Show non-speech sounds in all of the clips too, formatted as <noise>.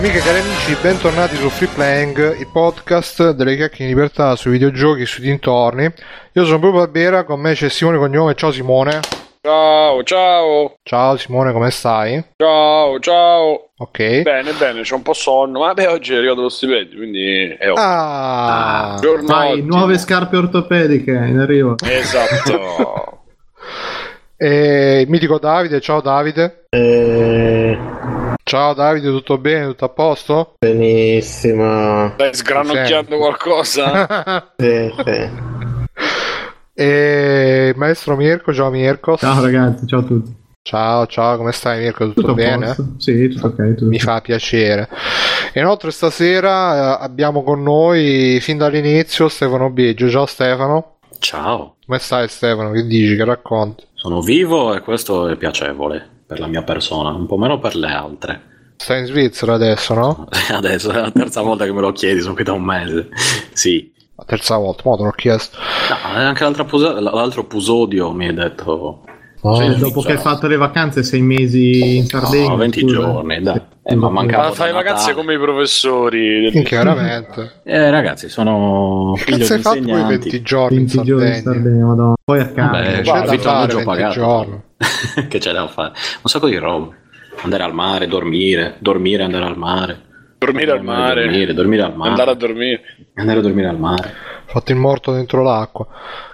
Cari amiche e cari amici, bentornati su Free Playing, il podcast delle chiacchiere in libertà sui videogiochi e sui dintorni. Io sono Bruno Barbera, con me c'è Simone Cognome. Ciao Simone. Ciao, ciao. Ciao Simone, come stai? Ciao, ciao. Ok. Bene, bene, c'ho un po' sonno, ma beh, oggi è arrivato lo stipendio, quindi è ottimo. Ah, Giorno Vai, ottimo. nuove scarpe ortopediche in arrivo. Esatto. <laughs> e il mitico Davide, ciao Davide. Eh, Ciao Davide, tutto bene? Tutto a posto? benissimo. Stai sgranocchiando qualcosa? <laughs> Sì, sì. e maestro Mirko, ciao Mirko. Ciao ragazzi, ciao a tutti. Ciao, ciao, come stai Mirko? Tutto, Tutto bene? Sì, tutto ok. Tutto Mi fa piacere. E inoltre stasera eh, abbiamo con noi fin dall'inizio Stefano Biggio. Ciao Stefano. Ciao, Come stai Stefano? Che dici? Che racconti? sono vivo e questo è piacevole per la mia persona, un po' meno per le altre. Stai in Svizzera adesso, no? <laughs> Adesso è la terza volta che me lo chiedi, sono qui da un mese. Sì, La terza volta, mo te l'ho chiesto. no, anche l'altro episodio mi hai detto Oh, Dopo che hai fatto le vacanze sei mesi in Sardegna. no, 20 scusa. giorni, dai. Eh, ma mancava Ma fai vacanze come i professori. Minchia, veramente. Eh, ragazzi, sono figlio Cazzo di hai fatto quei insegnanti. 20 giorni in 20 giorni in Sardegna? Sardegna, madonna. Poi a casa. Vabbè, c'è da fare alloggio 20 pagato. giorni. <laughs> che c'è da fare? Un sacco di roba. Andare al mare, dormire, dormire, andare al mare. Dormire al mare. Dormire, dormire al mare. Andare a dormire. Andare a dormire al mare. Fatto il morto dentro l'acqua.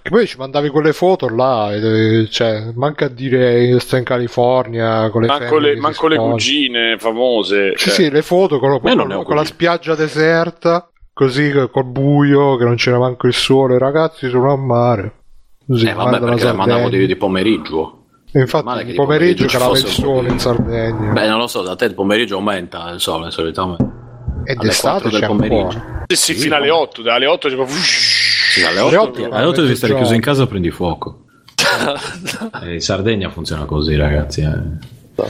Che poi ci mandavi quelle foto là, e, cioè, manca a dire io sto in California con le Manco le, manco le cugine famose. Sì, cioè. sì, le foto con, ho con la spiaggia deserta, così co- col buio, che non c'era manco il sole. Ragazzi, sono a mare. Così, Eh vabbè, perché le mandavo di, di pomeriggio. E infatti, il pomeriggio calava il sole in Sardegna. Beh, non lo so, da te il pomeriggio aumenta il sole solitamente. e alle d'estate 4 del c'è pomeriggio. ancora. Sì, sì, Sì, fino alle no. 8. Dalle 8 tipo... Sì, alle Alle 8, otto, alle alle otto devi otto stare chiuso in casa e prendi fuoco. <laughs> Eh, in Sardegna funziona così, ragazzi. eh.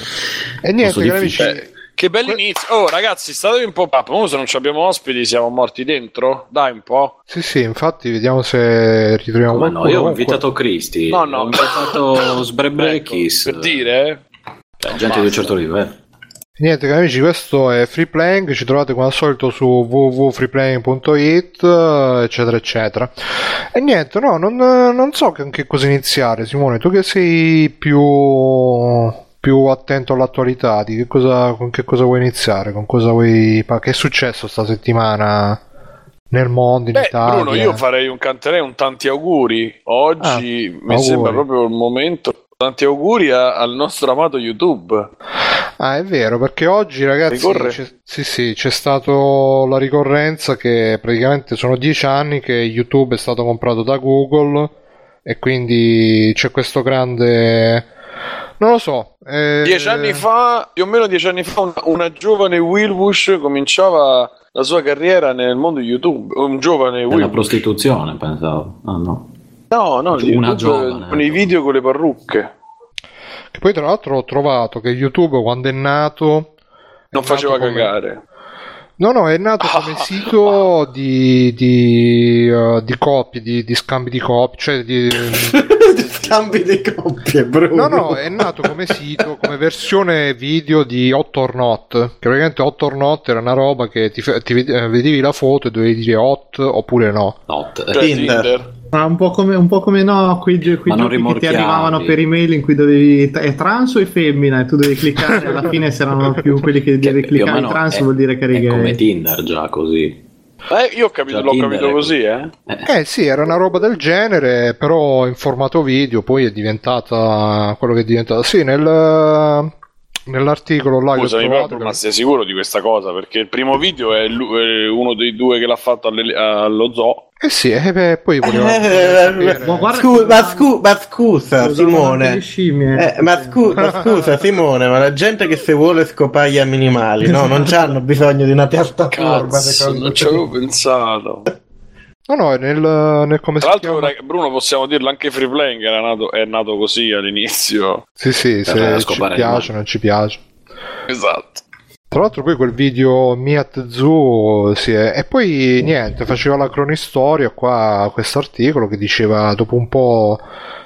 E niente, cari difficile. amici, che bell'inizio. Oh, ragazzi, statevi un po' up. Ora se non abbiamo ospiti siamo morti dentro. Dai un po'. sì, sì, infatti, vediamo se ritroviamo Come no? Io ho invitato Cristi, No, no. ho invitato Sbrebrekis, Ecco, per dire, eh. cioè, gente di un certo livello. Niente cari amici, questo è Free Playing, ci trovate come al solito su www.freeplaying.it eccetera eccetera. E niente, no, non, non so che, che cosa iniziare Simone, tu che sei più, più attento all'attualità, di che cosa, con che cosa vuoi iniziare, con cosa vuoi... Che è successo sta settimana nel mondo, in Beh, Italia? Bruno, io farei un canterei un tanti auguri. Oggi mi auguri. sembra proprio il momento. Tanti auguri a- al nostro amato YouTube. Ah, è vero, perché oggi ragazzi c'è, sì, sì, c'è stato la ricorrenza che praticamente sono dieci anni che YouTube è stato comprato da Google e quindi c'è questo grande... Non lo so. eh, Dieci anni fa, più o meno dieci anni fa, una, una giovane Wilbush cominciava la sua carriera nel mondo YouTube. Un giovane Wilbush. prostituzione, pensavo. Ah, no. No, no, Una giovane. con i video con le parrucche. Che poi tra l'altro ho trovato che YouTube quando è nato... è Non faceva nato come- cagare. No, no, è nato come Ah, sito di, di, uh, di coppie, di, di scambi di coppie, cioè di... <laughs> <laughs> Scambi di coppie, No, Bruno. no, è nato come sito, come versione video di Hot or Not. Che praticamente Hot or Not era una roba che ti, ti eh, vedevi la foto e dovevi dire hot oppure no. Not. Cioè, Tinder. Ah, un, po come, un po' come no, quei, quei giochi che ti arrivavano per email in cui dovevi. È trans o è femmina? E tu dovevi cliccare. Alla fine, se erano più quelli che Che devi cliccare meno trans, è- vuol dire che eri È come. Tinder già così. Eh, io ho capito, l'ho capito così, eh. Eh sì, era una roba del genere, però in formato video, poi è diventata quello che è diventata. Sì, nel, nell'articolo là che ho Scusami, trovato... però, ma sei sicuro di questa cosa? Perché il primo video è, lu- è uno dei due che l'ha fatto alle- allo zoo. Eh sì, e beh, poi volevo... Eh, Ma scu- ma, scu- ma scusa, Simone. Eh, ma, scu- ma scusa, Simone, ma la gente che se vuole scopare gli animali, no? Non hanno bisogno di una piattaforma. Cazzo, non ci avevo pensato. <laughs> No, no, è nel, nel come Tra si l'altro, chiama... Bruno, possiamo dirlo anche Free Playing era nato, è nato così all'inizio. Sì, sì, Eh, se ci piace, il non ci piace. Esatto. Tra l'altro poi quel video Miat Zoo sì, è- e poi niente, faceva la cronistoria qua questo articolo che diceva dopo un po'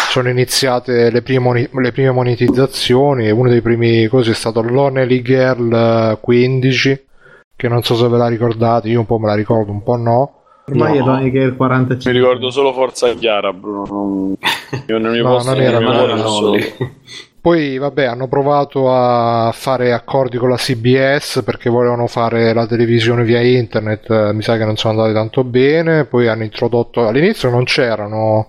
sono iniziate le prime, moni- le prime monetizzazioni e uno dei primi cose è stato l'Onely Girl 15 che non so se ve la ricordate, io un po' me la ricordo, un po' no. Ormai No. è il 45. Mi ricordo solo Forza Chiara, Bruno. Non, io non mi No, posso non era, non non era. Poi, vabbè, hanno provato a fare accordi con la CBS perché volevano fare la televisione via internet, eh, mi sa che non sono andati tanto bene, poi hanno introdotto, all'inizio non c'erano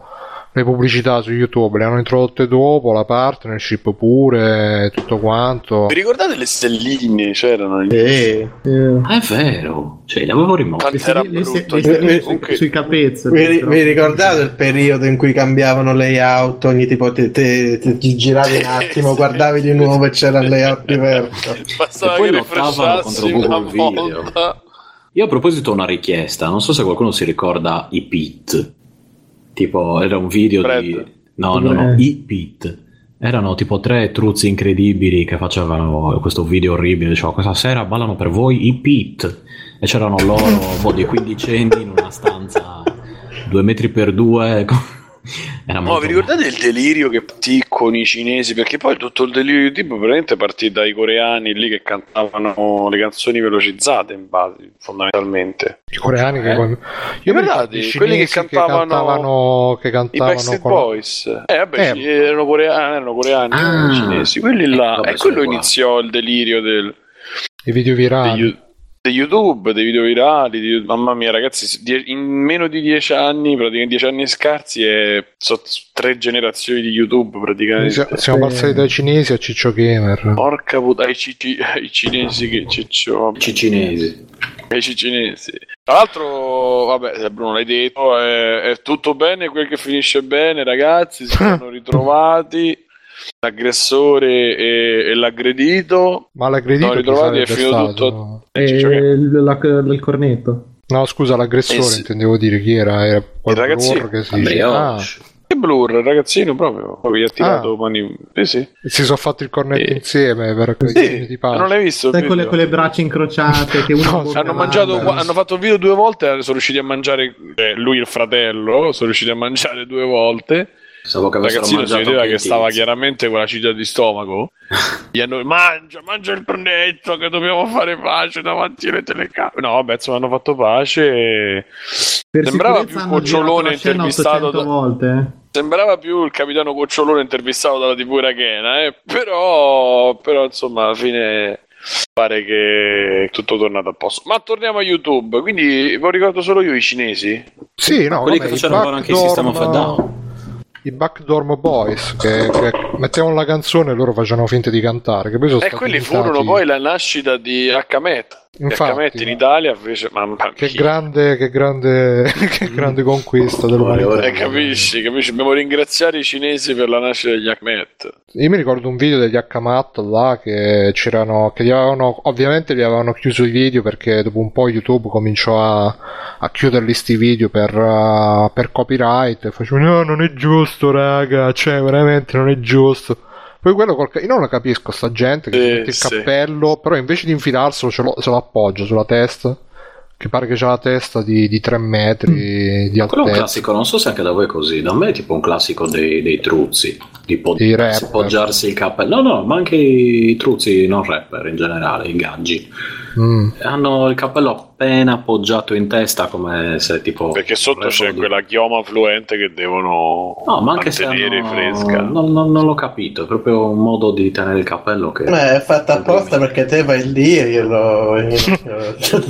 le pubblicità su YouTube, le hanno introdotte dopo, la partnership pure, tutto quanto. Vi ricordate le stelline? C'erano lì? Sì. Eh, Ah, è vero, cioè, li avevo rimossi. Quanto era le- le- brutto. le- le- Comunque- sui capezzoli. Vi, vi ricordate il periodo in cui cambiavano layout? Ogni tipo te, te- te- ti giravi un <laughs> attimo, guardavi di nuovo e c'era il layout <laughs> diverso. Bastava E poi che lottavano contro una Google Video. volta. Io a proposito ho una richiesta, non so se qualcuno si ricorda i Pit. Tipo, era un video Fred. di... No, no, no, Eh. i Pit. Erano tipo tre truzzi incredibili che facevano questo video orribile. Dicevano, questa sera ballano per voi i Pit. E c'erano loro, un po' di quindicenni in una stanza due metri per due. <laughs> Era No, vi ricordate il delirio che partì con i cinesi? Perché poi tutto il delirio YouTube veramente partì dai coreani lì che cantavano le canzoni velocizzate in base, fondamentalmente. I coreani che Eh? con- Io mi Ricordate? ricordo i Quelli che cantavano- cantavano, che I cantavano Backstreet con- Boys. Eh, vabbè, Eh. sì, erano coreani, erano coreani, Ah. erano cinesi. Quelli là, Vabbè, e quello sono qua. iniziò il delirio del, i video virali. degli, di YouTube, dei video virali. di- mamma mia, ragazzi, in meno di dieci anni, praticamente dieci anni scarsi, è, sono tre generazioni di YouTube praticamente. Siamo- passati dai cinesi a Ciccio Gamer. Porca puttana, ai, cici- ai cinesi che ciccio, I cinesi. ai cinesi. Tra l'altro, vabbè, se Bruno l'hai detto, è, è tutto bene quel che finisce bene, ragazzi. Si sono <laughs> ritrovati l'aggressore e, e l'aggredito. Ma l'aggredito No, chi ritrovati è finito stato? tutto- Eh, Ciccio che- il, la- il cornetto. No, scusa, l'aggressore Eh sì. intendevo dire chi era? Era quel ragazzino. blur che si dice. Ah, Che blur, il ragazzino proprio. Poi gli ha tirato Ah. mani. Sì, sì. e si sono fatti il cornetto Eh. insieme per Sì, di pace. non l'hai visto? il Sai con le, video? con le braccia incrociate che uno No, Hanno mangiato, hanno fatto il video due volte, sono riusciti a mangiare, eh, lui e il fratello, sono riusciti a mangiare due volte. Pensavo che ragazzino si vedeva che stava chiaramente con la cita di stomaco. <laughs> Gli hanno mangia, mangia il cornetto che dobbiamo fare pace davanti alle telecamere. No, vabbè, insomma, hanno fatto pace. e- Per Sembrava più Cocciolone intervistato 800 da- volte. eh. Sembrava più il capitano Cocciolone intervistato dalla TV irachena, eh? però, però insomma alla fine pare che tutto tornato a posto. Ma torniamo a YouTube, quindi vi ricordo solo io i cinesi. Sì, no, Quelli vabbè, che facevano anche il System of Backdoor-. I Backdorm Boys che, che mettevano la canzone e loro facevano finta di cantare. Che poi sono E quelli imitati. furono poi la nascita di Hmet. Infatti. In Italia fece... Mamma mia. Che grande, che grande, <laughs> che grande conquista dell'umanità. Eh, capisci, capisci? Dobbiamo ringraziare i cinesi per la nascita degli Hmet. Io mi ricordo un video degli Hakamat là che c'erano, che gli avevano, ovviamente gli avevano chiuso i video perché dopo un po' YouTube cominciò a, a chiuderli sti video per, uh, per copyright e facevano no non è giusto raga, cioè veramente non è giusto. Poi quello col, ca- io non lo capisco sta gente che si mette il sì. cappello, però invece di infilarselo ce lo, se lo appoggia sulla testa, che pare che c'ha la testa di, di 3 metri di Quello è un altezza. classico, non so se anche da voi è così. Da me è tipo un classico dei, dei truzzi. Di po- Dei rapper. poggiarsi il cappello. No, no, ma anche i truzzi non rapper in generale, i gaggi. Mm. Hanno il cappello appena appoggiato in testa come se tipo... Perché sotto c'è di- quella chioma fluente che devono No, ma anche se hanno... fresca. Non, non- non l'ho capito, è proprio un modo di tenere il cappello che... Eh, è fatta apposta perché te vai lì e io lo io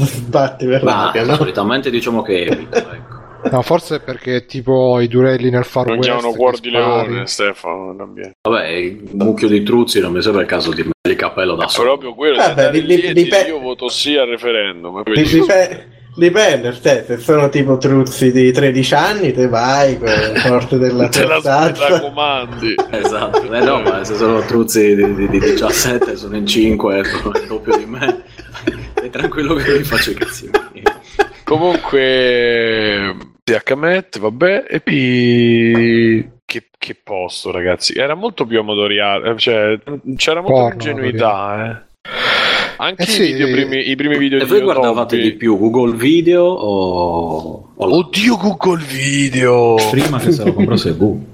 sbatti per Ma l'aria, no? solitamente diciamo che evito, ecco. No, forse è perché tipo i durelli nel Far Non West chiamano che cuor di leone, Stefano. non. Vabbè, il mucchio di truzzi non mi sembra il caso di mettere il cappello da solo. Proprio quello Vabbè, di di- dipende- io voto sì al referendum. Di- dipe- Dipende, cioè, se sono tipo truzzi di 13 anni, te vai con forte della Te la, te la comandi. <laughs> Esatto, eh no, ma se sono truzzi di, di- di 17, sono in 5, sono il doppio di me. Stai tranquillo che mi faccio i cazzi miei. Comunque, Hmet, vabbè, e poi che, che posto, ragazzi. Era molto più amatoriale, cioè c'era molta Porno, più ingenuità, eh. Anche Eh sì. i, video primi, i primi video E di voi guardavate Yotobi. di più Google Video o... o Oddio Google Video! prima che se lo comprasse Google?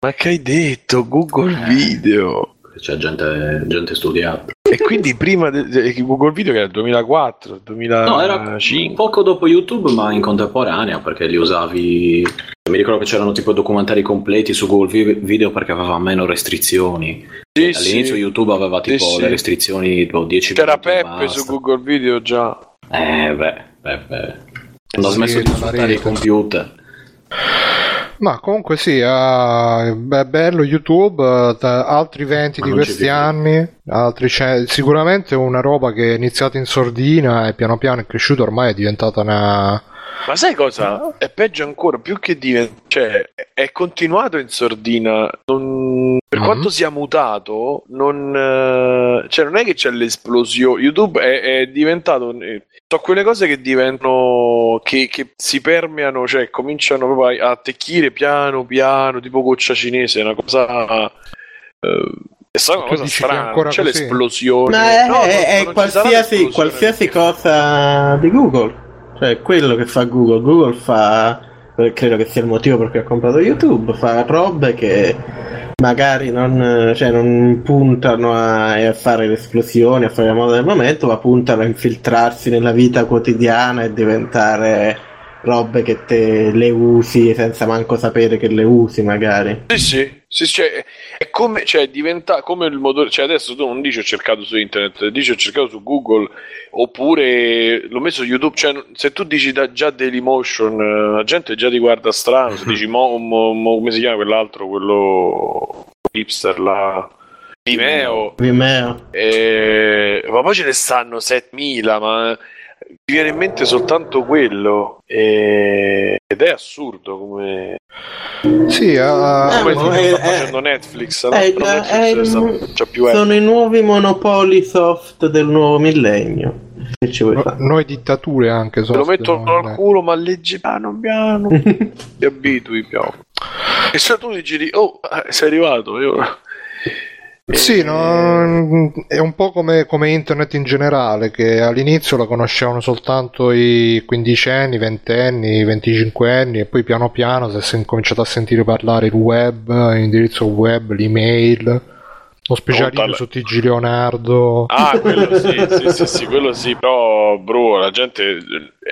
Ma che hai detto? Google Video! C'è gente, gente studiata. E quindi prima de- de- Google Video che era il 2004, No, era 2005. poco dopo YouTube, ma in contemporanea, perché li usavi. Mi ricordo che c'erano tipo documentari completi su Google Vi- Video perché aveva meno restrizioni. Sì, All'inizio sì. YouTube aveva tipo Sì, le restrizioni tipo 10 C'era Peppe su Google Video già. Eh, beh, beh, beh. Hanno Sì, smesso di sfruttare i computer. Ma comunque sì, ah, beh, bello YouTube, eh, altri 20 Ma di questi anni, altri ce- sicuramente una roba che è iniziata in sordina e piano piano è cresciuta, ormai è diventata una... Ma sai cosa? È peggio ancora, più che diventa... Cioè, è continuato in sordina. non- Per Mhm. quanto sia mutato, non... eh, Cioè, non è che c'è l'esplosione. YouTube è, è diventato... eh, Sono quelle cose che diventano... Che, che si permeano, cioè, cominciano proprio a, a attecchire piano piano, tipo goccia cinese, è una cosa... eh, è stata una cosa strana, c'è così? l'esplosione. Ma è, No, è- è qualsiasi, qualsiasi cosa di Google. Cioè, quello che fa Google. Google fa, eh, credo che sia il motivo per cui ha comprato YouTube, fa robe che magari non, cioè, non puntano a, a fare le esplosioni, a fare la moda del momento, ma puntano a infiltrarsi nella vita quotidiana e diventare robe che te le usi senza manco sapere che le usi magari. Sì, sì, sì, cioè, è come, cioè, diventa come il motore, cioè adesso tu non dici ho cercato su internet, dici ho cercato su Google, oppure l'ho messo su YouTube, cioè, se tu dici da, già Dailymotion, eh, la gente già ti guarda strano, se <laughs> dici mo, mo- mo- come si chiama quell'altro, quello hipster, la Vimeo, Vimeo. eh, ma poi ce ne stanno 7000, ma ti viene in mente soltanto quello, eh, ed è assurdo come... Sì, Eh, Come ma sta è- facendo Netflix, il- Però Netflix è il- sta- c'ha più eh. Sono i nuovi monopoli soft del nuovo millennio. Che ci vuoi no- noi dittature anche Te lo mettono no? al culo, ma leggi piano piano, <laughs> ti abitui piano. E se tu dici, di- oh, eh, sei arrivato, io... Sì, Eh, no, è un po' come, come internet in generale, che all'inizio la conoscevano soltanto i quindicenni, ventenni, venticinquenni e poi piano piano si è cominciato a sentire parlare il web, l'indirizzo web, l'email, lo specialista tale- su TG Leonardo. Ah, quello <laughs> sì, sì, sì, sì, quello sì, però, bro, la gente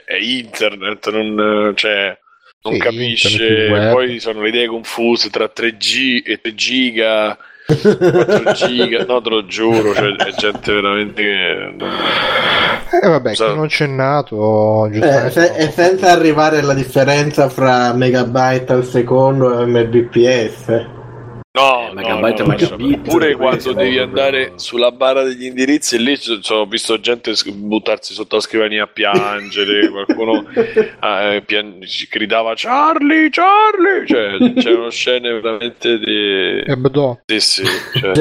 è internet, non, cioè, non Sì, capisce, poi sono le idee confuse tra 3G e 3 giga, 4 giga, no, te lo giuro, cioè, è gente veramente che... non- E vabbè, chi non c'è nato, Eh, se- e senza arrivare alla differenza fra megabyte al secondo e mbps. No, Eh, no, megabyte no, e lascia- megabit, Pure quando devi proprio- andare sulla barra degli indirizzi, e lì ho visto gente buttarsi sotto la scrivania a piangere, <laughs> qualcuno eh, pian- gridava Charlie, Charlie, cioè c'erano scene veramente di... E Bedò. Sì, sì, cioè...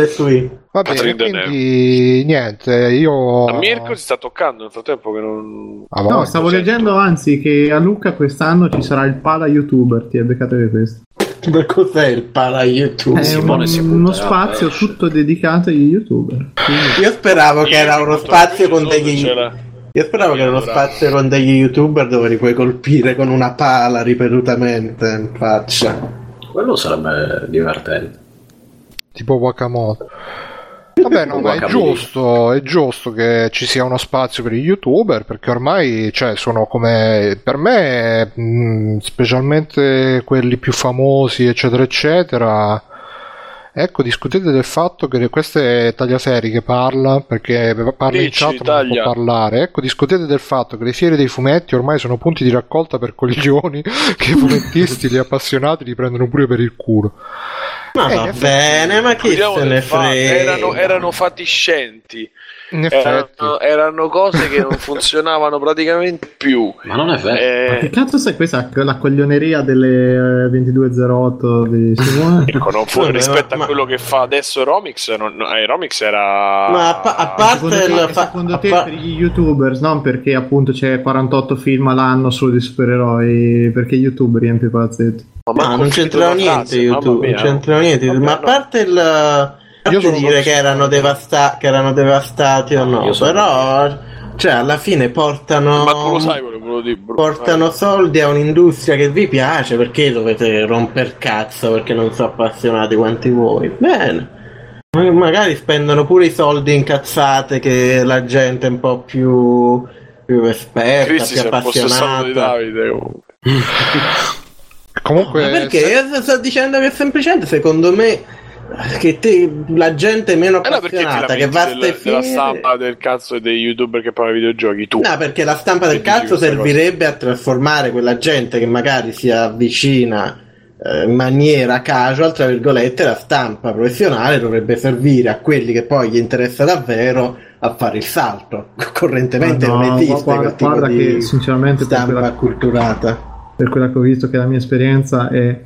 Va bene, quindi niente, io... A Mirko si sta toccando nel frattempo che non... Ah, No, stavo leggendo anzi che a Lucca quest'anno ci sarà il Pala YouTuber, ti beccatevi questo. <laughs> Ma cos'è il para YouTube? È un- uno butterà, spazio esce. tutto dedicato agli YouTuber. Quindi- Io speravo che era uno spazio con degli. Io speravo che era uno spazio con degli youtuber dove li puoi colpire con una pala ripetutamente in faccia. Quello sarebbe divertente. tipo Wakamoto. Vabbè, no, ma è giusto, è giusto che ci sia uno spazio per gli youtuber perché ormai, cioè, sono come per me, mh, specialmente quelli più famosi, eccetera, eccetera. Ecco, discutete del fatto che questa è Tagliaseri che parla, perché parla in Dici, chat ma non Taglia. può parlare. Ecco, discutete del fatto che le fiere dei fumetti ormai sono punti di raccolta per coglioni <laughs> che i fumettisti, gli appassionati li prendono pure per il culo. Ma Eh, in va effetti- bene, ma chi se ne frega? erano, erano fatiscenti, In erano, erano cose che non <laughs> funzionavano praticamente più. Ma non è vero. Ma che Eh, cazzo sai questa la coglioneria delle eh, 2208 di Simone? <laughs> ecco, non fu- Vabbè, rispetto ma- a quello che fa adesso Romix, non, no, eh, Romix era... Ma a, pa- a parte Secondo il te, fa- secondo a te pa- per gli youtubers, non perché appunto c'è 48 film all'anno solo di supereroi, perché YouTube riempie i palazzetti. Ma manco non la niente YouTube, non c'entrano niente. Ma a no. parte il parte sono dire che erano, devasta- che erano devastati o no, Io sono- però cioè alla fine portano Ma tu lo sai quello, quello di Bru- portano soldi a un'industria che vi piace perché dovete romper cazzo perché non sono appassionati quanti voi. Bene. Magari spendono pure i soldi in cazzate che la gente è un po' più, più esperta, Cristi più è soldo di appassionata. Davide comunque. Comunque, <laughs> Ma perché? se- Io sto dicendo che semplicemente secondo me che te- la gente meno Eh no, appassionata che va a del- della fiere- stampa del cazzo e dei youtuber che parlano videogiochi tu No, perché la stampa del cazzo servirebbe a trasformare quella gente che magari si avvicina eh, in maniera casual, tra virgolette, la stampa professionale dovrebbe servire a quelli che poi gli interessa davvero a fare il salto. Correntemente no, non esiste guarda- quel tipo guarda di che, sinceramente, per stampa quella- acculturata. per quella che ho visto che la mia esperienza è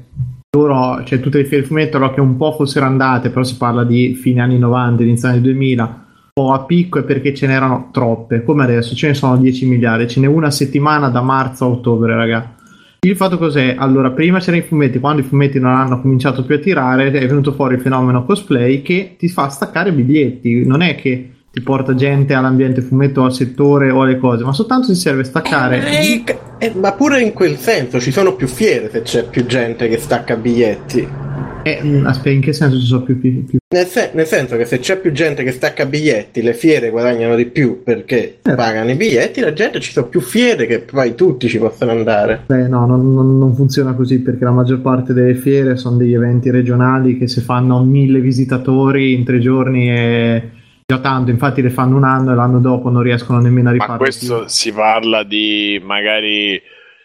loro, cioè tutte le fiere fumetto allora che un po' fossero andate, però si parla di fine anni 90, inizio anni 2000, o a picco è perché ce n'erano troppe, come adesso ce ne sono 10 miliardi, ce n'è una settimana da marzo a ottobre, raga. Il fatto cos'è? Allora, prima c'erano i fumetti, quando i fumetti non hanno cominciato più a tirare, è venuto fuori il fenomeno cosplay che ti fa staccare biglietti, non è che ti porta gente all'ambiente fumetto, al settore o alle cose, ma soltanto ti serve staccare Eh, eh, ma pure in quel senso ci sono più fiere se c'è più gente che stacca biglietti. Eh, aspetta, in che senso ci sono più, più, più- Nel, sen- nel senso che se c'è più gente che stacca biglietti, le fiere guadagnano di più perché Eh. pagano i biglietti, la gente ci sono più fiere che poi tutti ci possono andare. Beh, no, non, non- funziona così perché la maggior parte delle fiere sono degli eventi regionali che se fanno mille visitatori in tre giorni è già tanto, infatti le fanno un anno e l'anno dopo non riescono nemmeno a ma rifarle. questo si parla di magari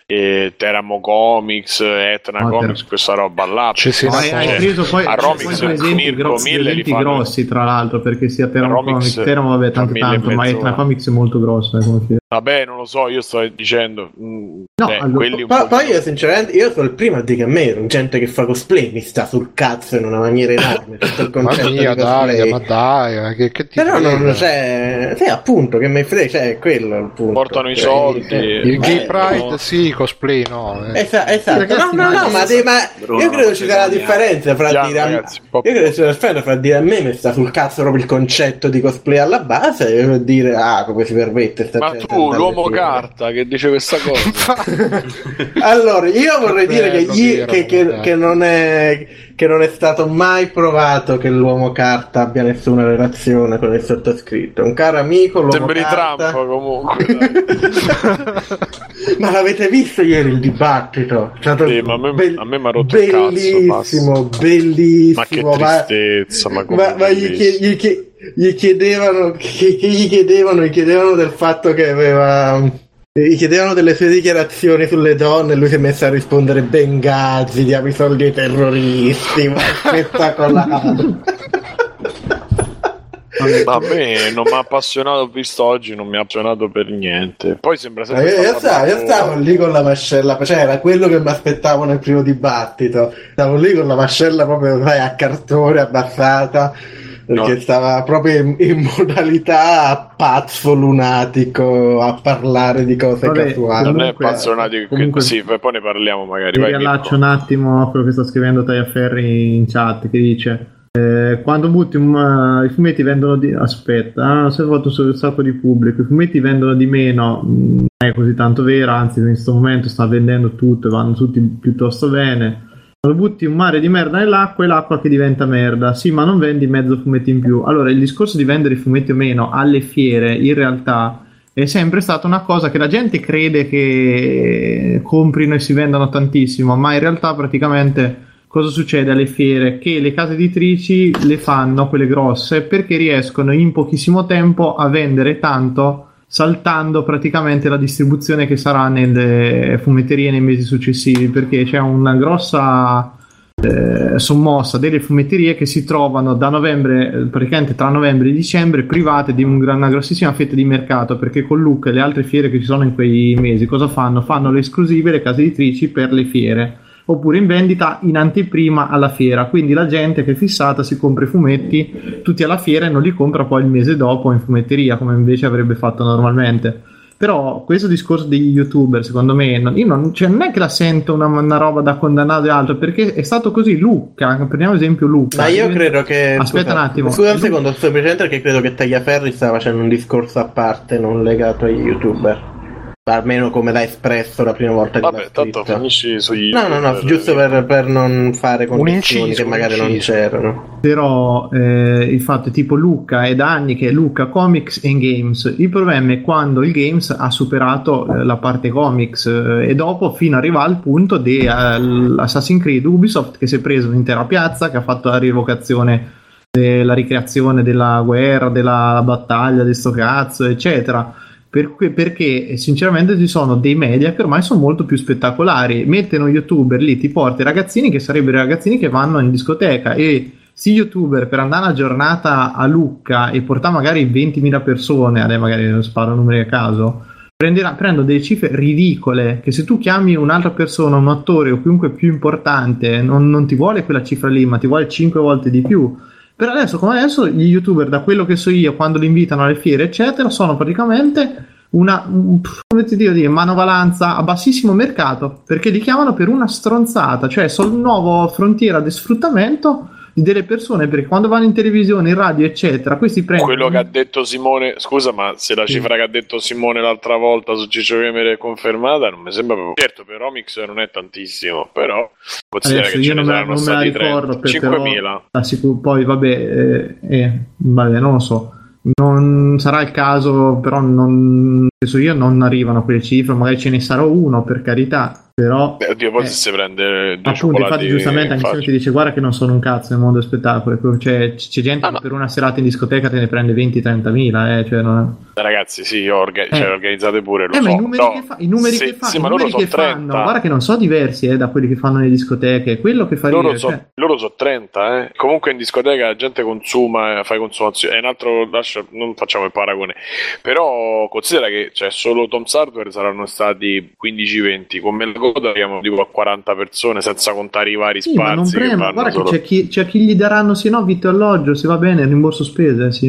eh, Teramo Comics Etna No, Comics questa roba là Ci si più. No, Cioè, hai, hai preso poi, a poi Romix sono esempi, Mirko grossi, Mille esempi fanno grossi tra l'altro perché sia Teramo Romix Comics, Teramo vabbè tanto e tanto, ma. Etna Comics è molto grosso eh, vabbè non lo so io sto dicendo mm, No, beh, allora- quelli un Poi, po' poi io sinceramente, io sono il primo a dire che a me gente che fa cosplay mi sta sul cazzo in una maniera enorme. Tutto il <laughs> Mamma concetto mia, di cosplay. Ma dai, ma che, che ti Però non c'è, sì, appunto, che mi frega, cioè, è quello il punto. Portano i Cioè, soldi. eh, Il Gay eh, Pride no. sì, cosplay no. eh. Esa- esatto, Ragazzi, no, no, ma- no, ma, ma Bruno, io credo ci sia la differenza fra Piano, dire a, ragazzi, po' io credo ci sia la differenza fra dire a me mi sta sul cazzo proprio il concetto di cosplay alla base e dire ah come si permette sta ma tu l'uomo fuori. carta che dice questa cosa <laughs> allora io vorrei dire che, Bello gli- che che, che- che non è che non è stato mai provato che l'uomo carta abbia nessuna relazione con il sottoscritto un caro amico l'uomo sembri carta Trump comunque. <laughs> Ma l'avete visto ieri il dibattito? È stato Sì, ma a me- a me m'ha rotto il cazzo, Bellissimo, bellissimo. ma che tristezza ma, ma- ma gli, bellissimo. chie- gli chie- gli chiedevano, <laughs> gli chiedevano, gli chiedevano del fatto che aveva. Gli chiedevano delle sue dichiarazioni sulle donne e lui si è messo a rispondere Benghazi, diamo i soldi ai terroristi, ma spettacolare. Ma a me non mi ha appassionato, ho visto oggi, non mi ha appassionato per niente. Poi sembra Ma sempre Io, io stavo, io stavo lì con la mascella, cioè era quello che mi aspettavo nel primo dibattito. Stavo lì con la mascella proprio sai, a cartone abbassata. Perché No. stava proprio in, in modalità pazzo lunatico a parlare di cose Vabbè, casuali. Non è Comunque- appassionato, comunque- sì, poi ne parliamo magari. Mi riallaccio un attimo a quello che sta scrivendo Tagliaferri in chat che dice eh, quando butti un, eh, i fumetti vendono di aspetta ah, si è fatto un sacco di pubblico i fumetti vendono di meno mm, non è così tanto vero anzi in questo momento sta vendendo tutto e vanno tutti piuttosto bene quando butti un mare di merda nell'acqua è l'acqua che diventa merda sì ma non vendi mezzo fumetti in più allora il discorso di vendere i fumetti o meno alle fiere in realtà è sempre stata una cosa che la gente crede che comprino e si vendano tantissimo, ma in realtà praticamente cosa succede alle fiere? Che le case editrici le fanno, quelle grosse, perché riescono in pochissimo tempo a vendere tanto saltando praticamente la distribuzione che sarà nelle fumetterie nei mesi successivi, perché c'è una grossa eh, sommossa delle fumetterie che si trovano da novembre, praticamente tra novembre e dicembre, private di un una grossissima fetta di mercato perché con Luca e le altre fiere che ci sono in quei mesi cosa fanno? Fanno le esclusive, le case editrici per le fiere oppure in vendita in anteprima alla fiera quindi la gente che è fissata si compra i fumetti tutti alla fiera e non li compra poi il mese dopo in fumetteria come invece avrebbe fatto normalmente però questo discorso degli youtuber secondo me non, io non, cioè, non è che la sento una, una roba da condannare altro perché è stato così Luca prendiamo esempio Luca Ma io credo che. Aspetta un attimo. Scusa un secondo, semplicemente perché credo che Tagliaferri stava facendo un discorso a parte, non legato agli youtuber. Almeno come l'ha espresso la prima volta che Vabbè, l'ha tanto finisci sugli. No, no, no, giusto per, per non fare inciso, che magari non c'erano. Però eh, il fatto è tipo Luca è da anni che è Luca Comics and Games. Il problema è quando il Games ha superato eh, la parte comics eh, e dopo fino arriva al punto di eh, Assassin's Creed Ubisoft che si è preso un'intera piazza, che ha fatto la rievocazione della ricreazione della guerra, della battaglia, di sto cazzo, eccetera. Per cui- perché sinceramente ci sono dei media che ormai sono molto più spettacolari. Mettono youtuber lì, ti porta i ragazzini che sarebbero i ragazzini che vanno in discoteca e sti youtuber per andare una giornata a Lucca e portare magari 20.000 persone, adesso magari sparo numeri a caso, prenderà- prendono delle cifre ridicole che se tu chiami un'altra persona, un attore o chiunque più importante, non, non ti vuole quella cifra lì, ma ti vuole 5 volte di più. Per adesso, come adesso, gli youtuber, da quello che so io, quando li invitano alle fiere, eccetera, sono praticamente una un- come ti devo dire, manovalanza a bassissimo mercato perché li chiamano per una stronzata, cioè il nuovo frontiera di sfruttamento delle persone perché quando vanno in televisione, in radio, eccetera, questi prendono Quello che ha detto Simone, scusa, ma se la Sì. cifra che ha detto Simone l'altra volta su Ciccio Gamer è confermata, non mi sembra proprio. Certo, per Omix non è tantissimo, però considera che io ce ne non me, non me la ricordo 30. per, però 5.000. la sicur- poi vabbè, eh, eh, vabbè, non lo so. Non sarà il caso, però non penso io non arrivano a quelle cifre, magari ce ne sarà uno per carità, però Eh, Oddio, poi Eh, se prende due appunto, infatti giustamente anche se ti dice guarda che non sono un cazzo nel mondo spettacolo, cioè c- c'è gente Ah, che no. per una serata in discoteca te ne prende 20-30 mila, eh, cioè non Ragazzi, sì, orga- cioè, organizzate pure, lo Eh, so. ma i numeri no, che, fa- i numeri se- che, fa- sì, i numeri che sono fanno, 30. guarda che non so diversi eh, da quelli che fanno nelle discoteche, quello che fa Loro ridere, so, cioè- loro so 30, eh. Comunque in discoteca la gente consuma, eh, fai consumazione. È un altro, lascia, non facciamo il paragone. Però considera che cioè, solo Tom's Hardware saranno stati 15-20. Con Melgoda arriviamo tipo a 40 persone, senza contare i vari Sì, ma non spazi che guarda solo. che c'è chi, c'è chi gli daranno se no vitto e alloggio, se va bene, rimborso spese, sì.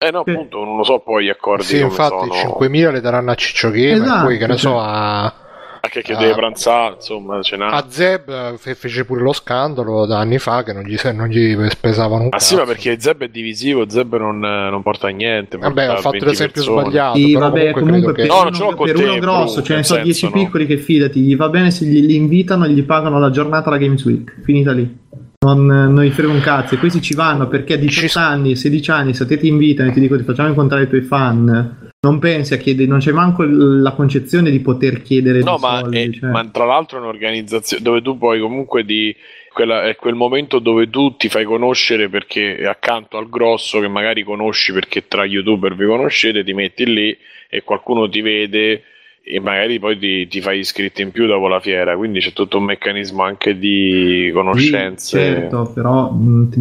Eh no, appunto, non lo so poi gli accordi Sì, come infatti sono. 5.000 le daranno a Ciccio Gamer, Esatto, poi che ne so cioè. a, Anche che Ah. deve pranzare, insomma, ce n'ha. a Zeb eh, fe- fece pure lo scandalo da anni fa che non gli, se- non gli pesavano un Ah sì, ma perché Zeb è divisivo, Zeb non, non porta a niente. Vabbè, ho fatto 20 l'esempio persone. sbagliato. Sì, però vabbè, comunque, comunque credo per, che... No, non per te, uno grosso, ce ne nel so senso, 10 no. piccoli che fidati, gli va bene se gli, li invitano e gli pagano la giornata alla Games Week, finita lì. Non, non gli frega un cazzo, e questi ci vanno perché a 18 Ci- anni, 16 anni, se te ti invitano e ti dico ti facciamo incontrare i tuoi fan, non pensi a chiedere, non c'è manco la concezione di poter chiedere No, ma, soldi. è- cioè. ma tra l'altro è un'organizzazione dove tu poi comunque di quella, è quel momento dove tu ti fai conoscere perché accanto al grosso che magari conosci perché tra youtuber vi conoscete, ti metti lì e qualcuno ti vede e magari poi ti, ti fai iscritti in più dopo la fiera, quindi c'è tutto un meccanismo anche di conoscenze. Sì, certo, però ti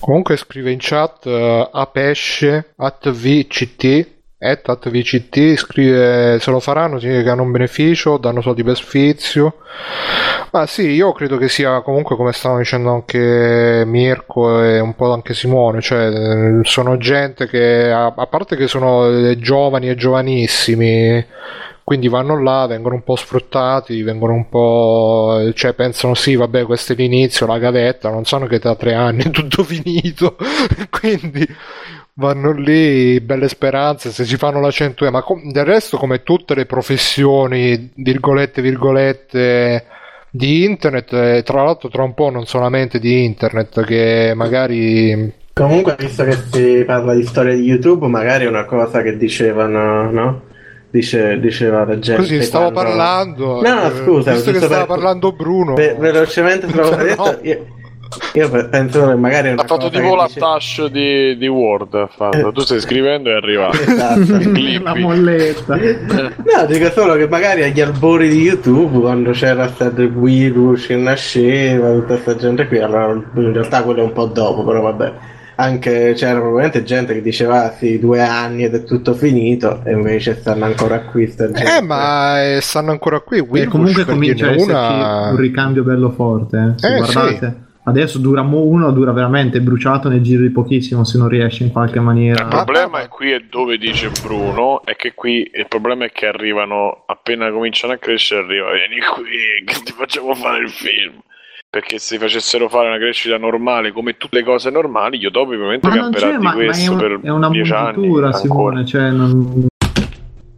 Comunque scrive in chat eh, apesce at vct at at vct scrive se lo faranno significa che hanno un beneficio danno soldi per sfizio ma sì io credo che sia comunque come stavano dicendo anche Mirko e un po' anche Simone cioè sono gente che a, a parte che sono eh, giovani e giovanissimi quindi vanno là, vengono un po' sfruttati, vengono un po'. cioè pensano sì, vabbè, questo è l'inizio, la gavetta, non sanno che tra tre anni è tutto <laughs> finito. quindi vanno lì, belle speranze, se si fanno la 100 ma com- del resto, come tutte le professioni, virgolette, virgolette. Di internet, e tra l'altro tra un po' non solamente di internet, che magari Comunque, visto che si parla di storia di YouTube, magari è una cosa che dicevano, no? Dice, diceva la gente. Così stavo quando- parlando. No, eh, scusa, Visto che stava per- parlando Bruno. Ve- velocemente <laughs> stavo No. io, io pe- penso che magari è una Ha fatto tipo la dice- touch di, di Word. fatto. Tu stai scrivendo e è arrivato. <laughs> Esatto. La <laughs> molletta. <laughs> No, dico solo che magari agli albori di YouTube, quando c'era stato il virus che nasceva, tutta questa gente qui, allora in realtà quello è un po' dopo, però vabbè. Anche c'era probabilmente gente che diceva ah, sì, due anni ed è tutto finito, e invece stanno ancora qui. sta gente. Eh, ma eh, stanno ancora qui. E Wilbush, comunque comincia a una... un ricambio bello forte. eh. Eh, guardate, adesso dura uno, dura veramente bruciato nel giro di pochissimo se non riesce in qualche maniera. Il problema è qui è dove dice Bruno, è che qui il problema è che arrivano, appena cominciano a crescere, arriva, vieni qui, che ti facciamo fare il film. Perché se facessero fare una crescita normale, come tutte le cose normali, io dopo ovviamente camperà di ma, ma è, questo un- per è una dieci anni. Simone. Cioè, non...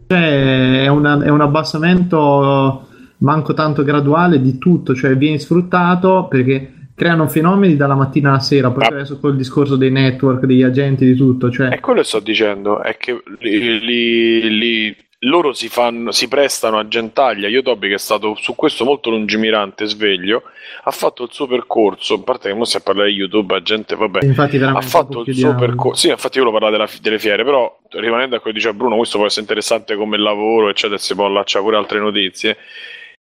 cioè, è, una- è un abbassamento manco tanto graduale di tutto, cioè vieni sfruttato perché creano fenomeni dalla mattina alla sera, poi Ah. adesso col discorso dei network, degli agenti, di tutto, cioè È quello che sto dicendo, è che li, li- li- loro si, fanno, si prestano a gentaglia. Yotobi, che è stato su questo molto lungimirante, sveglio, ha fatto il suo percorso. A parte che non si parla di YouTube, la gente, vabbè, infatti ha fatto il suo percorso. Sì, infatti io lo parlavo della- delle fiere, però rimanendo a quello che diceva Bruno, questo può essere interessante come lavoro, eccetera, si può allacciare pure altre notizie.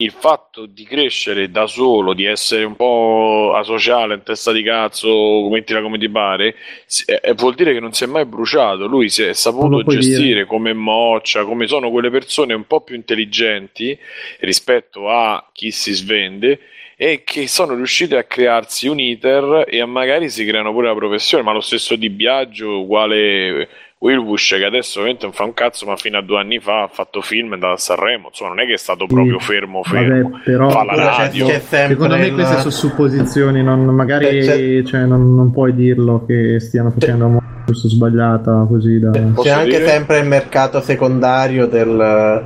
Il fatto di crescere da solo, di essere un po' asociale, in testa di cazzo, mettila come ti pare, si- eh, vuol dire che non si è mai bruciato. Lui si è saputo gestire dire. come moccia, come sono quelle persone un po' più intelligenti rispetto a chi si svende e che sono riuscite a crearsi un iter e a magari si creano pure la professione, ma lo stesso Di Biagio uguale Wilbush che adesso ovviamente non fa un cazzo, ma fino a due anni fa ha fatto film e è andato a Sanremo, insomma non è che è stato proprio fermo fermo. Vabbè, però Fa la c'è- radio. c'è sempre secondo me il- queste sono supposizioni, non- magari C'è- cioè, non, non puoi dirlo che stiano facendo una mossa giusto sbagliata così da... C'è anche dire? sempre il mercato secondario del,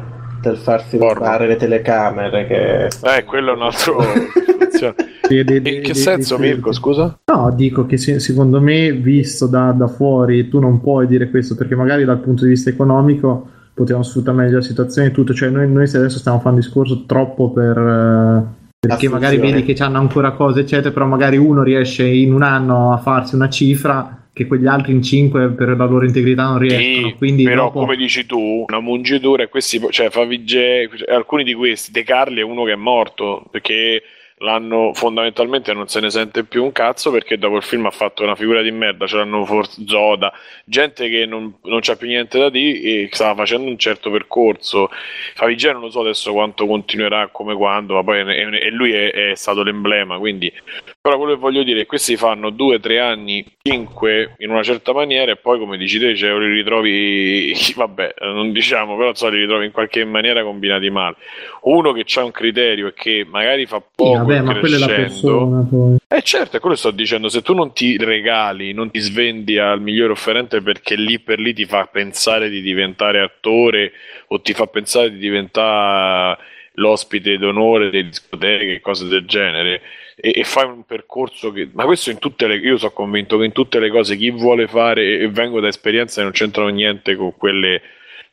del farsi Porno. usare le telecamere. Che... Eh, quello è un altro <laughs> di- di- In di- che senso Mirko, scusa? No, dico che se- secondo me, visto da, da fuori, tu non puoi dire questo perché magari dal punto di vista economico potevamo sfruttare meglio la situazione e tutto. Cioè, noi, noi se adesso stiamo facendo un discorso troppo per. eh, perché magari Assunzione. vedi che hanno ancora cose, eccetera, però magari uno riesce in un anno a farsi una cifra che quegli altri in cinque per la loro integrità non riescono. Sì, Quindi però dopo- come dici tu, una mungitura e questi, cioè Favigé, alcuni di questi, De Carli è uno che è morto perché l'hanno fondamentalmente non se ne sente più un cazzo perché dopo il film ha fatto una figura di merda, ce l'hanno forse Zoda, gente che non, non c'ha più niente da dire e stava facendo un certo percorso. Favigé non lo so adesso quanto continuerà, come quando, ma poi e lui è, è stato l'emblema, quindi però quello che voglio dire è che questi fanno due, tre anni, cinque in una certa maniera e poi come dici te cioè, li ritrovi, <laughs> vabbè, non diciamo, però so, li ritrovi in qualche maniera combinati male. Uno che ha un criterio e che magari fa Sì, poco vabbè, ma quella è la crescendo. persona poi. Eh certo, è quello che sto dicendo, se tu non ti regali, non ti svendi al migliore offerente perché lì per lì ti fa pensare di diventare attore o ti fa pensare di diventare l'ospite d'onore delle discoteche e cose del genere e, e fai un percorso che... Ma questo in tutte le... Io sono convinto che in tutte le cose chi vuole fare, e vengo da esperienze che non c'entrano niente con quelle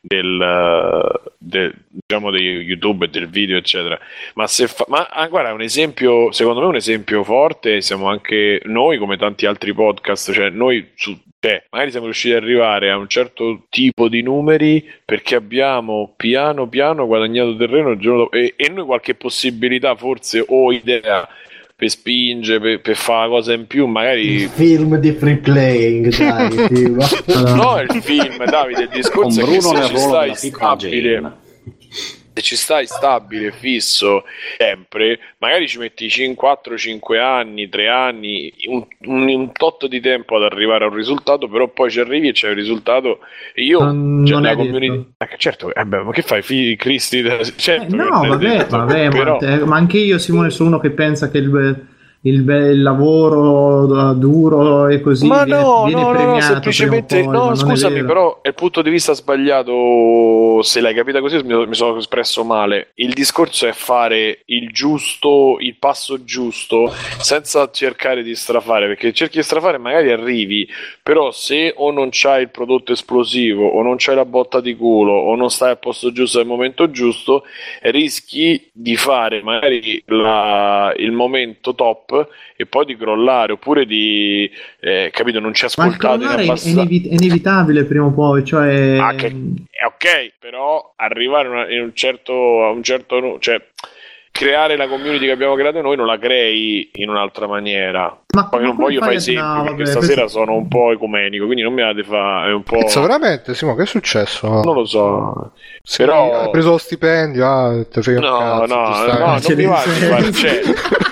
del, eh, del- diciamo di YouTube e del video eccetera. Ma se fa, ma ah, guarda un esempio secondo me un esempio forte siamo anche noi come tanti altri podcast cioè noi su, cioè, magari siamo riusciti ad arrivare a un certo tipo di numeri perché abbiamo piano piano guadagnato terreno dopo e, e noi qualche possibilità forse o idea per spingere per, per fare cosa in più magari Il film di free playing, dai. <laughs> Allora, No, è il film, Davide, il Con discorso è che Bruno se nel ci stai stabile, Jane. Se ci stai stabile, fisso, sempre, magari ci metti 4-5 anni, 3 anni, un, un, un tot di tempo ad arrivare a un risultato, però poi ci arrivi e c'è un risultato. E io, Non- cioè, non la è community... Eh, certo, eh beh, ma che fai, figli Cristi? <laughs> Eh, Certo, no, non è vabbè, detto, vabbè, però... ma anche io, Simone, sono uno che pensa che il, il, il lavoro duro e così ma viene, no, viene no, no, semplicemente poi, no, è scusami, però il punto di vista sbagliato, se l'hai capita così, mi, mi sono espresso male. Il discorso è fare il giusto, il passo giusto, senza cercare di strafare, perché cerchi di strafare magari arrivi, però se o non c'hai il prodotto esplosivo, o non c'hai la botta di culo, o non stai al posto giusto al momento giusto, rischi di fare magari la- il momento top e poi di crollare, oppure di, eh, capito, non ci Ma il ascoltate in crollare è, abbastanza. inevi- è inevitabile prima o poi, cioè... Ah, che- È ok, però arrivare a una- in un certo, a un certo, cioè creare la community che abbiamo creato noi non la crei in un'altra maniera. ma Poi ma non voglio fare esempi no, perché vabbè, stasera questo- sono un po' ecumenico, quindi non mi date fare un po'. Cazzo, veramente, Simo, che è successo? Non lo so. Sì, però- Hai preso lo stipendio, ah, te frega No, cazzo, no, no, stai- non mi va di fare. Cioè, <laughs>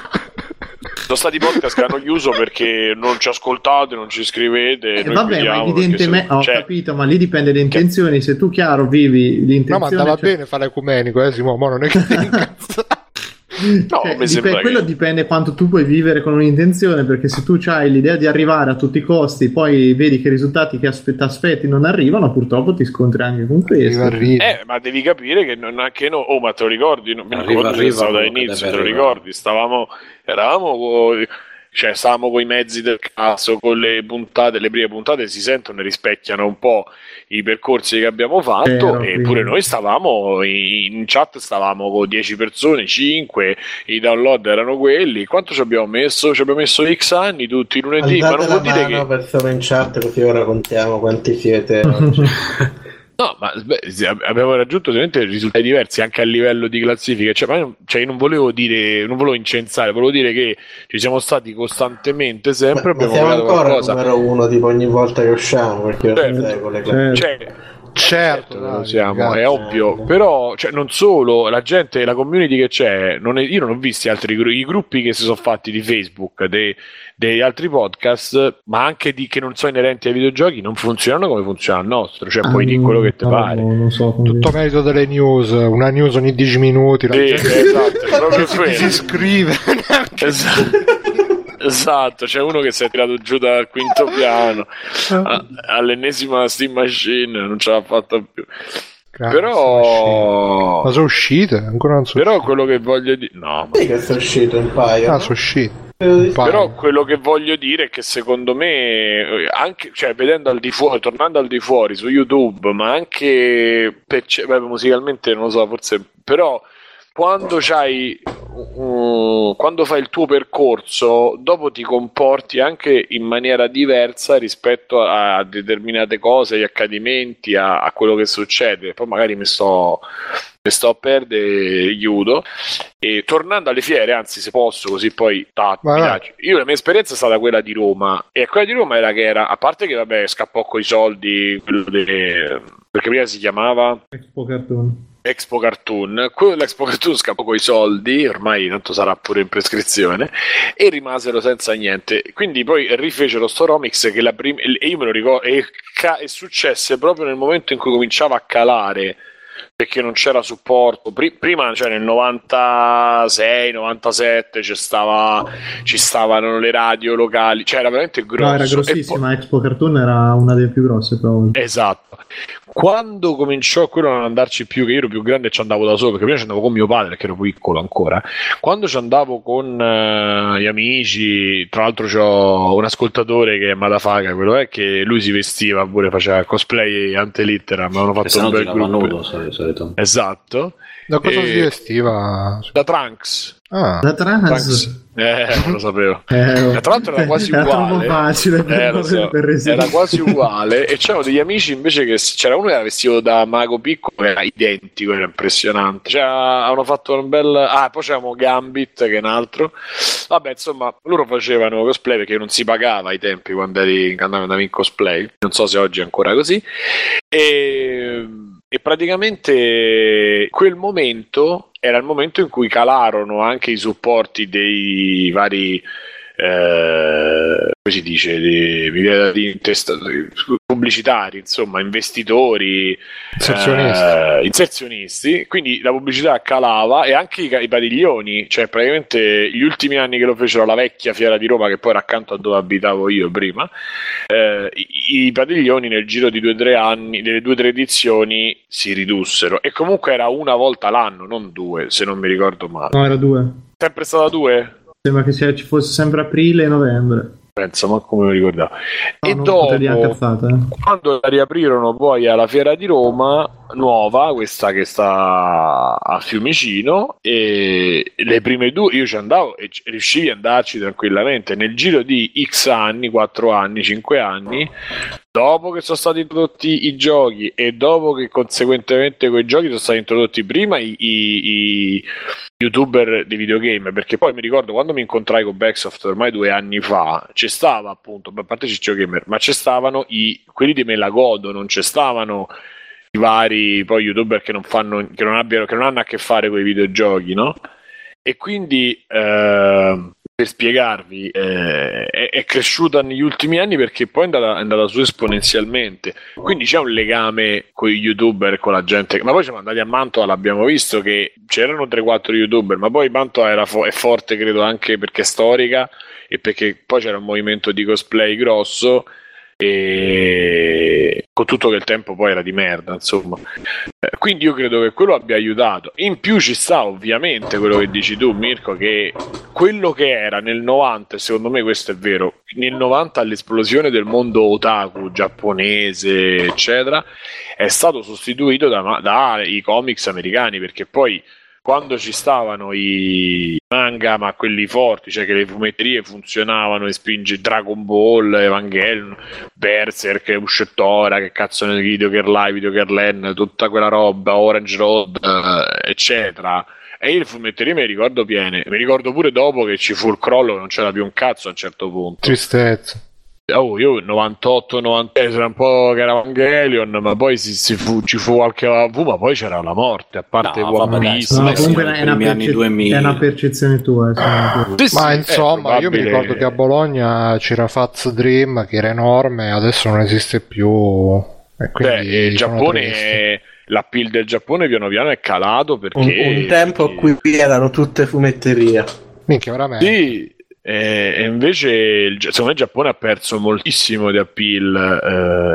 sono stati podcast che hanno chiuso perché non ci ascoltate, non ci scrivete. Eh, noi vabbè, ma evidentemente se- ho cioè, capito, ma lì dipende le intenzioni. Se tu chiaro vivi No, l'intenzione, ma andava cioè- bene fare ecumenico, eh, Simo, ma non è che ti <laughs> incazza. <laughs> No, Cioè, mi dipende- sembra quello che- dipende quanto tu puoi vivere con un'intenzione, perché se tu hai l'idea di arrivare a tutti i costi, poi vedi che i risultati che aspetti, aspetti non arrivano, purtroppo ti scontri anche con questo. Arriva, arriva. Eh, ma devi capire che non anche no, oh, ma te lo ricordi? Non mi Arriva, ricordo se arriva stavo quello che dall'inizio, te lo ricordi? Stavamo, eravamo, co- cioè, stavamo con i mezzi del caso, con le puntate, le prime puntate si sentono e rispecchiano un po' i percorsi che abbiamo fatto, Vero, e quindi- pure noi stavamo in, chat, stavamo con 10 persone, 5, i download erano quelli. Quanto ci abbiamo messo? Ci abbiamo messo X anni tutti i lunedì, ma Alzate non la vuol dire mano che. persone in chat così ora contiamo quanti siete oggi. <laughs> No, ma beh, abbiamo raggiunto ovviamente risultati diversi anche a livello di classifiche. Cioè, ma io- cioè, io non volevo dire, non volevo incensare, volevo dire che ci siamo stati costantemente sempre. Ma abbiamo siamo ancora qualcosa. numero uno tipo ogni volta che usciamo perché Certo. non seguo le cose. Cioè, Certo, certo, dai, lo siamo, ragazzi. è ovvio. Però, cioè, non solo la gente, la community che c'è, non è- io non ho visti altri i gruppi che si sono fatti di Facebook, dei, degli altri podcast, ma anche di che non sono inerenti ai videogiochi, non funzionano come funziona il nostro. Cioè, puoi dire quello che ti pare. no, non so Tutto merito delle news, una news ogni 10 minuti, la Sì, gente esatto, <laughs> proprio si quello. disiscrive. Esatto. Esatto, c'è uno che si è tirato giù dal quinto <laughs> piano a- all'ennesima Steam Machine, non ce l'ha fatta più. Grazie, Però, Ma sono uscite? Ancora non sono però quello che voglio dire, no, ma- Sì che sono uscito un paio. Ah, no? sono uscite. Però quello che voglio dire è che secondo me, anche, cioè, vedendo al di fuori, tornando al di fuori su YouTube, ma anche per, beh, musicalmente non lo so, forse, però quando c'hai uh, quando fai il tuo percorso, dopo ti comporti anche in maniera diversa rispetto a, a determinate cose, agli accadimenti, a, a quello che succede. Poi magari mi sto, mi sto a perdere, chiudo. E tornando alle fiere, anzi, se posso, così poi ta- Vai, mi vai. taccio. Io la mia esperienza è stata quella di Roma. E quella di Roma era che era, a parte che vabbè, scappò coi soldi, quello de- perché prima si chiamava Expo Cartoon. Expo Cartoon, quello dell'Expo Cartoon scappò coi soldi, ormai tanto sarà pure in prescrizione, e rimasero senza niente. Quindi poi rifecero sto Romix che la prima, e io me lo ricordo, e, ca- e successe proprio nel momento in cui cominciava a calare perché non c'era supporto. Pri- prima, cioè nel 96, 97, ci, stava, ci stavano le radio locali, cioè era veramente grosso. No, era E poi- grossissima. Expo Cartoon era una delle più grosse, però. Esatto. Quando cominciò quello a non andarci più, che io ero più grande e ci andavo da solo, perché prima ci andavo con mio padre, che ero piccolo ancora. Quando ci andavo con eh, gli amici, tra l'altro c'ho un ascoltatore che è Madafaga, quello è che lui si vestiva pure, faceva cosplay antelitteram, avevano E fatto un bel gruppo. nudo, soli- solito. Esatto. Da cosa E- si vestiva? Da Trunks. Ah, Da. Trunks. Eh, non lo sapevo. <laughs> Eh, E tra l'altro era quasi <laughs> era uguale. facile per, Eh, so. per era quasi uguale e c'erano degli amici invece che c'era uno che era vestito da mago piccolo era identico era impressionante cioè hanno fatto un bel ah poi c'avevamo Gambit che è un altro vabbè insomma loro facevano cosplay perché non si pagava ai tempi quando eri quando andavi in cosplay non so se oggi è ancora così e, e praticamente quel momento era il momento in cui calarono anche i supporti dei vari eh, come si dice di, mi viene da dire, pubblicitari insomma investitori inserzionisti. eh, inserzionisti quindi la pubblicità calava e anche i, i padiglioni cioè praticamente gli ultimi anni che lo fecero alla vecchia fiera di Roma che poi era accanto a dove abitavo io prima eh, i, i padiglioni nel giro di due o tre anni nelle due o tre edizioni si ridussero e comunque era una volta l'anno non due se non mi ricordo male No, era due. sempre stata due Sembra che ci fosse sempre aprile e novembre. penso ma come mi ricordavo No, e dopo cazzata, eh. quando la riaprirono poi alla fiera di Roma nuova questa che sta a Fiumicino e le prime due io ci andavo e ci- riuscivi ad andarci tranquillamente nel giro di x anni 4 anni 5 anni dopo che sono stati introdotti i giochi e dopo che conseguentemente quei giochi sono stati introdotti prima i, i- i youtuber di videogame perché poi mi ricordo quando mi incontrai con Backsoft ormai due anni fa c'è stava appunto a parte Ciccio Gamer ma c'è stavano i, quelli di Melagodo non c'è stavano i vari poi youtuber che non fanno che non abbiano che non hanno a che fare con i videogiochi no? e quindi eh, per spiegarvi, eh, è, è cresciuta negli ultimi anni perché poi è andata, è andata su esponenzialmente. Quindi c'è un legame con gli youtuber con la gente. Ma poi siamo andati a Mantova, l'abbiamo visto che c'erano 3-4 youtuber, ma poi Mantova era fo- è forte, credo, anche perché è storica e perché poi c'era un movimento di cosplay grosso e con tutto che il tempo poi era di merda insomma. Eh, quindi io credo che quello abbia aiutato. In più ci sta ovviamente quello che dici tu Mirko che quello che era nel 90 e secondo me questo è vero nel 90 all'esplosione del mondo otaku giapponese eccetera è stato sostituito da- dai comics americani perché poi quando ci stavano i manga, ma quelli forti, cioè che le fumetterie funzionavano e spinge Dragon Ball, Evangelion, Berserk, Uscettora, che cazzo ne Video Care Live, Video Care Land, tutta quella roba, Orange Road, eh, eccetera. E io le fumetterie me le ricordo piene. Mi ricordo pure dopo che ci fu il crollo, non c'era più un cazzo a un certo punto. Tristezza. Oh, io 98, 90 era un po' che era Evangelion, ma poi si, si fu- ci fu qualche AV, ma poi c'era la morte, a parte No, One Piece. No, comunque sì, è, una perce- 2000. è una percezione tua. insomma. Sì, sì, Ma insomma, io mi ricordo che a Bologna c'era Faz Dream che era enorme, adesso non esiste più. E quindi Beh, il Giappone, è- l'appeal del Giappone piano piano è calato Un, perché... un tempo a cui erano tutte fumetterie. Minchia, veramente. Sì, e invece secondo me il Giappone ha perso moltissimo di appeal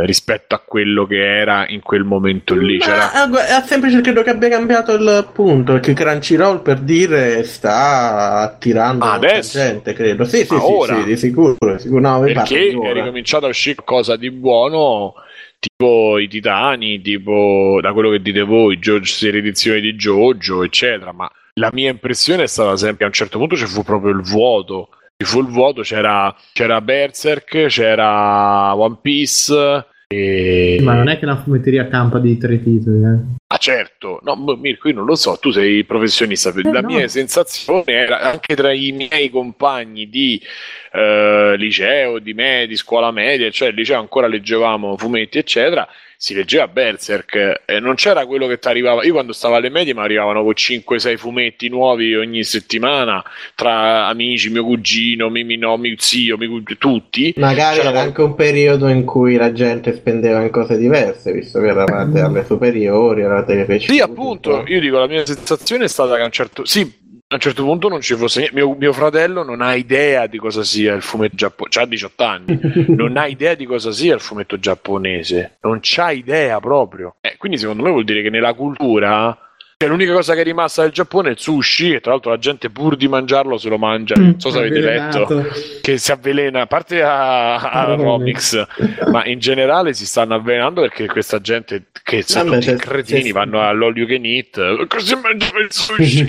eh, rispetto a quello che era in quel momento lì. C'era... È semplice credo che abbia cambiato il punto perché Crunchyroll per dire sta attirando Ah, adesso? gente credo sì sì sì, sì, di sicuro, di sicuro. No, perché è ricominciato a uscire qualcosa di buono tipo i titani tipo da quello che dite voi George, edizioni di Jojo eccetera ma la mia impressione è stata sempre che a un certo punto ci fu proprio il vuoto ci fu il vuoto c'era, c'era Berserk c'era One Piece e... Ma non è che una fumetteria campa di tre titoli. Eh. Ah certo, no, m- Mirko, io non lo so, tu sei professionista, la no. mia sensazione era anche tra i miei compagni di eh, liceo, di, me, di scuola media, cioè al liceo ancora leggevamo fumetti, eccetera, si leggeva Berserk e non c'era quello che ti arrivava, io quando stavo alle medie mi arrivavano con 5-6 fumetti nuovi ogni settimana, tra amici, mio cugino, mio, mio, mio zio, mio cug- tutti. Magari C'era era anche un periodo in cui la gente spendeva in cose diverse, visto che eravate alle superiori, eravate cresciuti. Sì, appunto, io dico, la mia sensazione è stata che a un certo sì, a un certo punto non ci fosse niente. Mio, mio fratello non ha idea di cosa sia il fumetto giapponese, ha 18 anni, <laughs> non ha idea di cosa sia il fumetto giapponese, non c'ha idea proprio. Eh, quindi secondo me vuol dire che nella cultura cioè, l'unica cosa che è rimasta del Giappone è il sushi e tra l'altro la gente pur di mangiarlo se lo mangia. Non so se avete letto che si avvelena, a parte a, a. Aerobics, ma in generale si stanno avvelenando perché questa gente che sono c'è- cretini c'è- vanno all'all you can eat così mangiano il sushi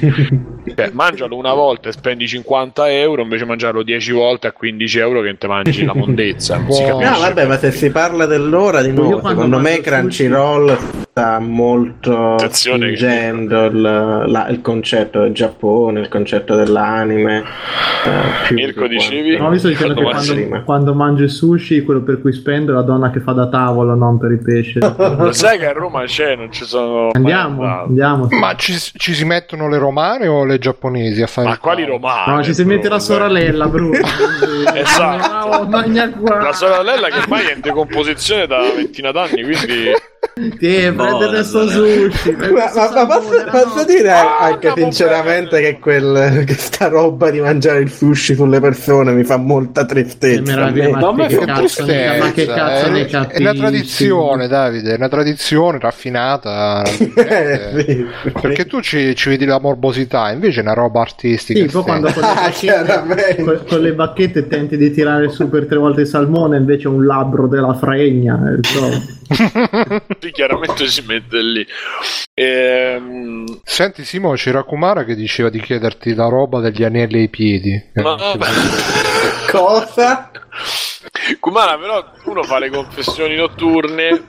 cioè, mangialo una volta e spendi 50 euro invece mangiarlo 10 volte a 15 euro che te mangi la mondezza non si capisce. No, vabbè, ma se si parla dell'ora di nuovo, secondo me Crunchyroll sta molto Attenzione che- spingendo il, la- il concetto del Giappone, il concetto dell'anime. eh, Mirko, di dicevi? No, visto dicendo che Quando quando, mangi- quando mangio il sushi, quello per cui spendo è la donna che fa da tavolo, non per i pesci. <laughs> lo sai che a Roma c'è non ci sono mai Andiamo, andiamo. Ma ci, ci si mettono le romane o le giapponesi a fare ma quali romani No, ci si mette la sorella, Bruno. <laughs> Esatto. No, magna qua. la sorella che ormai è in decomposizione da ventina d'anni quindi Ti prendere sto sushi. Ma, ma- ma posso, posso dire anche andiamo sinceramente che, quel, che sta roba di mangiare il sushi sulle persone mi fa molta tristezza. ma, che cazzo, ma che cazzo è, è una tradizione Davide è una tradizione raffinata <laughs> Eh, sì. perché tu ci, ci vedi la morbosità invece è una roba artistica Sì, poi quando con le, <laughs> Ah, bacchette, con, con le bacchette tenti di tirare su per tre volte il salmone, invece è un labbro della fregna. eh. <laughs> Sì, chiaramente si mette lì. Ehm, senti Simo c'era Kumara che diceva di chiederti la roba degli anelli ai piedi ma, <laughs> Cosa? Kumara, però uno fa le confessioni notturne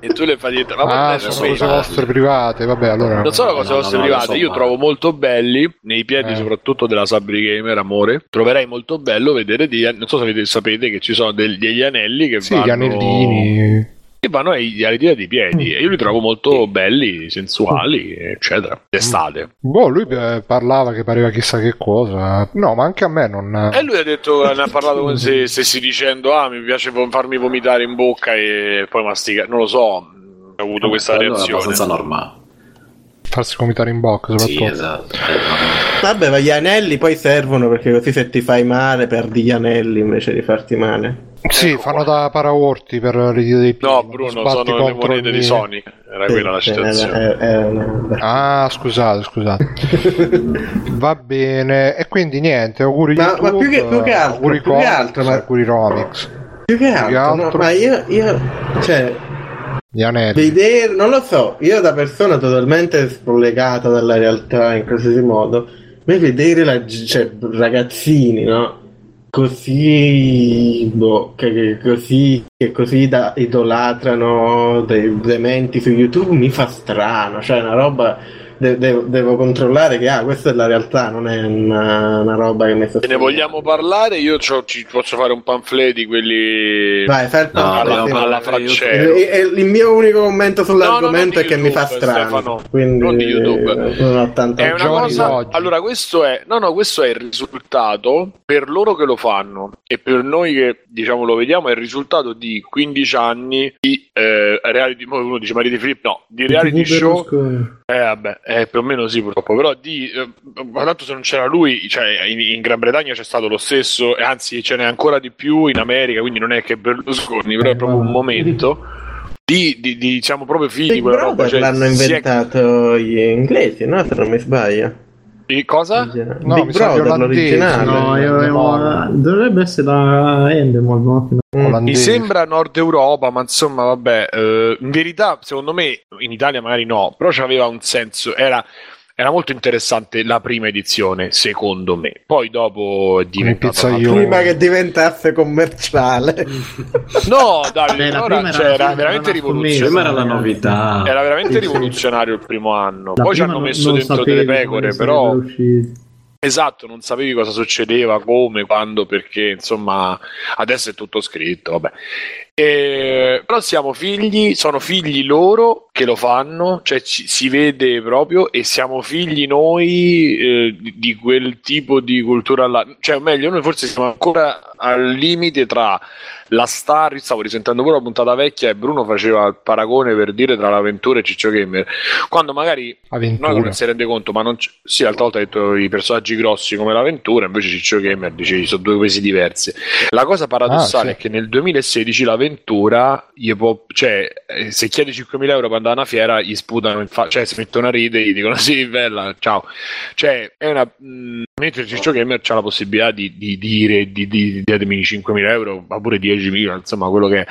e tu le fai dietro. Ma ah sono cose vostre private vabbè allora non sono No, cose no, vostre no, no, private, so, io ma- trovo molto belli, nei piedi Eh. soprattutto della Sabri Gamer, amore, troverei molto bello vedere, di, non so se avete- sapete che ci sono del- degli anelli che sì vanno... gli anellini che vanno ai, alle dita dei piedi e io li trovo molto belli, sensuali, eccetera. D'estate. Boh, lui eh, parlava che pareva chissà che cosa. No, ma anche a me non. E lui ha detto, ne ha parlato come se stessi dicendo: Ah, mi piace farmi vomitare in bocca e poi masticare. Non lo so, ho avuto questa Quello è reazione. abbastanza normale. Farsi comitare in bocca, Sì, soprattutto. esatto. Eh, Vabbè, ma gli anelli poi servono perché così se ti fai male perdi gli anelli invece di farti male. Sì, Ecco fanno qua. da paraorti per le dita dei piedi. No, Bruno, sono le monete di Sony. Era quella la Sì, citazione. era- era una- Ah, scusate, scusate. <laughs> Va bene, e quindi niente, auguri Ma- ma YouTube, più che- più che altro, auguri più che comics, altro, ma- auguri Romix, Più che altro, no, altro. ma io, io cioè, vedere, non lo so, io da persona totalmente scollegata dalla realtà in qualsiasi modo, me vedere la, cioè, ragazzini, no? Così, boh, che, così, che così da, idolatrano dei dementi su YouTube mi fa strano, cioè una roba, de- devo, devo controllare che, ah, questa è la realtà, non è una, una roba che mi sta Se ne vogliamo parlare, io c'ho- ci posso fare un pamphlet di quelli Vai, fai il No, alla, alla. E- e- il mio unico commento sull'argomento No, no, è che di mi fa YouTube, strano. Stefano. Quindi Non di YouTube. non ho tanta È una cosa. Allora, questo è. No, no, questo è il risultato per loro che lo fanno e per noi che diciamo lo vediamo. È il risultato di 15 anni di eh, reality. Uno dice Maria di Filippo, no, di reality show. Eh, vabbè, eh, più o meno sì, purtroppo. Però di. eh, tanto se non c'era lui, cioè in, in Gran Bretagna c'è stato lo stesso, anzi ce n'è ancora di più in America. Quindi non è che Berlusconi, però è proprio un momento. Di, di, di, siamo proprio figli di quella roba. Cioè, l'hanno si è- inventato gli inglesi, no? Se non mi sbaglio. Di cosa? No, Big mi Brother, l'originale. No, io, io- dovrebbe essere la Endemol, no? Mm. Mi sembra Nord Europa, ma insomma, vabbè, eh, in verità, secondo me, in Italia magari no, però c'aveva un senso, era, era molto interessante la prima edizione, secondo me. Poi dopo è diventato pizzaiolo. un altro- Prima che diventasse commerciale. <laughs> No, Davide, Beh, la ora prima era- c'era era veramente una rivoluzionario. Prima era la novità. Era veramente Sì, sì. rivoluzionario il primo anno. La Poi ci hanno messo dentro delle pecore, però uscito. Esatto, non sapevi cosa succedeva, come, quando, perché, insomma, adesso è tutto scritto, vabbè. E- però siamo figli, sono figli loro che lo fanno, cioè ci- si vede proprio, e siamo figli noi eh, di, di quel tipo di cultura là. Cioè, o meglio, noi forse siamo ancora al limite tra la star, stavo risentendo pure la puntata vecchia e Bruno faceva il paragone per dire tra l'avventura e Ciccio Gamer, quando magari Avventura. noi non si rende conto, ma non c- sì, l'altra volta ha detto i personaggi grossi come l'avventura, invece Ciccio Gamer dice sono due pesi diversi. La cosa paradossale Ah, sì. è che nel 2016 l'avventura, gli può, cioè, eh, se chiede 5.000 euro per andare a una fiera, gli sputano in faccia, cioè si mettono a ridere, gli dicono <laughs> sì, bella, ciao. Cioè, è una. mh, mentre Ciccio Gamer c'ha la possibilità di, di dire di, di, datemi 5.000 euro, ma pure 10.000, insomma, quello che è.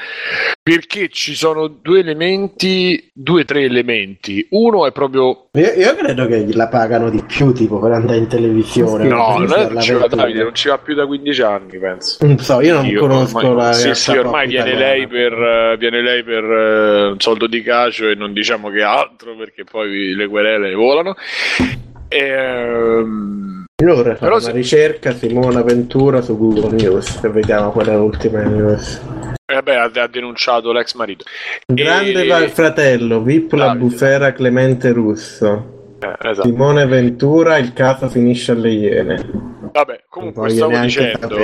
Perché ci sono due elementi, due tre elementi. Uno è proprio Io, io credo che la pagano di più, tipo, per andare in televisione. Sì, No, non ci va. Davide, non ci va più da 15 anni, penso. Non so, io non Io conosco ormai- la Sì, sì, ormai pop viene italiana. lei, per, eh, viene lei per eh, un soldo di cacio e non diciamo che altro perché poi le querele volano. Ehm, Allora, Però una se- ricerca Simona Ventura su Google News e vediamo qual è l'ultima news. vabbè, ha, ha denunciato l'ex marito. Grande E- fratello, VIP la bufera Clemente Russo. Eh, esatto. Simone Ventura, il caso finisce alle Iene. Vabbè, comunque stavo dicendo,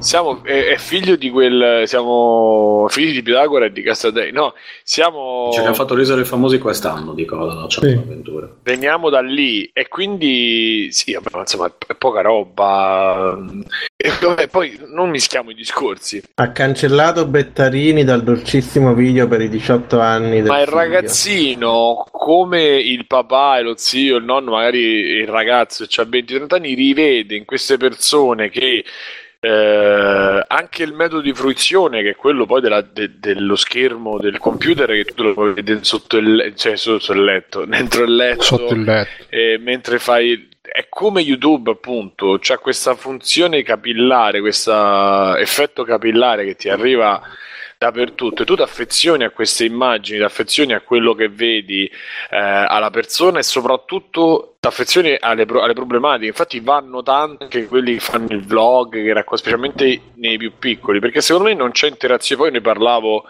siamo, è, è figlio di quel, siamo figli di Pitagora e di Castadei, no, siamo, Cioè, che ha fatto risere i famosi quest'anno di cosa la Sì. avventura. veniamo da lì e quindi sì, vabbè, ma insomma è poca roba. E vabbè, poi non mischiamo i discorsi, Ha cancellato Bettarini dal dolcissimo video per i 18 anni del ma il figlio. ragazzino, come il papà e lo zio, il nonno, magari il ragazzo che ha 20-30 anni, rivede in queste persone che eh, anche il metodo di fruizione, che è quello poi della- de- dello schermo del computer, che tu lo puoi vedere sotto il, cioè sotto il letto, <laughs> dentro il letto, Sotto il letto. e mentre fai è come YouTube appunto c'ha questa funzione capillare questo effetto capillare che ti arriva dappertutto e tu ti affezioni a queste immagini, ti affezioni a quello che vedi eh, alla persona e soprattutto ti affezioni alle, pro- alle, problematiche. Infatti vanno tanto anche quelli che fanno il vlog, che racco- specialmente nei più piccoli, perché secondo me non c'è interazione. Poi ne parlavo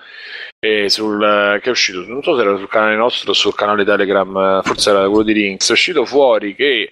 eh, sul che è uscito, non so se era sul canale nostro o sul canale Telegram, forse era quello di Links, è uscito fuori che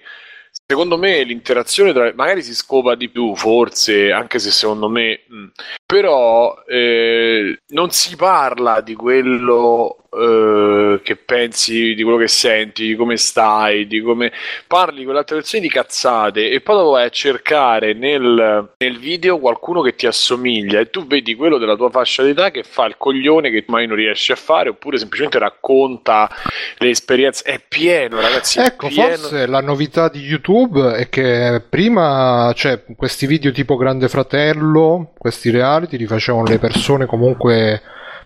secondo me l'interazione tra magari si scopa di più, forse, anche se secondo me mh, però eh, non si parla di quello eh, che pensi, di quello che senti, di come stai, di come parli con l'altra persona di cazzate e poi dopo vai a cercare nel, nel, video qualcuno che ti assomiglia e tu vedi quello della tua fascia d'età che fa il coglione che mai non riesci a fare oppure semplicemente racconta le esperienze. È pieno, ragazzi. Ecco, pieno. forse la novità di YouTube è che prima, cioè, questi video tipo Grande Fratello, questi reality li facevano le persone comunque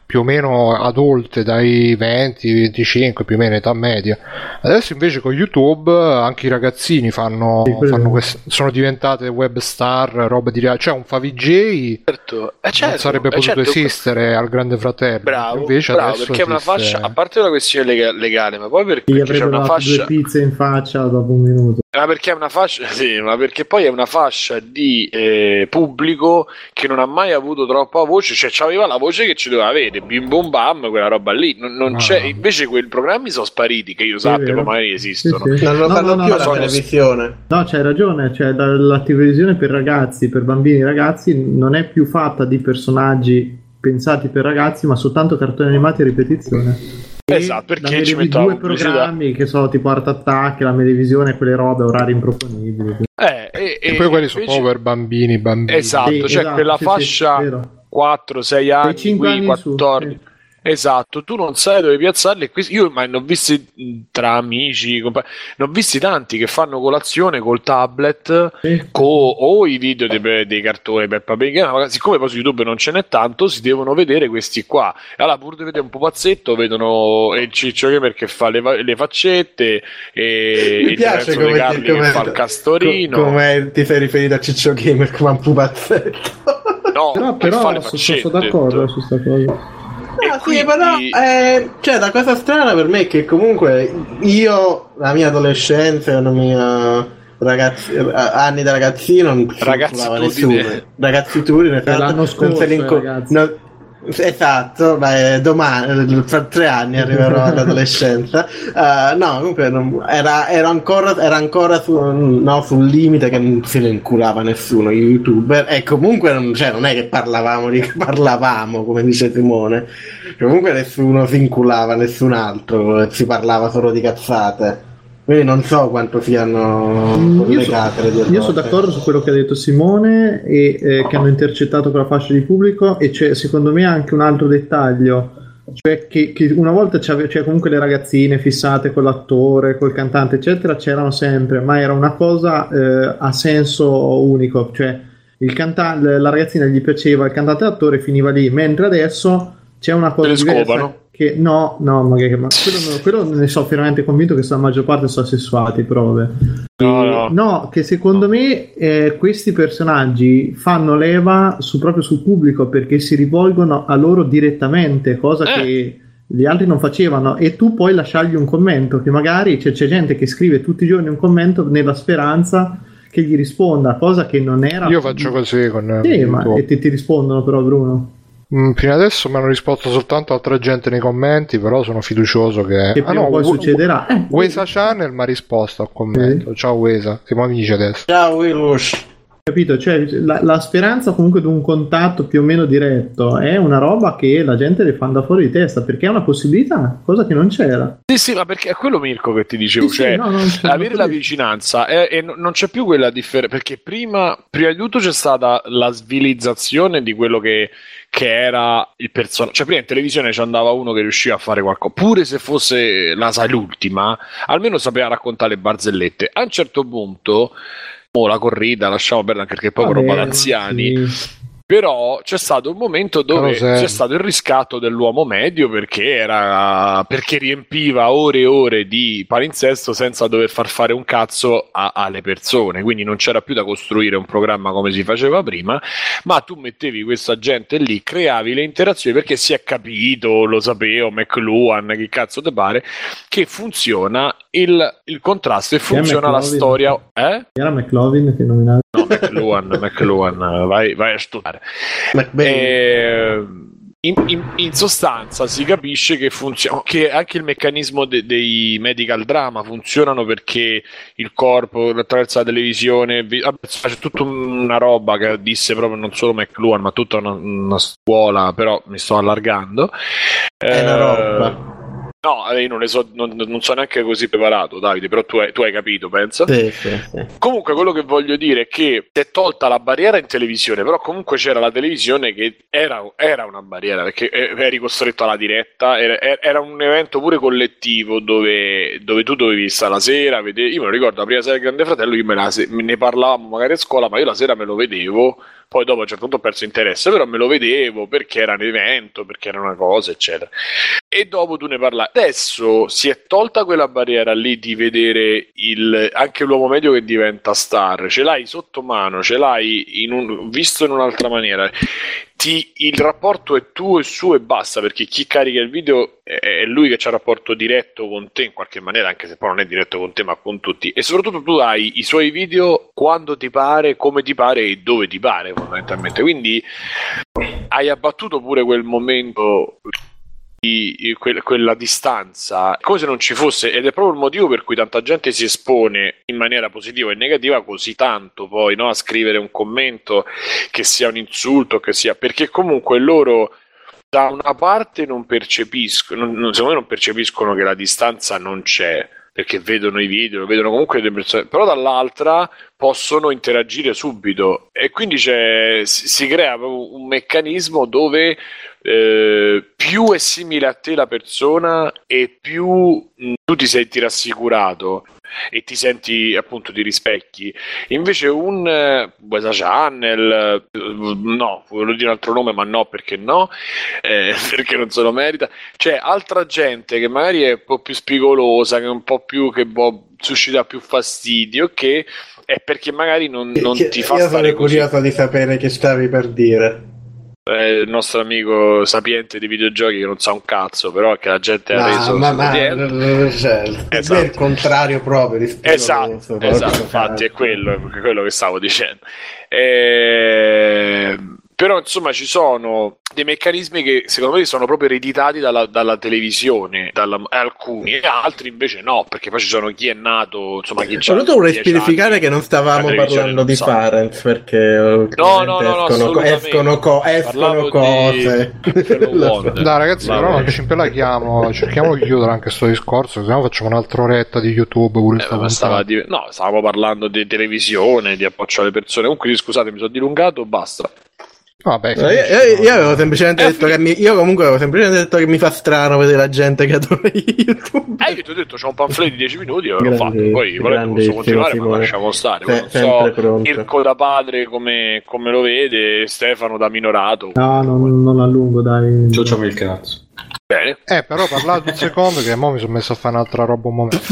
più o meno adulte dai 20-25 più o meno età media adesso invece con youtube anche i ragazzini fanno, sì, fanno quest- sono diventate web star roba di cioè un Favij certo. eh, certo. non sarebbe eh, potuto certo. esistere al grande fratello bravo, invece bravo adesso perché è una esiste... fascia a parte la questione lega- legale ma poi perché, perché c'è una fascia due pizze in faccia dopo un minuto ma perché è una fascia, <laughs> sì, ma perché poi è una fascia di eh, pubblico che non ha mai avuto troppa voce, cioè aveva la voce che ci doveva avere, bim bum bam, quella roba lì. Non, non ah. c'è, invece quei programmi sono spariti, che io sappia, ma magari esistono. Sì, sì. Non lo no, fanno no, più no, la televisione. No, c'hai ragione, cioè la televisione per ragazzi, per bambini e ragazzi, non è più fatta di personaggi pensati per ragazzi, ma soltanto cartoni animati a ripetizione. Esatto, perché ci mettono due programmi che sono tipo Art Attack, la Melevisione, quelle robe, orari improponibili. Eh, e, e, e poi quelli sono proprio per bambini, bambini. Esatto, sì, cioè esatto, quella sì, fascia sì, 4-6 anni, 5 anni 14. Su, Esatto, tu non sai dove piazzarli. Io ma ne ho visti tra amici, compa- ne ho visti tanti che fanno colazione col tablet eh. co- o i video dei, dei cartoni Peppa Pig. Ma siccome poi su YouTube non ce n'è tanto, si devono vedere questi qua. Allora, pur di vedere un po' pazzetto, vedono il Ciccio Gamer che fa le, le faccette e Mi piace come, Carli ti, come che fa il castorino. Co- come ti sei riferito a Ciccio Gamer come un pupazzetto? No, però, però sono d'accordo su questa cosa. No, quindi... sì, però, eh, cioè, la cosa strana per me è che comunque io, la mia adolescenza, la mia ragazzi, anni da ragazzino, non ragazzi nessuno. Ragazzi turi, l'anno scorso, non, Esatto, beh, domani, fra tre anni arriverò <laughs> all'adolescenza. Uh, no, comunque non, era, era, ancora, era ancora su, no, sul limite che non se ne inculava nessuno, gli youtuber. E comunque non, cioè, non è che parlavamo di <laughs> parlavamo, come dice Simone. Comunque nessuno si inculava, nessun altro, si parlava solo di cazzate. Quindi non so quanto siano mm, legate io, so, io sono d'accordo su quello che ha detto Simone e eh, che hanno intercettato quella fascia di pubblico e c'è secondo me anche un altro dettaglio cioè che, che una volta c'era cioè comunque le ragazzine fissate con l'attore, col cantante eccetera c'erano sempre ma era una cosa eh, a senso unico cioè il cantante, la ragazzina gli piaceva il cantante l'attore finiva lì mentre adesso c'è una cosa diversa. scopano che no, no, magari, ma quello, quello, ne so veramente convinto che la maggior parte sono sessuati, prove. No, no. no che secondo no. me eh, questi personaggi fanno leva su, proprio sul pubblico perché si rivolgono a loro direttamente, cosa eh. che gli altri non facevano e tu puoi lasciargli un commento che magari c'è, c'è gente che scrive tutti i giorni un commento nella speranza che gli risponda, cosa che non era... Io faccio così con... Sì, ma e ti, ti rispondono però Bruno. Mm, fino adesso mi hanno risposto soltanto altra gente nei commenti, però sono fiducioso che... Che ah, no, poi w- succederà. Eh. Wesa Channel mi ha risposto al commento. Sì. Ciao Wesa, siamo amici adesso. Ciao Wilush. Capito? Cioè, la, la, speranza comunque di un contatto più o meno diretto è una roba che la gente le fa da fuori di testa perché è una possibilità, cosa che non c'era. Sì, sì, ma perché è quello Mirko che ti dicevo, sì, cioè sì, no, avere la vicinanza e, e non c'è più quella differenza perché prima, prima di tutto c'è stata la svilizzazione di quello che che era il personaggio. Cioè, prima in televisione ci andava uno che riusciva a fare qualcosa, pure se fosse la sai l'ultima, almeno sapeva raccontare le barzellette. A un certo punto, oh, la corrida, lasciamo perdere anche perché poi Vabbè, roba da anziani. Sì. Però c'è stato un momento dove Carosello. c'è stato il riscatto dell'uomo medio perché, era, perché riempiva ore e ore di palinsesto senza dover far fare un cazzo a- alle persone. Quindi non c'era più da costruire un programma come si faceva prima, ma tu mettevi questa gente lì, creavi le interazioni perché si è capito, lo sapevo, McLuhan, che cazzo te pare, che funziona il, il contrasto e funziona la storia. Eh? Era McLovin che nominavi. No, McLuhan, <laughs> McLuhan, vai, vai a studiare. McBain. Eh, in, in- in sostanza si capisce che funziona che anche il meccanismo de- dei medical drama funzionano perché il corpo attraverso la televisione vi- vabbè, c'è tutta una roba che disse proprio non solo McLuhan ma tutta una, una scuola però mi sto allargando È una Eh, roba. No eh, io non ne so non, non sono neanche così preparato Davide però tu hai, tu hai capito penso Sì, sì, sì. Comunque quello che voglio dire è che si è tolta la barriera in televisione, però comunque c'era la televisione che era, era una barriera, perché eh, eri costretto alla diretta, era, era un evento pure collettivo dove, dove tu dovevi stare la sera, vedere, io me lo ricordo la prima sera del Grande Fratello, io me la se- ne parlavamo magari a scuola, ma io la sera me lo vedevo, poi dopo a un certo punto ho perso interesse, però me lo vedevo perché era un evento, perché era una cosa, eccetera. E dopo tu ne parlavi. Adesso si è tolta quella barriera lì di vedere il, anche l'uomo medio che diventa star, ce l'hai sotto mano, ce l'hai in un- visto in un'altra maniera. Ti- il rapporto è tuo e suo e basta perché chi carica il video è, lui che c'ha il rapporto diretto con te in qualche maniera, anche se poi non è diretto con te ma con tutti. E soprattutto tu hai i suoi video quando ti pare, come ti pare e dove ti pare fondamentalmente. Quindi hai abbattuto pure quel momento di que- quella distanza come se non ci fosse ed è proprio il motivo per cui tanta gente si espone in maniera positiva e negativa così tanto poi no, a scrivere un commento che sia un insulto che sia perché comunque loro da una parte non percepiscono non- secondo me non percepiscono che la distanza non c'è perché vedono i video, vedono comunque le persone, però dall'altra possono interagire subito. E quindi si, si crea un meccanismo dove eh, più è simile a te la persona e più mh, tu ti senti rassicurato e ti senti appunto ti rispecchi. Invece un eh, Wesa Channel eh, no volevo dire un altro nome ma no perché no? Eh, <laughs> perché non se lo merita. C'è altra gente che magari è un po' più spigolosa che è un po' più che boh, suscita più fastidio che è perché magari non, non ti fa Io stare sono così. curioso di sapere che stavi per dire. Eh, il nostro amico sapiente di videogiochi che non sa un cazzo, però che la gente ha reso ma, ma cioè, Esatto. è il contrario proprio rispetto Esatto, esatto, infatti è quello, è quello che stavo dicendo. Eh, però insomma ci sono dei meccanismi che secondo me sono proprio ereditati dalla, dalla televisione, dalla- alcuni, e altri invece no, perché poi ci sono chi è nato, insomma chi c'ha Soprattutto vorrei 10 specificare che non stavamo parlando non di sa. Parents perché No, no, no, no, escono, escono, co- escono cose. <laughs> Dai ragazzi, Va però non bene. ci impelachiamo, cerchiamo di chiudere anche questo discorso, se no facciamo un'altra oretta di YouTube pure Eh, stava di- No, stavamo parlando di televisione, di approccio alle persone. Comunque, scusate, mi sono dilungato, basta. Vabbè, No, Io, io- io avevo semplicemente Eh, detto che mi, io comunque avevo semplicemente detto che mi fa strano vedere la gente che adora <laughs> YouTube. Eh, io ti ho detto, c'ho un pamphlet di 10 minuti e l'ho fatto. Poi volete posso continuare, ma Simone. lasciamo stare. Se- non so pronto. Mirko da padre come, come lo vede, Stefano da minorato. No, non, non allungo, dai. Ciociami il cazzo. Bene. Eh, però parlate un secondo che mo mi sono messo a fare un'altra roba un momento. <laughs>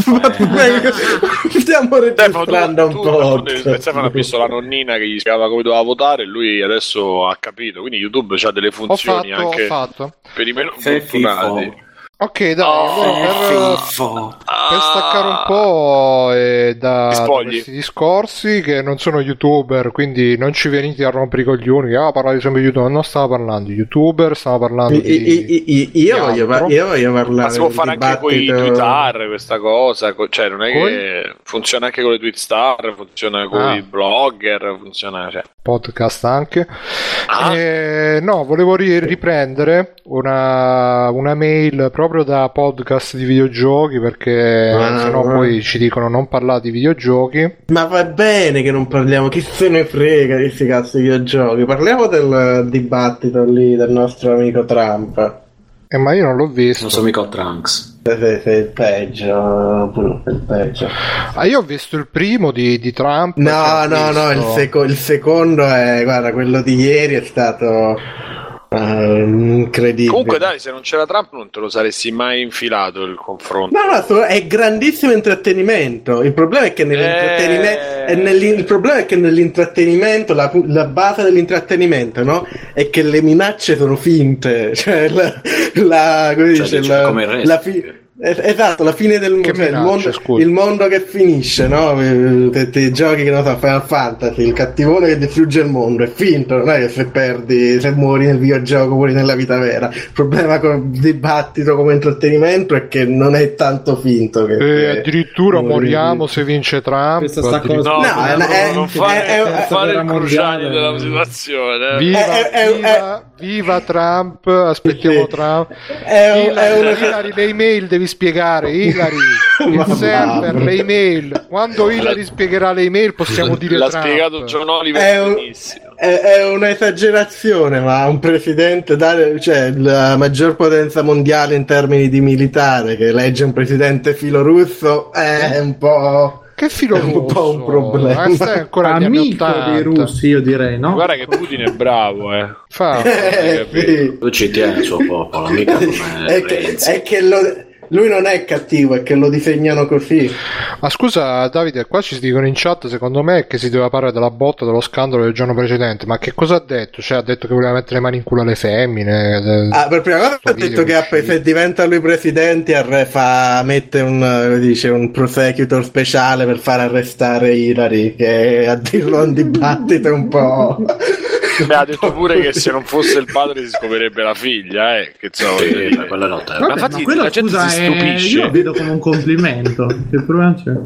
Stiamo Stefano, registrando tu, un po'. tu- Stefano ha visto la nonnina che gli spiegava come doveva votare e lui adesso ha capito. Quindi YouTube ha delle Ho funzioni fatto, ho anche fatto. per i meno fortunati. Ok, dai, Oh, allora per, per staccare un po' eh, da, questi discorsi che non sono youtuber, quindi non ci venite a rompere i coglioni, che ah, parlare sempre di youtuber, non stavo parlando di youtuber, stavo parlando di... i- i- i- io, di voglio, io voglio parlare Ma si può fare anche con i dibattito- Twitter questa cosa, co- cioè non è che funziona anche con le tweet star, funziona con Ah. i blogger, funziona cioè. Podcast anche. Ah. Eh, no, volevo ri- riprendere una, una mail proprio da podcast di videogiochi perché Ah, sennò ah. poi ci dicono non parlare di videogiochi. Ma va bene che non parliamo, chi se ne frega di questi cazzo di videogiochi. Parliamo del dibattito lì del nostro amico Trump. Eh, ma io non l'ho visto. Non so mica Trunks. Sei, sei il peggio, sei il peggio. Ah, io ho visto il primo di, di Trump. No, cioè, no, no, il, visto- seco- il secondo è, guarda, quello di ieri è stato eh, incredibile. Comunque, dai, se non c'era Trump, non te lo saresti mai infilato il confronto. No, no, è grandissimo intrattenimento. Il problema è che nell'intrattenimento, Eh. il problema è che nell'intrattenimento, la, la base dell'intrattenimento, no? È che le minacce sono finte. <laughs> Cioè, la, la- come Cioè, dice, la, come il resto. la fi- Esatto, la fine del cioè, il, mondo, scusa? il mondo che finisce, no? Eh, Te, te giochi che non so, Final Fantasy, il cattivone che distrugge il mondo, è finto, non è che se perdi, se muori nel videogioco, muori nella vita vera. Il problema con il dibattito come intrattenimento è che non è tanto finto. Che, Eh, che addirittura muori moriamo se vince Trump. Questa sta addirittura- No, No, no, è- non è- fare, è- non è- fare è- il cruciani mondiale. della situazione. eh. Viva, È- è- è- viva, viva Trump, aspettiamo Sì. Trump. È, un- è Hillary, una- Hillary, le email devi spiegare, <laughs> Hillary, il server, le email. Quando Hillary spiegherà le email possiamo dire L'ha Trump. spiegato John Oliver È un-. È, è un'esagerazione, ma un presidente, dare, cioè la maggior potenza mondiale in termini di militare, che elegge un presidente filorusso, è un po'. Che filo È un russo? po' un problema. Ma stai ancora Amico 80. dei russi, io direi, no? Guarda che Putin è bravo, eh. Fa. <laughs> Eh, sì. Lui ci tiene il suo popolo, mica <laughs> come è, che, Renzi. è che lo- lui non è cattivo, è che lo disegnano così. Ma scusa Davide, qua ci si dicono in chat secondo me che si doveva parlare della botta dello scandalo del giorno precedente, ma che cosa ha detto? Cioè ha detto che voleva mettere le mani in culo alle femmine. eh, Ah, per prima cosa ha detto che uscito. se diventa lui presidente arre- fa, mette un, eh, dice, un prosecutor speciale per far arrestare Hillary, che a dirlo a un dibattito un po'... Beh, ha detto pure che se non fosse il padre si scoprirebbe la figlia, eh. Che so, Sì, ma quella notte. Vabbè, infatti ma quello, la gente scusa, si è- stupisce. io lo vedo come un complimento.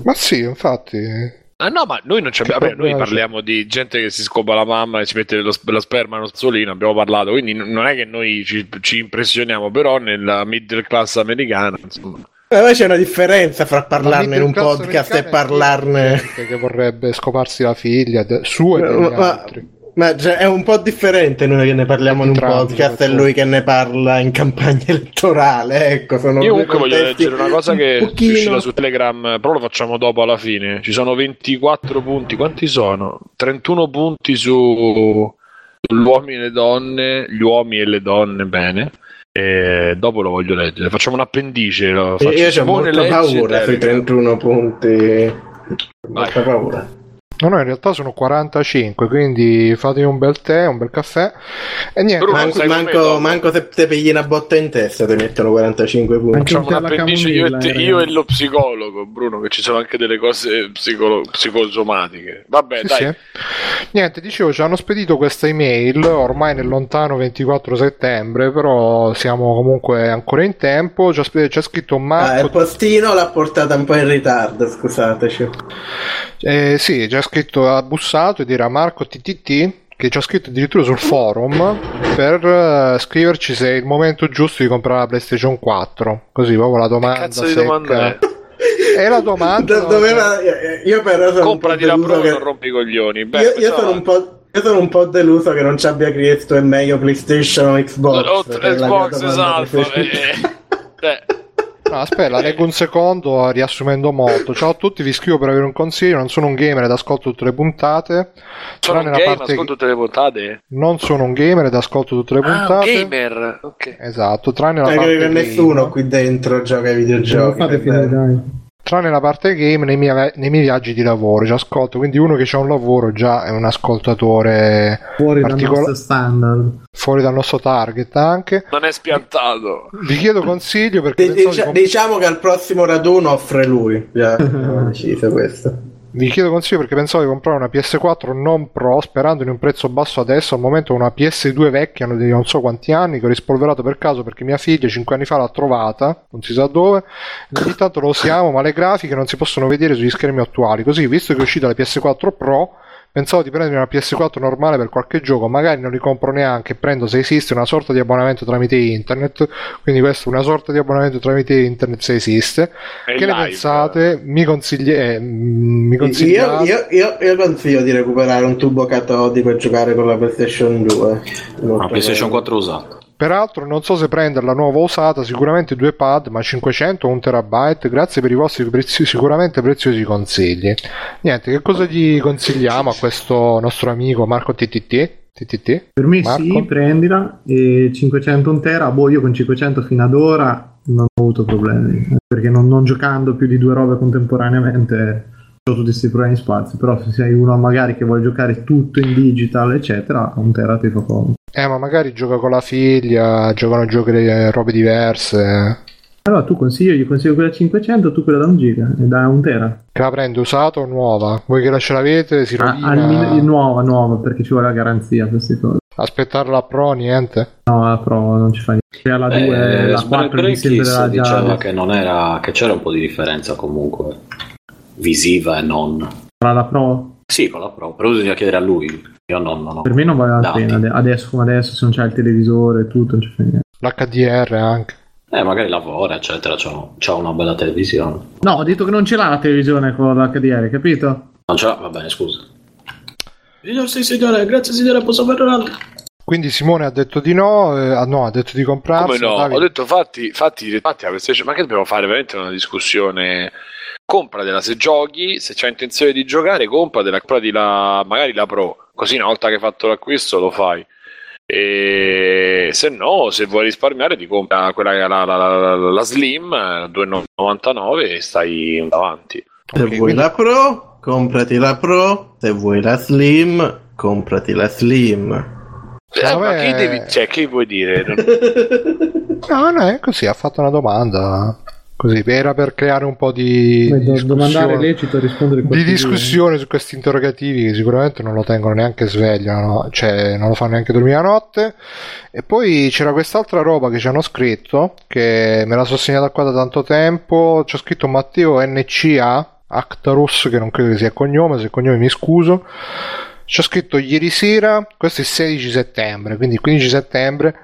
Ma sì, infatti. Ah no, ma noi non ci abbiamo. Che Vabbè, noi parliamo di gente che si scopa la mamma e si mette lo, la sperma nello solino, abbiamo parlato, quindi n- non è che noi ci, ci impressioniamo, però nella middle class americana, insomma. Ma poi c'è una differenza fra parlarne in un Ma podcast e parlarne... gente che vorrebbe scoparsi la figlia de- sua e degli Ma, altri. Ma cioè, è un po' differente noi che ne parliamo in un Entrambi, podcast e lui che ne parla in campagna <laughs> elettorale. Ecco, sono Io comunque voglio leggere una cosa che un è pochino- uscita su Telegram, però lo facciamo dopo alla fine. Ci sono 24 punti, quanti sono? 31 punti su sull'uomini e le donne, gli uomini e le donne, bene. E dopo lo voglio leggere. Facciamo un appendice. Lo faccio Io ho molta legge paura sui Telegram. 31 punti. Molta paura. No, no, in realtà sono 45, quindi fate un bel tè, un bel caffè e niente. Bruno, Manco, manco, manco se te pigli una botta in testa ti mettono 45 punti. Facciamo un tè alla appendice io e, te- eh, io e lo psicologo, Bruno, che ci sono anche delle cose psicolo- psicosomatiche. Vabbè, Sì, dai. sì. Niente, dicevo, ci hanno spedito questa email ormai nel lontano 24 settembre, però siamo comunque ancora in tempo. C'è, c'è scritto Ah, il Marco. postino l'ha portata un po' in ritardo, scusateci. eh, sì, c'è scritto ha bussato ed era Marco TTT che ci ha scritto addirittura sul forum per eh, scriverci se è il momento giusto di comprare la PlayStation 4. Così proprio la domanda. Cazzo di domanda è? <laughs> È la domanda. Do- doveva- io però sono Comprati la Pro deluso e non che... rompi i coglioni. Beh, io, io sono un po'... Io sono un po' deluso che non ci abbia chiesto è meglio PlayStation o Xbox. Che mia Xbox, esatto. eh, eh. <laughs> No, aspetta, leggo un secondo riassumendo molto. Ciao a tutti, vi scrivo per avere un consiglio. Non sono un gamer ed ascolto tutte le puntate. Sono un Tranne la game, parte- ascolto tutte le puntate. Non sono un gamer ed ascolto tutte le Ah, un puntate. gamer. Ok. Esatto, tranne la Eh, parte che nessuno game. qui dentro gioca ai Non videogiochi. fate per finire, dai. Tranne la parte game nei miei, nei miei viaggi di lavoro. Ci ascolto, quindi uno che ha un lavoro già è un ascoltatore Fuori dal particola- nostro standard. fuori dal nostro target anche. Non è spiantato. Vi chiedo consiglio perché Di- pensavo di dicia- comp- diciamo che al prossimo raduno offre lui. Già, <laughs> ho deciso questo. Vi chiedo consiglio perché pensavo di comprare una PS4 non Pro sperando in un prezzo basso adesso. Al momento una PS2 vecchia di non so quanti anni che ho rispolverato per caso perché mia figlia 5 anni fa l'ha trovata, non si sa dove. E ogni tanto lo usiamo, ma le grafiche non si possono vedere sugli schermi attuali. Così, visto che è uscita la PS4 Pro, pensavo di prendere una PS4 normale per qualche gioco. Magari non li compro neanche, prendo se esiste una sorta di abbonamento tramite internet. Quindi, questo è una sorta di abbonamento tramite internet se esiste. È Che ne live. pensate? Mi, consigli- eh, mm, mi Io, consigliate? io, io, io consiglio di recuperare un tubo catodico e giocare con la PlayStation 2. Una PlayStation 4 usata. Peraltro non so se prenderla nuova o usata, sicuramente due pad, ma 500 o 1 terabyte. Grazie per i vostri preziosi, sicuramente preziosi consigli. Niente, che cosa gli consigliamo a questo nostro amico Marco TTT? TTT? Per me Marco? sì, prendila. E 500 un tera, boh, io con 500 fino ad ora non ho avuto problemi. Perché non, non giocando più di due robe contemporaneamente ho tutti questi problemi di spazio. Però se sei uno magari che vuole giocare tutto in digital, eccetera, un tera ti fa comodo. Eh, ma magari gioca con la figlia, giocano giochi eh, robe diverse. Allora tu consiglio, gli consiglio quella 500, tu quella da 1 giga e da 1 tera. Che la prende usata o nuova? Voi che la ce l'avete, si Ah, rovina. almeno- nuova, nuova, perché ci vuole la garanzia queste cose. Aspettare la Pro, niente. No, la Pro non ci fa niente. La 2, Eh, la Smack 4 mi Breakis sembrava diceva già... che, non era, che c'era un po' di differenza comunque visiva e non. Tra la Pro, Sì, con la Pro, però bisogna chiedere a lui. Io non, non ho. per me non vale la dati. pena. Ade- Adesso come adesso, se non c'è il televisore e tutto, non fa niente. L'HDR anche. Eh, magari lavora, eccetera, c'ha, c'ha una bella televisione. No, ho detto che non ce l'ha la televisione con l'HDR, capito? Non ce l'ha, va bene, scusa. Signor, sì, signore, grazie signore, posso avere un Quindi Simone ha detto di no, eh, ah, no, ha detto di comprarsi. Come no? Davide- Ho detto fatti, fatti, fatti la PlayStation, ma che dobbiamo fare veramente una discussione? Compratela se giochi, se c'hai intenzione di giocare, compratela, comprati la, magari la Pro, così una volta che hai fatto l'acquisto lo fai. E se no, se vuoi risparmiare, ti compra quella che è la, la, la, la- la Slim eh, 2,99 e stai davanti. Se Ok, vuoi quindi- la Pro, comprati la Pro. Se vuoi la Slim, comprati la Slim. Eh, ma che devi, cioè, che vuoi dire? <laughs> No, no, è così, ha fatto una domanda. Così, era per creare un po' di, domandare lecito rispondere di due. discussione su questi interrogativi che sicuramente non lo tengono neanche sveglio, no? cioè non lo fanno neanche dormire la notte. E poi c'era quest'altra roba che ci hanno scritto, che me la sono segnata qua da tanto tempo, c'è scritto Matteo NCA, Actarus, che non credo che sia cognome, se cognome mi scuso. C'è scritto ieri sera, questo è il 16 settembre, quindi il 15 settembre,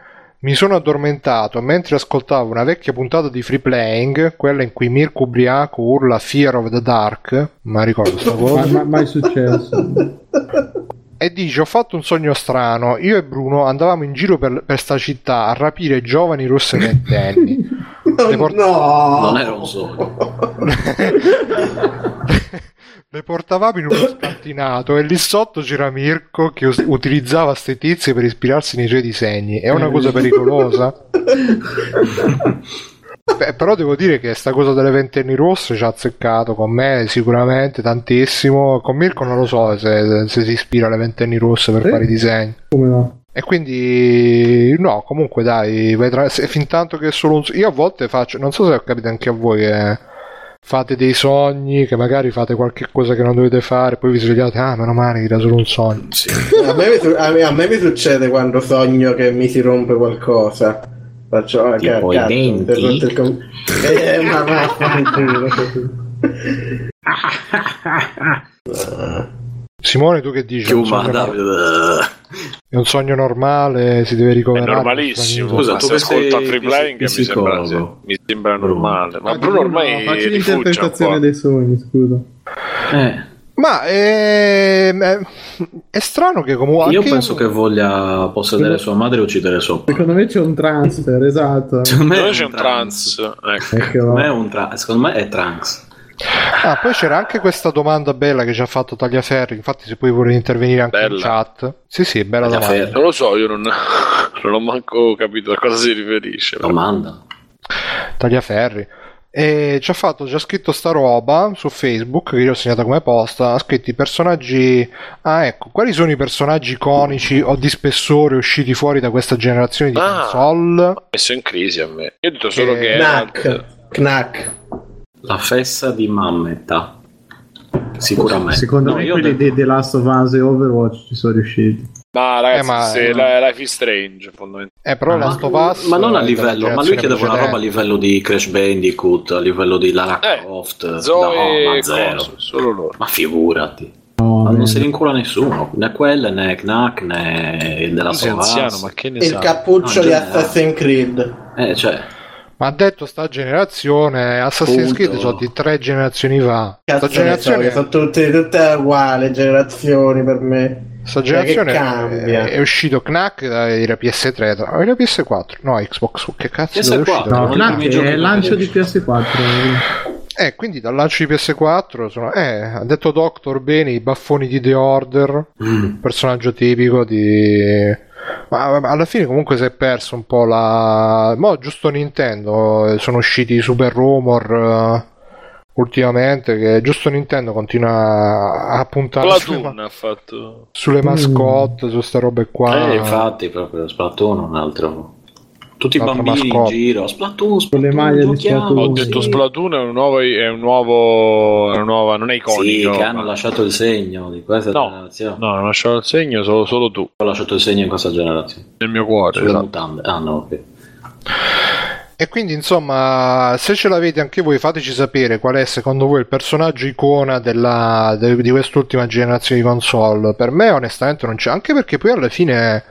mi sono addormentato mentre ascoltavo una vecchia puntata di Free Playing, quella in cui Mirko ubriaco urla Fear of the Dark, ma ricordo <laughs> sta cosa, ma- mai successo. e dice ho fatto un sogno strano, io e Bruno andavamo in giro per, per sta città a rapire giovani rosse ventenni. <laughs> Le port- no! Non era un sogno. <laughs> Le portavamo in uno <coughs> scantinato e lì sotto c'era Mirko che us- utilizzava ste tizie per ispirarsi nei suoi disegni. È una cosa pericolosa. <laughs> Beh, però devo dire che sta cosa delle ventenni rosse ci ha azzeccato con me sicuramente tantissimo. Con Mirko non lo so se, se si ispira alle ventenni rosse per Sì. fare i disegni. Come no? E quindi no, comunque dai, se, fin tanto che è solo un io a volte faccio, non so se capita anche a voi che fate dei sogni, che magari fate qualche cosa che non dovete fare, poi vi svegliate, ah, meno male, era solo un sogno. Sì. A me, a, me, a me mi succede quando sogno che mi si rompe qualcosa. Faccio ah, Tipo ca- i cazzo, denti? il com- eh, ma vaffanculo. <laughs> Simone, tu che dici? È Più un, sogno, ma nor- è un sogno normale, si deve È ricoverare. normalissimo. Scusa, tu che ascolta Free Playing mi sembra, mi sembra normale. Ma Facci Bruno ormai facci rifugge un l'interpretazione dei sogni, scusa. Eh, Ma ehm, è, è strano che comunque... io penso che voglia possedere sua madre e uccidere suo padre. Secondo me c'è un transfer, esatto. Secondo me Dove è c'è un trans? Ecco. Ecco. Secondo me è un tra- secondo me è trans. Ah, poi c'era anche questa domanda bella che ci ha fatto Tagliaferri, infatti se poi vuole intervenire anche in Bella. chat. Sì, sì, bella Tagliaferri. domanda. Non lo so, io non, <laughs> non ho manco capito a cosa si riferisce. però. Domanda. Tagliaferri. E ci ha fatto, ci ha scritto sta roba su Facebook, che io ho segnato come posta, ha scritto i personaggi... Ah ecco, quali sono i personaggi iconici o di spessore usciti fuori da questa generazione di Ah. console? Ha messo in crisi a me. Io ho detto solo Eh, che era... Knack. Knack. La fessa di Mammetta. Sicuramente. Secondo No, me quelli detto- di The Last of Us e Overwatch ci sono riusciti. Ma ragazzi, Eh, ma- se la- Life is Strange, fondamentalmente. Eh, però Ah, Last of Us... ma non a livello, della ma lui chiedeva una roba a livello di Crash Bandicoot, a livello di Lara Eh, Croft, Zoe no, ma e zero. solo loro. Ma figurati, No, ma non man. se ne incula nessuno, né quelle, né Knack, né della Sei sua anziano, ma che ne Il sa? cappuccio No, di. Assassin's Creed. Eh, cioè, Ma ha detto sta generazione, Assassin's Punto. Creed sono di tre generazioni fa. Sta Cazzo so, generazione... sono tutte, tutte uguali generazioni per me. Sta Cioè, generazione cambia? è, è uscito Knack era PS3, tra- era PS4, no Xbox, che cazzo PS4, dove è uscito? No, Knack è il lancio di che- PS4. Eh, quindi dal lancio di PS4 sono, eh, ha detto Doctor bene i baffoni di The Order, Mm. personaggio tipico di... Ma alla fine comunque si è perso un po' la... Mo' giusto Nintendo, eh, sono usciti i super rumor eh, ultimamente che giusto Nintendo continua a puntare sulle, Platoon ma- ha fatto. sulle mascotte, su queste robe qua. Eh, infatti, proprio Splatoon, un altro. Tutti i bambini in giro, Splatoon, Con le Splatoon, maglie di. Splatoon. Ho detto Splatoon è un nuovo, è un nuovo, è un nuovo non è Sì, iconico. che hanno lasciato il segno di questa No. generazione. No, non ho lasciato il segno, solo, solo tu, Ho lasciato il segno in questa generazione. nel mio cuore. Sulle esatto. mutande. Ah, no, ok. E quindi insomma, se ce l'avete anche voi, fateci sapere qual è secondo voi il personaggio icona della, de- di quest'ultima generazione di console. Per me, onestamente, non c'è. Anche perché poi alla fine,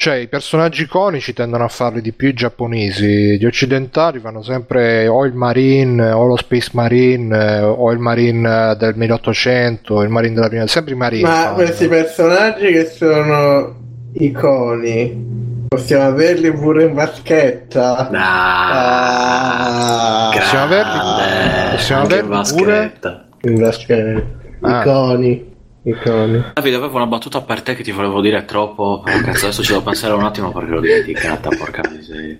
cioè, i personaggi iconici tendono a farli di più i giapponesi. Gli occidentali fanno sempre o il Marine, o lo Space Marine, eh, o il Marine eh, del 1800, il Marine della prima. Sempre i Marine. Ma fanno. questi personaggi che sono iconi, possiamo averli pure in vaschetta? Ah, Ah, Possiamo averli- possiamo averli in vaschetta. in vaschetta. Ah. Iconi, iconi. Davide, avevo una battuta per te che ti volevo dire troppo. però cazzo, adesso ci devo pensare un attimo perché l'ho dimenticata, porca miseria.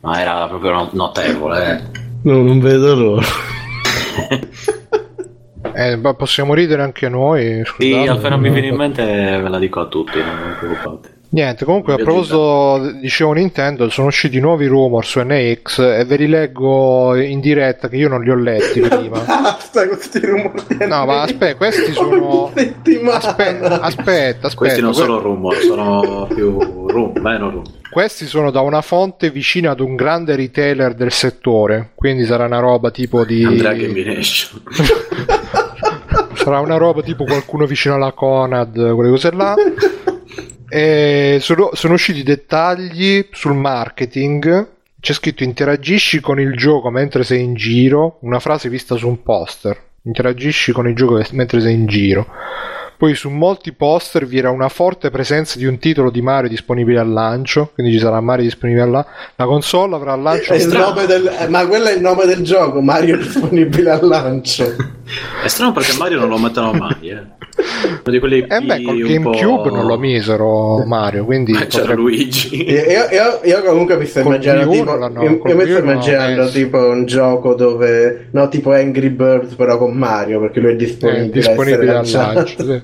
Ma era proprio no- notevole. eh. No, non vedo l'ora. <laughs> Eh, ma possiamo ridere anche noi. Sì, scusate. appena mi viene in mente ve la dico a tutti, non vi preoccupate. Niente, comunque a proposito, dicevo Nintendo, sono usciti nuovi rumor su NX e ve li leggo in diretta che io non li ho letti <laughs> prima. Basta questi rumori. No, ma aspetta, questi sono... Aspetta, aspetta, aspetta. Questi non sono rumor, sono più rum, meno rum. Questi sono da una fonte vicina ad un grande retailer del settore, quindi sarà una roba tipo di... Andrea Combination. <laughs> sarà una roba tipo qualcuno vicino alla Conad, quelle cose là. <laughs> E sono, sono usciti dettagli sul marketing. C'è scritto interagisci con il gioco mentre sei in giro, una frase vista su un poster. Interagisci con il gioco mentre sei in giro. Poi su molti poster vi era una forte presenza di un titolo di Mario disponibile al lancio, quindi ci sarà Mario disponibile al lancio. La console avrà al lancio È il nome del- eh, ma quello è il nome del gioco, Mario disponibile al lancio. È strano perché Mario non lo mettono mai, eh. <laughs> Uno di quelli Eh beh, col un po'- GameCube non lo misero Mario, quindi <laughs> C'era potrebbe- Luigi. Io, io- io comunque mi sto immaginando tipo, io, io mi sto immaginando tipo un gioco dove no tipo Angry Birds però con Mario perché lui è disponibile, Eh, disponibile a al lancio. sì.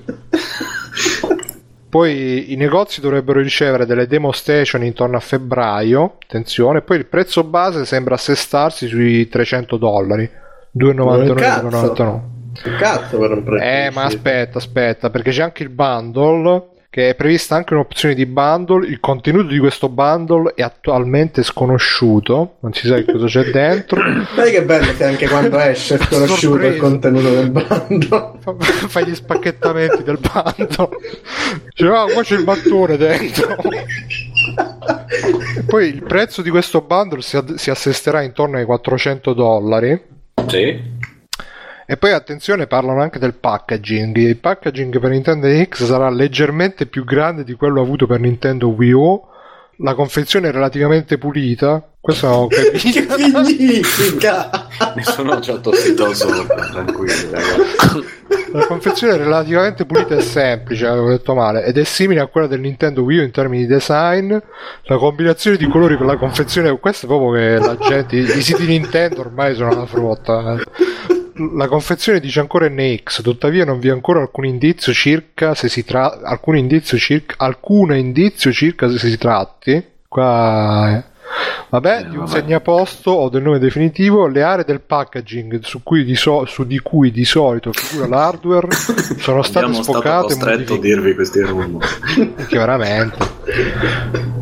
Poi i negozi dovrebbero ricevere delle demo station intorno a febbraio, attenzione, poi il prezzo base sembra assestarsi sui 300 dollari, 2,99,99. Che cazzo per un prezzo Eh, ma aspetta, aspetta, perché c'è anche il bundle, che è prevista anche un'opzione di bundle, il contenuto di questo bundle è attualmente sconosciuto, non si sa che cosa c'è dentro. <coughs> Sai che bello se anche quando esce è sconosciuto il Sorpreso. contenuto del. <laughs> Fa- fai gli spacchettamenti del bando cioè, ah, qua c'è il mattone dentro E <laughs> poi il prezzo di questo bundle si, ad- si assesterà intorno ai 400 dollari Sì. E poi attenzione parlano anche del packaging il packaging per Nintendo X sarà leggermente più grande di quello avuto per Nintendo Wii U la confezione è relativamente pulita questo non ho <laughs> che capito significa? Nessuno ci ha tossito sopra, tranquilli, ragazzi. La confezione è relativamente pulita e semplice, avevo detto male, ed è simile a quella del Nintendo Wii U in termini di design. La combinazione di colori per la confezione, questo è proprio che la gente, i siti Nintendo ormai sono una frotta. eh. La confezione dice ancora NX, tuttavia non vi è ancora alcun indizio circa se si tratta, alcun indizio circa, alcun indizio circa se si tratti. Qua eh. Vabbè, Eh, di un vabbè. segnaposto o del nome definitivo, le aree del packaging su, cui di, so- su di cui di solito figura l'hardware <laughs> sono state Abbiamo sfocate e costretto a dirvi questi rumor. Che veramente.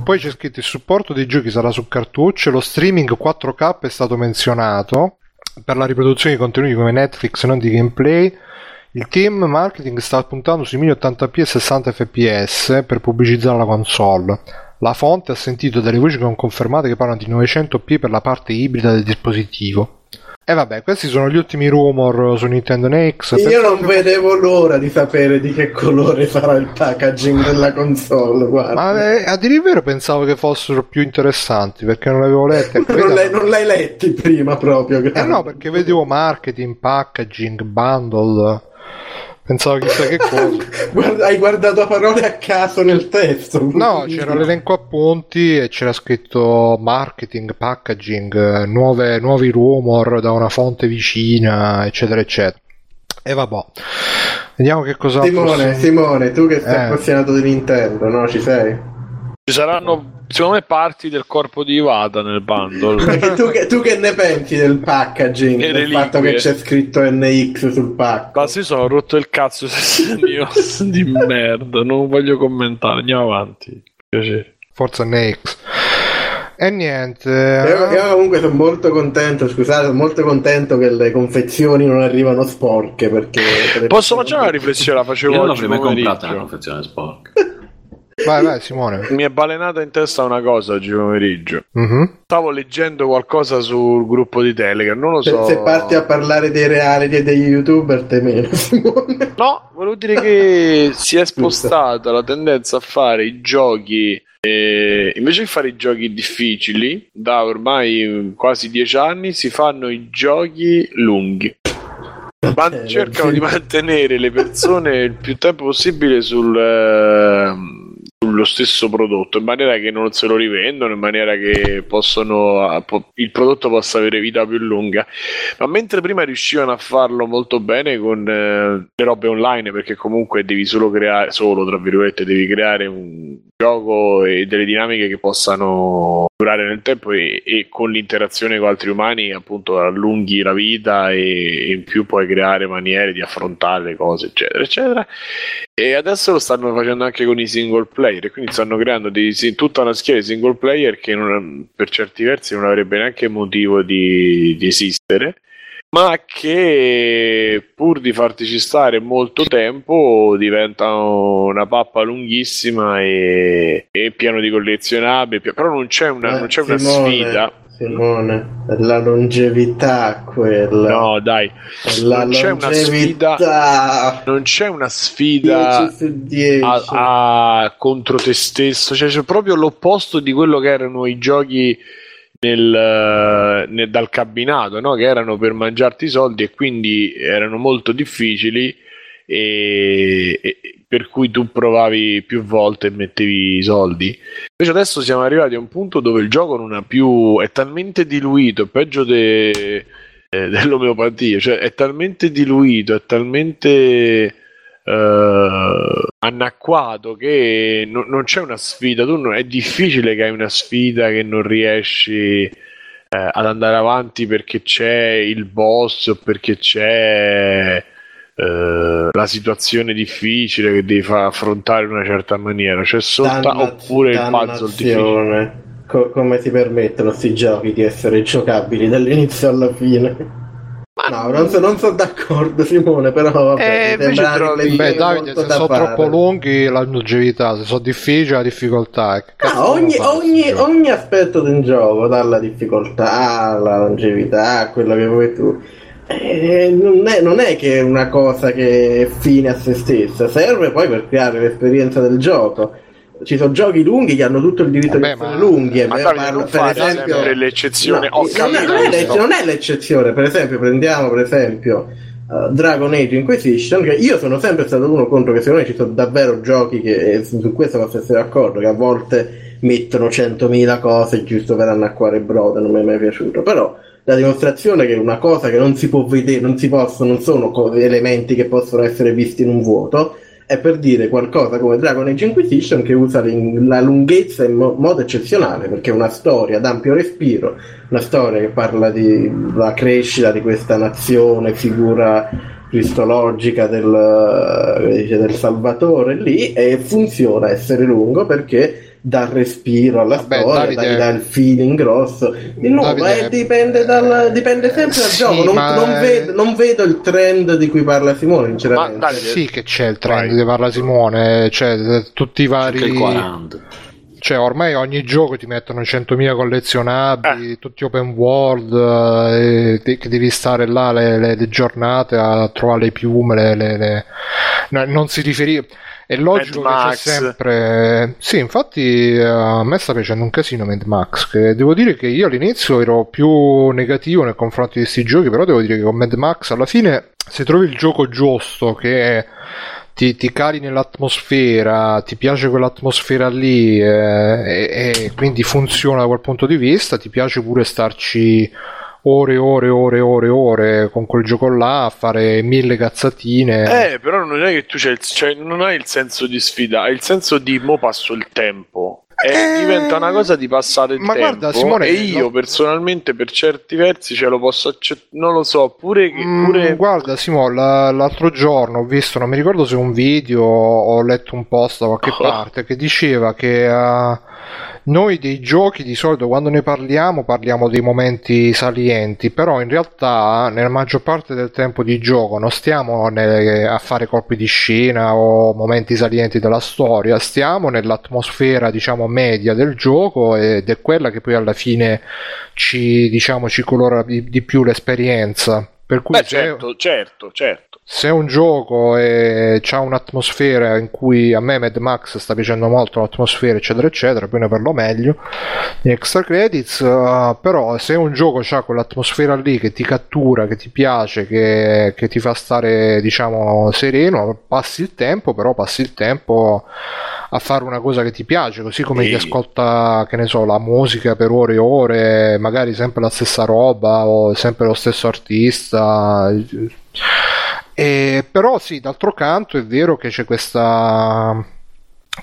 Poi c'è scritto il supporto dei giochi sarà su cartucce, lo streaming 4K è stato menzionato per la riproduzione di contenuti come Netflix non di gameplay. Il team marketing sta puntando sui 1080p e 60 fps per pubblicizzare la console. La fonte ha sentito delle voci che hanno confermato che parlano di 900p per la parte ibrida del dispositivo. E vabbè, questi sono gli ultimi rumor su Nintendo NX. Io non che- vedevo l'ora di sapere di che colore sarà il packaging della console. Guarda. Ma eh, a dire il vero pensavo che fossero più interessanti perché non l'avevo letta. <laughs> non, l'hai, non l'hai letti prima proprio. Eh no, perché vedevo marketing, packaging, bundle. Pensavo chissà che cosa. <laughs> Guarda, hai guardato parole a caso nel testo. No, c'era l'elenco appunti e c'era scritto marketing, packaging, nuove- nuovi rumor da una fonte vicina, eccetera, eccetera. E vabbè, vediamo che cosa Simone, Simone, tu che sei Eh. appassionato di Nintendo, no? Ci sei? Ci saranno, secondo me, parti del corpo di Ivata nel bundle. <laughs> Tu, che, tu che ne pensi del packaging? Che del fatto che c'è scritto NX sul pack? Basta, io sono rotto il cazzo <laughs> io <laughs> di merda, non voglio commentare, andiamo avanti. Piacere. Forza NX. E niente. Io, io comunque sono molto contento, scusate, sono molto contento che le confezioni non arrivano sporche perché... Posso facere una riflessione? La facevo Io non oggi l'avrei mai comprata una confezione sporca. Vai, vai, Simone. Mi è balenata in testa una cosa oggi pomeriggio. Mhm. Stavo leggendo qualcosa sul gruppo di Telegram, non lo so. se parti a parlare dei reality e degli youtuber te meno, Simone. No, volevo dire che <laughs> si è spostata la tendenza a fare i giochi. eh, invece di fare i giochi difficili, da ormai quasi dieci anni si fanno i giochi lunghi. Ma Eh, cercano di mantenere le persone il più tempo possibile sul, ehm, sullo stesso prodotto, in maniera che non se lo rivendono, in maniera che possono, ah, il prodotto possa avere vita più lunga. Ma mentre prima riuscivano a farlo molto bene con eh, le robe online, perché comunque devi solo creare, solo tra virgolette, devi creare un gioco e delle dinamiche che possano durare nel tempo e, e con l'interazione con altri umani appunto allunghi la vita e, e in più puoi creare maniere di affrontare le cose eccetera eccetera. E adesso lo stanno facendo anche con i single player quindi stanno creando dei- tutta una schiera di single player che non- per certi versi non avrebbe neanche motivo di, di esistere ma che pur di fartici stare molto tempo diventano una pappa lunghissima e, e pieno di collezionabili però non c'è una, non c'è una Eh, sfida Simone, è la longevità quella. no dai non c'è una sfida non c'è una sfida 10 su 10. a- a- contro te stesso, cioè c'è proprio l'opposto di quello che erano i giochi nel, eh, nel- dal cabinato, no? che erano per mangiarti i soldi e quindi erano molto difficili e, e- per cui tu provavi più volte e mettevi i soldi. Invece adesso siamo arrivati a un punto dove il gioco non ha più è talmente diluito, peggio de- eh, dell'omeopatia, cioè è talmente diluito, è talmente eh, anacquato che no- non c'è una sfida. Tu non- è difficile che hai una sfida che non riesci eh, ad andare avanti perché c'è il boss o perché c'è eh, la situazione difficile che devi far affrontare in una certa maniera. C'è soltanto Danna- oppure il puzzle difficile. Co- come si permettono sti giochi di essere giocabili dall'inizio alla fine? No, non, so- non sono d'accordo, Simone, però vabbè, Eh, trovi- Beh, Davide, se sono fare. troppo lunghi la longevità, se sono difficili la difficoltà. Che cazzo No, ogni, devono fare ogni- giochi? ogni aspetto di un gioco, dalla difficoltà alla longevità, quello che vuoi tu, eh, non, è, non è che è una cosa che è fine a se stessa, serve poi per creare l'esperienza del gioco. Ci sono giochi lunghi che hanno tutto il diritto Vabbè, di essere ma- lunghi. e Ma parlo- non per fare esempio, l'eccezione. No, non, è, non è non è l'eccezione, per esempio, prendiamo per esempio uh, Dragon Age Inquisition, che io sono sempre stato uno contro che secondo me ci sono davvero giochi che e su questo posso essere d'accordo, che a volte mettono 100.000 cose giusto per annacquare il brodo, non mi è mai piaciuto, però la dimostrazione che una cosa che non si può vedere, non si possono, non sono co- elementi che possono essere visti in un vuoto, è per dire qualcosa come Dragon Age Inquisition che usa la lunghezza in mo- modo eccezionale perché è una storia d'ampio respiro, una storia che parla della crescita di questa nazione, figura cristologica del, eh, del Salvatore lì e funziona essere lungo perché dà respiro alla Vabbè, storia, Davide- dà, dà il feeling grosso. Di nuovo, Davide- eh, dipende, dal, dipende sempre dal Sì, gioco. Non, ma- non vedo, non vedo il trend di cui parla Simone, sinceramente. Ma Davide- Sì che c'è il trend Vai. di parla Simone, cioè tutti i vari... Il 40. cioè ormai ogni gioco ti mettono 100.000 collezionabili, tutti open world, eh, che devi stare là le, le- le giornate a trovare le piume, le- le- le- no, non si riferisce... È logico Mad che sempre... Sì, infatti eh, a me sta piacendo un casino Mad Max, che devo dire che io all'inizio ero più negativo nei confronti di questi giochi, però devo dire che con Mad Max alla fine se trovi il gioco giusto che ti, ti cali nell'atmosfera, ti piace quell'atmosfera lì eh, e, e quindi funziona da quel punto di vista, ti piace pure starci ore e ore e ore ore ore con quel gioco là a fare mille cazzatine. Eh, però non è che tu c'hai il, cioè, non hai il senso di sfida, hai il senso di mo passo il tempo. E Eh, diventa una cosa di passare il ma tempo. guarda, Simone, e io lo- personalmente per certi versi ce lo posso accettare. Non lo so, pure che Mm, pure guarda Simo, la- l'altro giorno ho visto, non mi ricordo se un video ho letto un post da qualche Oh. parte che diceva che eh, noi dei giochi di solito quando ne parliamo parliamo dei momenti salienti, però in realtà nella maggior parte del tempo di gioco non stiamo ne- a fare colpi di scena o momenti salienti della storia, stiamo nell'atmosfera diciamo media del gioco ed è quella che poi alla fine ci, diciamo, ci colora di, di più l'esperienza. Per cui Beh, certo, certo, certo. Se un gioco c'ha un'atmosfera in cui a me Mad Max sta piacendo molto l'atmosfera eccetera eccetera poi ne parlo meglio di extra credits eh, però se un gioco ha quell'atmosfera lì che ti cattura che ti piace che, che ti fa stare diciamo sereno passi il tempo però passi il tempo a fare una cosa che ti piace così come Sì. chi ascolta che ne so la musica per ore e ore magari sempre la stessa roba o sempre lo stesso artista e, però sì, d'altro canto è vero che c'è questa,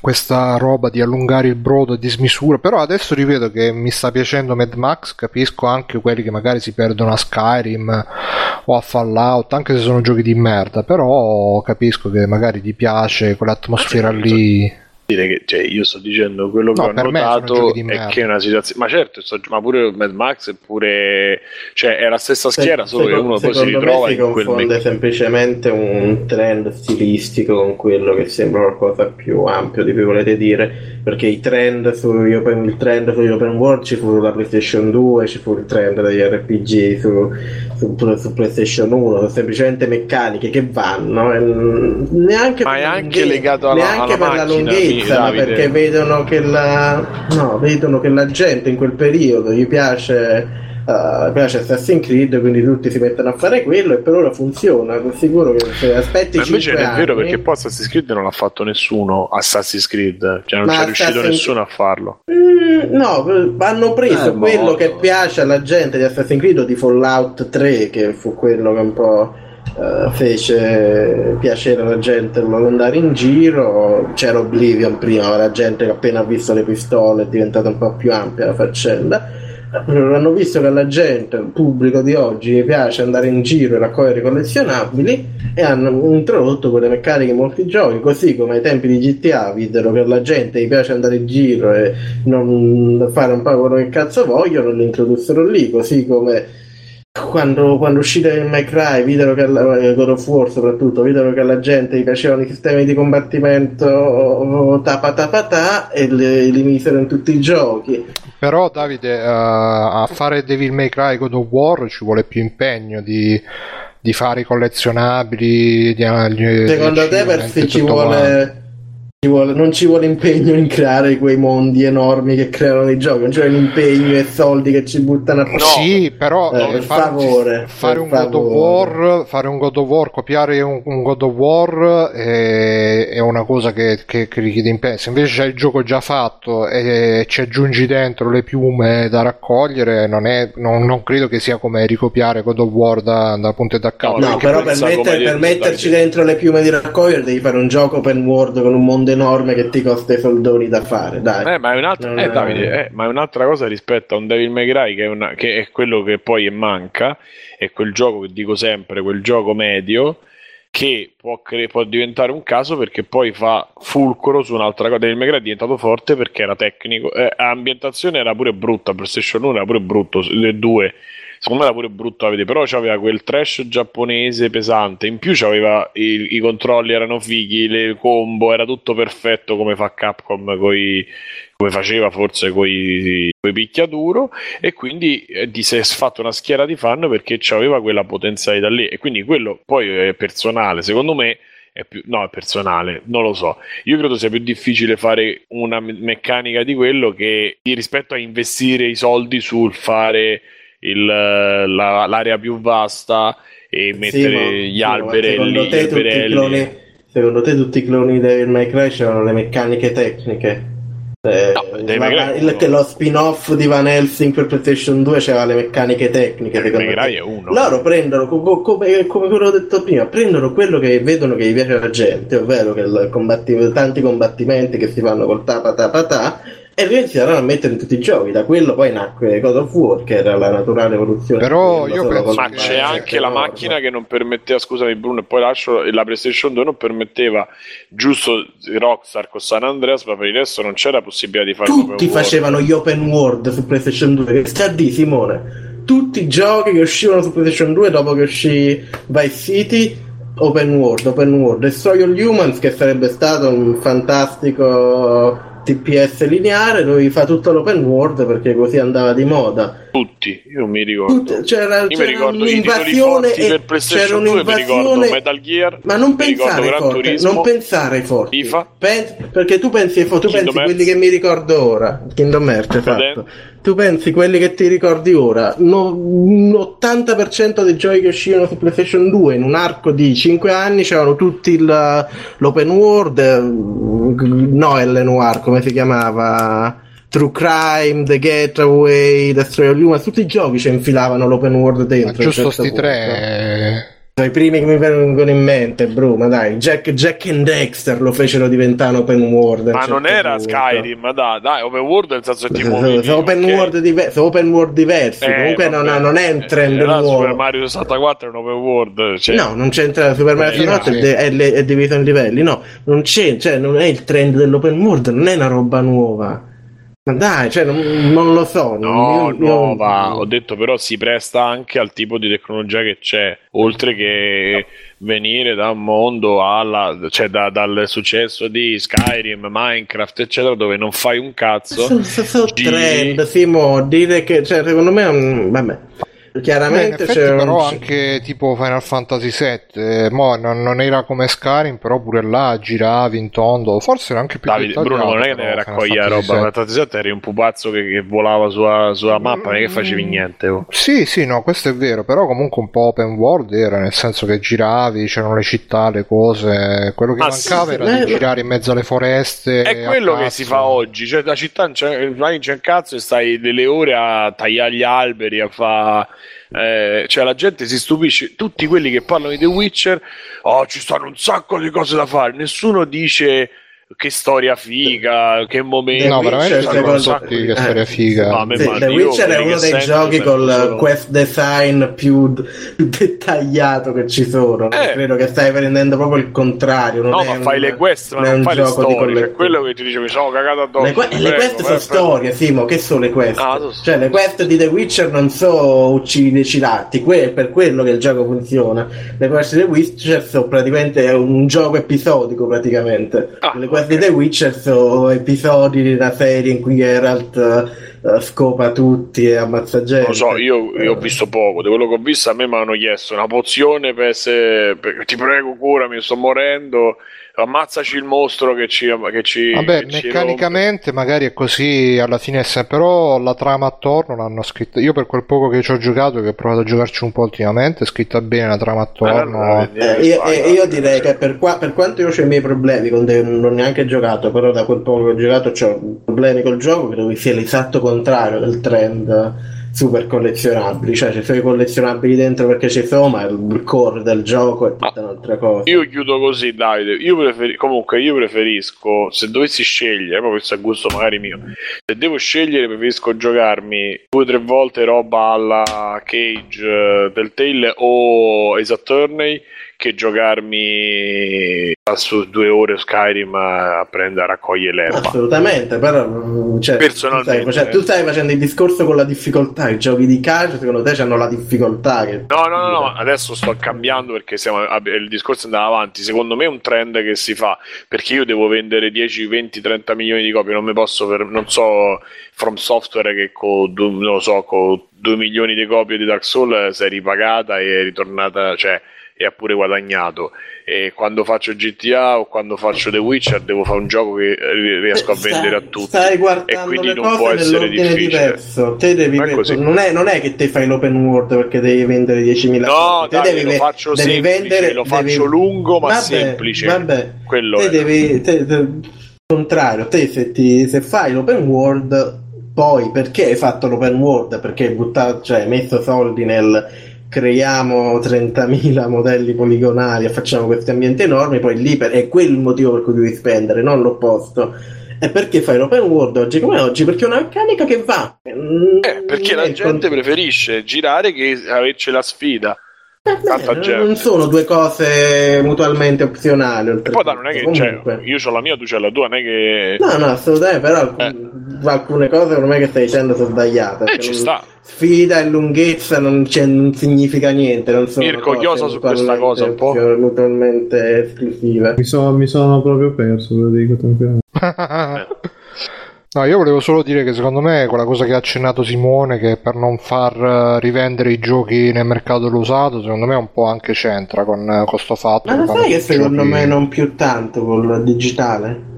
questa roba di allungare il brodo a dismisura, però adesso rivedo che mi sta piacendo Mad Max, capisco anche quelli che magari si perdono a Skyrim o a Fallout, anche se sono giochi di merda, però capisco che magari ti piace quell'atmosfera lì. Dire che, cioè, io sto dicendo quello che No, ho per me sono notato è che è una situazione. Ma certo, sto- ma pure Mad Max è pure. cioè, è la stessa schiera, solo che Secondo- uno poi si secondo me ritrova si in quel confonde semplicemente un trend stilistico con quello che sembra qualcosa più ampio di cui volete dire perché i trend sugli open, il trend sugli open world ci fu la PlayStation 2 ci fu il trend degli RPG su, su, su PlayStation 1 sono semplicemente meccaniche che vanno e neanche Ma è anche legato alla- neanche alla per la macchina, lunghezza ma Davide. perché vedono che la no, vedono che la gente in quel periodo gli piace Uh, piace Assassin's Creed, quindi tutti si mettono a fare quello e per ora funziona. Sono sicuro che se aspetti Ma invece 5 non è vero anni- perché poi Assassin's Creed non l'ha fatto nessuno. Assassin's Creed, cioè non c'è riuscito Assassin's- nessuno a farlo. Mm, no, hanno preso Eh, quello molto. che piace alla gente di Assassin's Creed o di Fallout 3, che fu quello che un po' eh, fece piacere alla gente andare in giro. C'era Oblivion prima, la gente che appena ha visto le pistole è diventata un po' più ampia la faccenda. Hanno visto che alla gente, al pubblico di oggi, piace andare in giro e raccogliere collezionabili e hanno introdotto quelle meccaniche in molti giochi, così come ai tempi di GTA videro che alla gente gli piace andare in giro e non fare un po' quello che cazzo vogliono, li introdussero lì, così come quando, quando uscì il My Cry, videro che alla- eh, God of War soprattutto, videro che alla gente gli piacevano i sistemi di combattimento tapa tapa ta e le- li misero in tutti i giochi. Però Davide, eh, a fare Devil May Cry God of War ci vuole più impegno di, di fare i collezionabili. Di, di- Secondo di te per se ci vuole, vuole- non ci vuole impegno in creare quei mondi enormi che creano i giochi, non c'è impegno e soldi che ci buttano a No. sì, però Eh, per fare, favore, fare per un God of favore. War, fare un God of War, copiare un, un God of War è, è una cosa che, che, che richiede impegno. Se invece c'è il gioco già fatto e ci aggiungi dentro le piume da raccogliere, non, è, non, non credo che sia come ricopiare God of War da, da punto e da capo. No, No, però per, metter- per metterci dentro le piume di raccogliere devi fare un gioco open world con un mondo enorme che ti costa i soldoni da fare, dai. Eh, ma, è un'altra, eh, Davide, eh, ma è un'altra cosa rispetto a un Devil May Cry che è, una- che è quello che poi manca, è quel gioco che dico sempre, quel gioco medio che può, cre- può diventare un caso perché poi fa fulcro su un'altra cosa. Devil May Cry è diventato forte perché era tecnico, eh, l'ambientazione era pure brutta, PlayStation 1 era pure brutto, le due. Secondo me era pure brutto da vedere, però c'aveva quel trash giapponese pesante. In più c'aveva i, i controlli erano fighi, le combo, era tutto perfetto come fa Capcom con i come faceva forse coi, coi picchiaduro. E quindi eh, ti è fatto una schiera di fan perché aveva quella potenzialità lì. E quindi quello poi è personale. Secondo me è più, no è personale non lo so. Io credo sia più difficile fare una me- meccanica di quello che rispetto a investire i soldi sul fare il, la- l'area più vasta e mettere gli sì, ma alberelli gli alberelli cloni, secondo te tutti i cloni di Devil May Cry c'erano le meccaniche tecniche? Eh, No, la- il- lo spin-off di Van Helsing per PlayStation 2 c'era le meccaniche tecniche è uno. Loro prendono co- co- come, come quello ho detto prima prendono quello che vedono che gli piace alla gente ovvero che il combatti- tanti combattimenti che si fanno col tapa tapa ta e lo iniziarono a mettere in tutti i giochi da quello poi nacque God of War che era la naturale evoluzione Però io penso Ma che- c'è anche la enorme. macchina che non permetteva, scusami Bruno, e poi lascio la PlayStation 2 non permetteva, giusto Rockstar con San Andreas, ma per il resto non c'era possibilità di fare tutti world. facevano gli open world su PlayStation 2 che sta di Simone tutti i giochi che uscivano su PlayStation 2 dopo che uscì Vice City open world open world Destroy All Humans che sarebbe stato un fantastico TPS lineare dove fa tutto l'open world perché così andava di moda Tutti, io mi ricordo. Tut- c'era, Io mi c'era ricordo i titoli un'invasione e per PlayStation c'era 2, mi ricordo Metal Gear, ma non mi ricordo pensare ai forti, Turismo, non pensare ai forti. FIFA. Pen- perché tu pensi ai forti, tu Kingdom pensi quelli Hearts. che mi ricordo ora, Kingdom Hearts, esatto. Tu pensi quelli che ti ricordi ora. No, un 80% dei giochi che uscivano su PlayStation 2 in un arco di 5 anni c'erano tutti il- l'open world, eh, no, L Noir, come si chiamava? True Crime, The Getaway, Destroy All Humans, tutti i giochi ci infilavano l'open world Ma dentro. a un giusto certo sti punto. tre. Sono i primi che mi vengono in mente, bro, ma dai, Jack, Jack and Dexter lo fecero diventare open world. Ma non certo era punto. Skyrim, ma dai, dai, open world nel senso che ti muovi. sono open, ok? world diver- open world diversi, Eh, comunque non, vabbè. non è un trend Eh, nuovo. Super Mario 64 è un open world. Cioè, No, non c'entra Super Mario Eh, 64 sì. è, è è diviso in livelli, no, non c'è, cioè non è il trend dell'open world, non è una roba nuova. Ma dai, cioè non, non lo so. No, io- io- nuova. Ho detto però si presta anche al tipo di tecnologia che c'è, oltre che venire da un mondo alla, cioè da- dal successo di Skyrim, Minecraft, eccetera, dove non fai un cazzo. Sono, sono giri- trend, Simo, dire che, cioè, secondo me vabbè, chiaramente effetti c'è però un, anche tipo Final Fantasy VII, eh, mo non, non era come Skyrim, però pure là giravi in tondo, forse era anche più Davide, Bruno non è che però, ne Final raccoglie la Fantasy roba, VII. ma 37 eri un pupazzo che, che volava sulla, sulla mappa, non è che facevi niente. oh. Sì, sì, no, questo è vero, però comunque un po' open world era, nel senso che giravi, c'erano le città, le cose, quello che Ma mancava sì, era eh, di girare in mezzo alle foreste. È quello che si fa oggi, cioè la città non c'è, in c'è un cazzo e stai delle ore a tagliare gli alberi, a fa eh, cioè la gente si stupisce, tutti quelli che parlano di The Witcher, oh ci stanno un sacco di cose da fare, nessuno dice che storia figa, che momento. No, veramente stanno secondo- tutti che eh, storia figa. No, me Sì, The Witcher è uno che dei giochi col solo- quest design più, dettagliato che ci sono. Eh. Credo che stai prendendo proprio il contrario. Non No, è ma un- fai le quest, ma non è non fai le storie. Cioè, quello che ti dice mi sono cagato addosso. Le, que- le prego, quest sono storie, Simo. Che sono le quest? Ah, so. Cioè, le quest di The Witcher non so uccidi dei cilatti. Que- è per quello che il gioco funziona. Le quest di The Witcher sono praticamente un gioco episodico. Praticamente. Ah, le quest di The Witcher sono episodi di una serie in cui Geralt eh, scopa tutti e ammazza gente. Lo so, io, io ho visto poco, di quello che ho visto a me mi hanno chiesto una pozione per essere... per- ti prego curami, sto morendo, ammazzaci il mostro che ci... Che ci Vabbè, che ci meccanicamente magari è così alla fine, è sempre- però la trama attorno l'hanno scritta. Io per quel poco che ci ho giocato, che ho provato a giocarci un po' ultimamente, è scritta bene la trama attorno. Eh, che io, eh, io direi che per, qua- per quanto io ho i miei problemi con The- non ho neanche giocato, però da quel poco che ho giocato ho problemi col gioco, credo che sia l'esatto contrario del trend super collezionabili, cioè ci sono i collezionabili dentro perché ci sono, ma il core del gioco è tutta un'altra cosa. Io chiudo così, Davide. Io preferi- comunque, io preferisco, se dovessi scegliere, proprio questo è gusto magari mio, se devo scegliere, preferisco giocarmi due o tre volte roba alla Cage, eh, Telltale o Ace Attorney che giocarmi passo due ore Skyrim a prendere a raccogliere l'erba. Assolutamente, però mm, cioè, tu, stai Personalmente. facendo, tu stai facendo il discorso con la difficoltà. I giochi di calcio, secondo te, hanno la difficoltà. Che... No, no, no, no, adesso sto cambiando perché siamo, il discorso andava avanti. Secondo me è un trend che si fa perché io devo vendere 10, 20, 30 milioni di copie. Non mi posso, per, non so, From Software che con, non lo so, con 2 milioni di copie di Dark Souls si è ripagata e è ritornata, cioè, e ha pure guadagnato. E quando faccio GTA o quando faccio The Witcher devo fare un gioco che ri- riesco a Stai- vendere a tutti. Stai e guardando quindi le non può essere difficile. diverso. Te devi Non è non, è, non è che te fai l'open world perché devi vendere 10.000 No. Te dai, devi lo faccio devi semplice, vendere, lo devi- faccio lungo ma Vabbè, semplice. Vabbè, Quello te è. devi te- te- contrario, te se, ti- se fai l'open world poi perché hai fatto l'open world? Perché hai buttato, cioè hai messo soldi nel creiamo 30.000 modelli poligonali e facciamo questi ambienti enormi, poi lì per, è quello il motivo per cui devi spendere, non l'opposto. E perché fai l'open world oggi come oggi? Perché è una meccanica che va. Mm, Eh, perché la è gente con- preferisce girare che averci la sfida. Eh, beh, non- sono due cose mutualmente opzionali. E poi dai, non è che Comunque. cioè, io ho la mia, tu c'hai la tua, non è che. No, no, assolutamente, però alcun- alcune cose per me che stai dicendo sono sbagliate. Eh, perché ci sta. Sfida e lunghezza non, non significa niente. Non sono Mirko, chiosa su questa mutualmente- cosa un po'. Mutualmente esclusive. Mi, so- mi sono proprio perso, ve lo dico tranquillamente. <laughs> No, io volevo solo dire che secondo me quella cosa che ha accennato Simone, che per non far eh, rivendere i giochi nel mercato dell'usato, secondo me un po' anche c'entra con eh, questo fatto. Ma lo sai che secondo giochi- me non più tanto col digitale?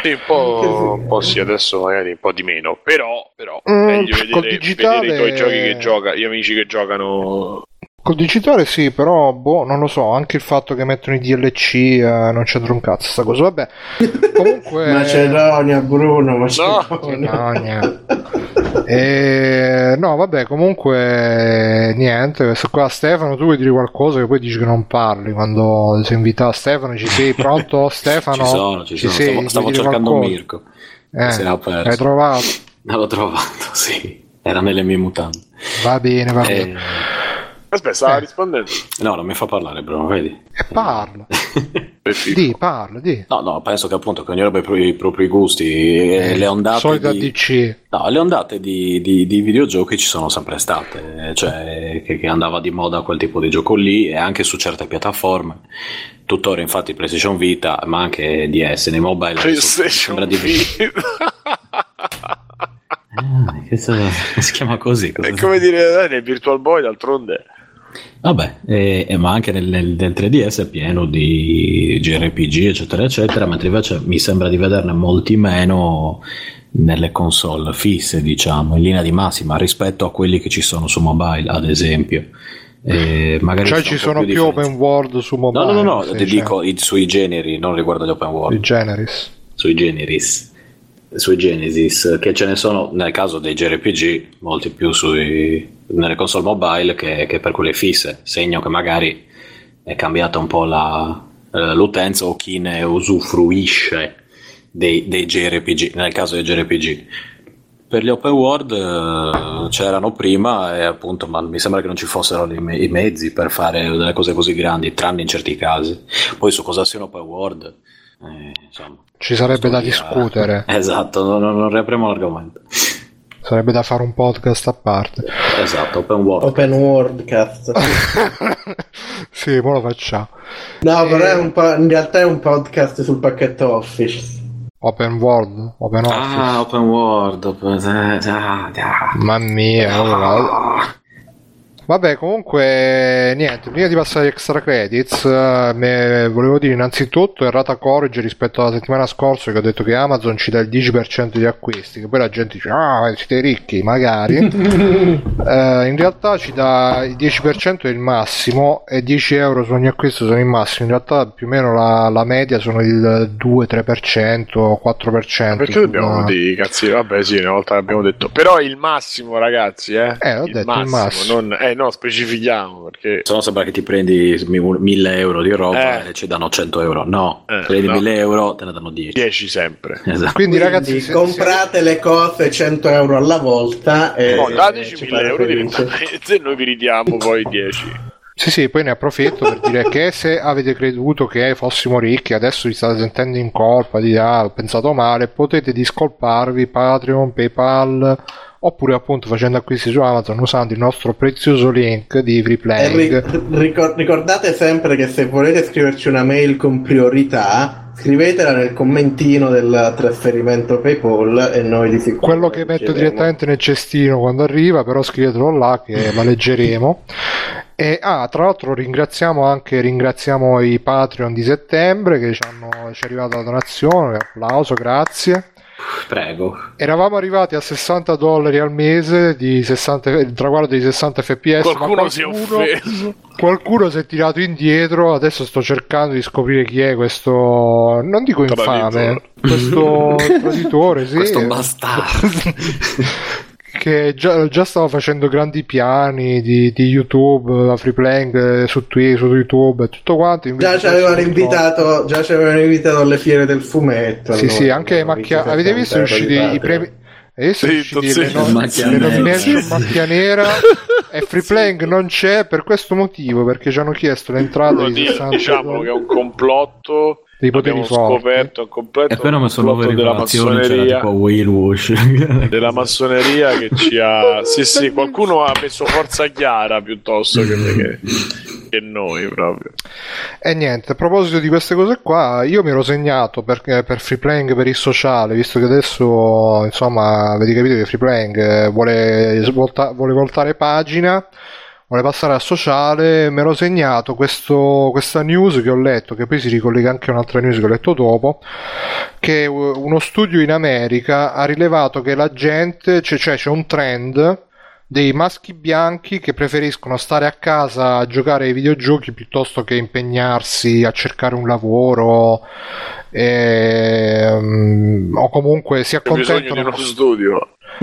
Sì, un po', un po' sì, adesso magari un po' di meno. Però, però Mm, meglio vedere, digitale- vedere i tuoi giochi che gioca, gli amici che giocano. Col digitale sì, però boh, non lo so, anche il fatto che mettono i DLC eh, non c'entra un cazzo sta cosa. Vabbè, <laughs> comunque... Macedonia, Bruno, Macedonia. Eh, no, vabbè, comunque niente. Questo qua, Stefano, tu vuoi dire qualcosa che poi dici che non parli quando sei invitato. Stefano, ci sei pronto? <laughs> Stefano, Ci sono, ci sono. sei? Stavo, stavo cercando qualcosa? Mirko. Eh, Se l'ha perso. l'hai trovato? <laughs> L'ho trovato, sì. Era nelle mie mutande. Va bene, va bene. Eh, Aspetta, stava Eh. rispondendo. no, non mi fa parlare, Bruno, vedi? E parla. <laughs> Di, parla, di. No, no, penso che appunto che ognuno abbia i propri, i propri gusti. e le ondate di... DC. No, le ondate di, di- di videogiochi ci sono sempre state, eh, cioè che, che andava di moda quel tipo di gioco lì e anche su certe piattaforme. Tuttora, infatti, PlayStation Vita, ma anche DS nei mobile PlayStation sembra di <laughs> Ah, so- si chiama così. È come dire, dai, nel Virtual Boy d'altronde. Vabbè, eh, eh, ma anche nel, nel- nel 3DS è pieno di JRPG, eccetera, eccetera, mentre invece mi sembra di vederne molti meno nelle console fisse, diciamo, in linea di massima rispetto a quelli che ci sono su mobile, ad esempio. Eh, Cioè ci sono più differenza. open world su mobile. No, no, no, no, sì, ti cioè, dico i- sui generi, non riguardo gli open i world, generis. sui generis, sui Genesis, che ce ne sono nel caso dei JRPG molti più sui, nelle console mobile che, che per quelle fisse, segno che magari è cambiata un po' la, eh, l'utenza o chi ne usufruisce dei, dei JRPG, nel caso dei JRPG. Per gli open world eh, c'erano prima e appunto, ma mi sembra che non ci fossero i, me- i mezzi per fare delle cose così grandi, tranne in certi casi. Poi su cosa sia un open world, eh, insomma. Ci sarebbe da Sto via. discutere. <laughs> Esatto, non, non- riapriamo l'argomento. Sarebbe da fare un podcast a parte. Esatto, open world. Open world, cazzo. <laughs> sì, ora lo facciamo. No, però è un po', in realtà è un podcast sul pacchetto Office. Open world, open office. Ah, open world. Open... ah, ah, ah. Mamma mia, ora- Vabbè, comunque, niente, prima di passare agli extra credits, eh, me- volevo dire innanzitutto errata corrige rispetto alla settimana scorsa che ho detto che Amazon ci dà il 10% di acquisti, che poi la gente dice, ah, siete ricchi, magari. <laughs> Eh, in realtà ci dà il 10% è il massimo e 10 euro su ogni acquisto sono il massimo, in realtà più o meno la, la media sono il 2-3%, 4%. Perché dobbiamo dire cazzi? Vabbè, sì, una volta l'abbiamo detto. Però il massimo, ragazzi, eh? Eh, ho detto il massimo. Non... Eh, no, specifichiamo perché. Se no sembra che ti prendi mi- 1000 euro di roba Eh. e ci danno 100 euro. No, Eh, prendi no. 1000 euro, te ne danno 10. 10 sempre. <laughs> Esatto. Quindi, Quindi ragazzi, se- comprate le cose 100 euro alla volta e No, dateci ci 1000 fate euro direttamente <laughs> e noi vi ridiamo poi 10. Sì, sì, poi ne approfitto per dire che se avete creduto che fossimo ricchi, adesso vi state sentendo in colpa, di ah, ho pensato male, potete discolparvi Patreon, PayPal oppure appunto facendo acquisti su Amazon usando il nostro prezioso link di E Freeplaying. ri- ricor- ricordate sempre che se volete scriverci una mail con priorità, scrivetela nel commentino del trasferimento PayPal e noi di sicuro. quello che metto leggeremo. direttamente nel cestino quando arriva, però scrivetelo là che <laughs> la leggeremo. E ah, tra l'altro ringraziamo anche ringraziamo i Patreon di settembre che ci, hanno, ci è arrivata la donazione, applauso, grazie. Prego. Eravamo arrivati a 60 dollari al mese di 60, il traguardo di 60 fps. Qualcuno ma si è offeso. Qualcuno si è tirato indietro. Adesso sto cercando di scoprire chi è questo. Non dico infame, questo traditore, sì. Questo bastardo. <laughs> che già, già stava facendo grandi piani di, di YouTube, la free playing eh, su Twitch, su YouTube e tutto quanto. Già ci avevano adesso invitato, già ci avevano invitato alle fiere del fumetto. Sì, allora, sì, anche abbiamo macchia... avete visto 70 usciti i premi? Avete visto Zitto, usciti le, no- Macchia le macchia nera e free playing non c'è per questo motivo perché ci hanno chiesto l'entrata di- 60 diciamo che è un complotto. Dei poteri Abbiamo forti. scoperto un completo E poi hanno messo nuove complotto della massoneria. tipo Whale Wash. <laughs> della massoneria che ci ha sì sì qualcuno ha messo forza chiara piuttosto che, che, che noi proprio E niente, a proposito di queste cose qua, io mi ero segnato per, per free playing per il sociale, visto che adesso, insomma, avete capito che free playing eh, vuole, svolta- vuole voltare pagina, vuole passare al sociale, mi ero segnato questo- questa news che ho letto, che poi si ricollega anche a un'altra news che ho letto dopo, che eh, uno studio in America ha rilevato che la gente, cioè, cioè c'è un trend dei maschi bianchi che preferiscono stare a casa a giocare ai videogiochi piuttosto che impegnarsi a cercare un lavoro ehm, o comunque si bisogno di accontentano uno studio <laughs>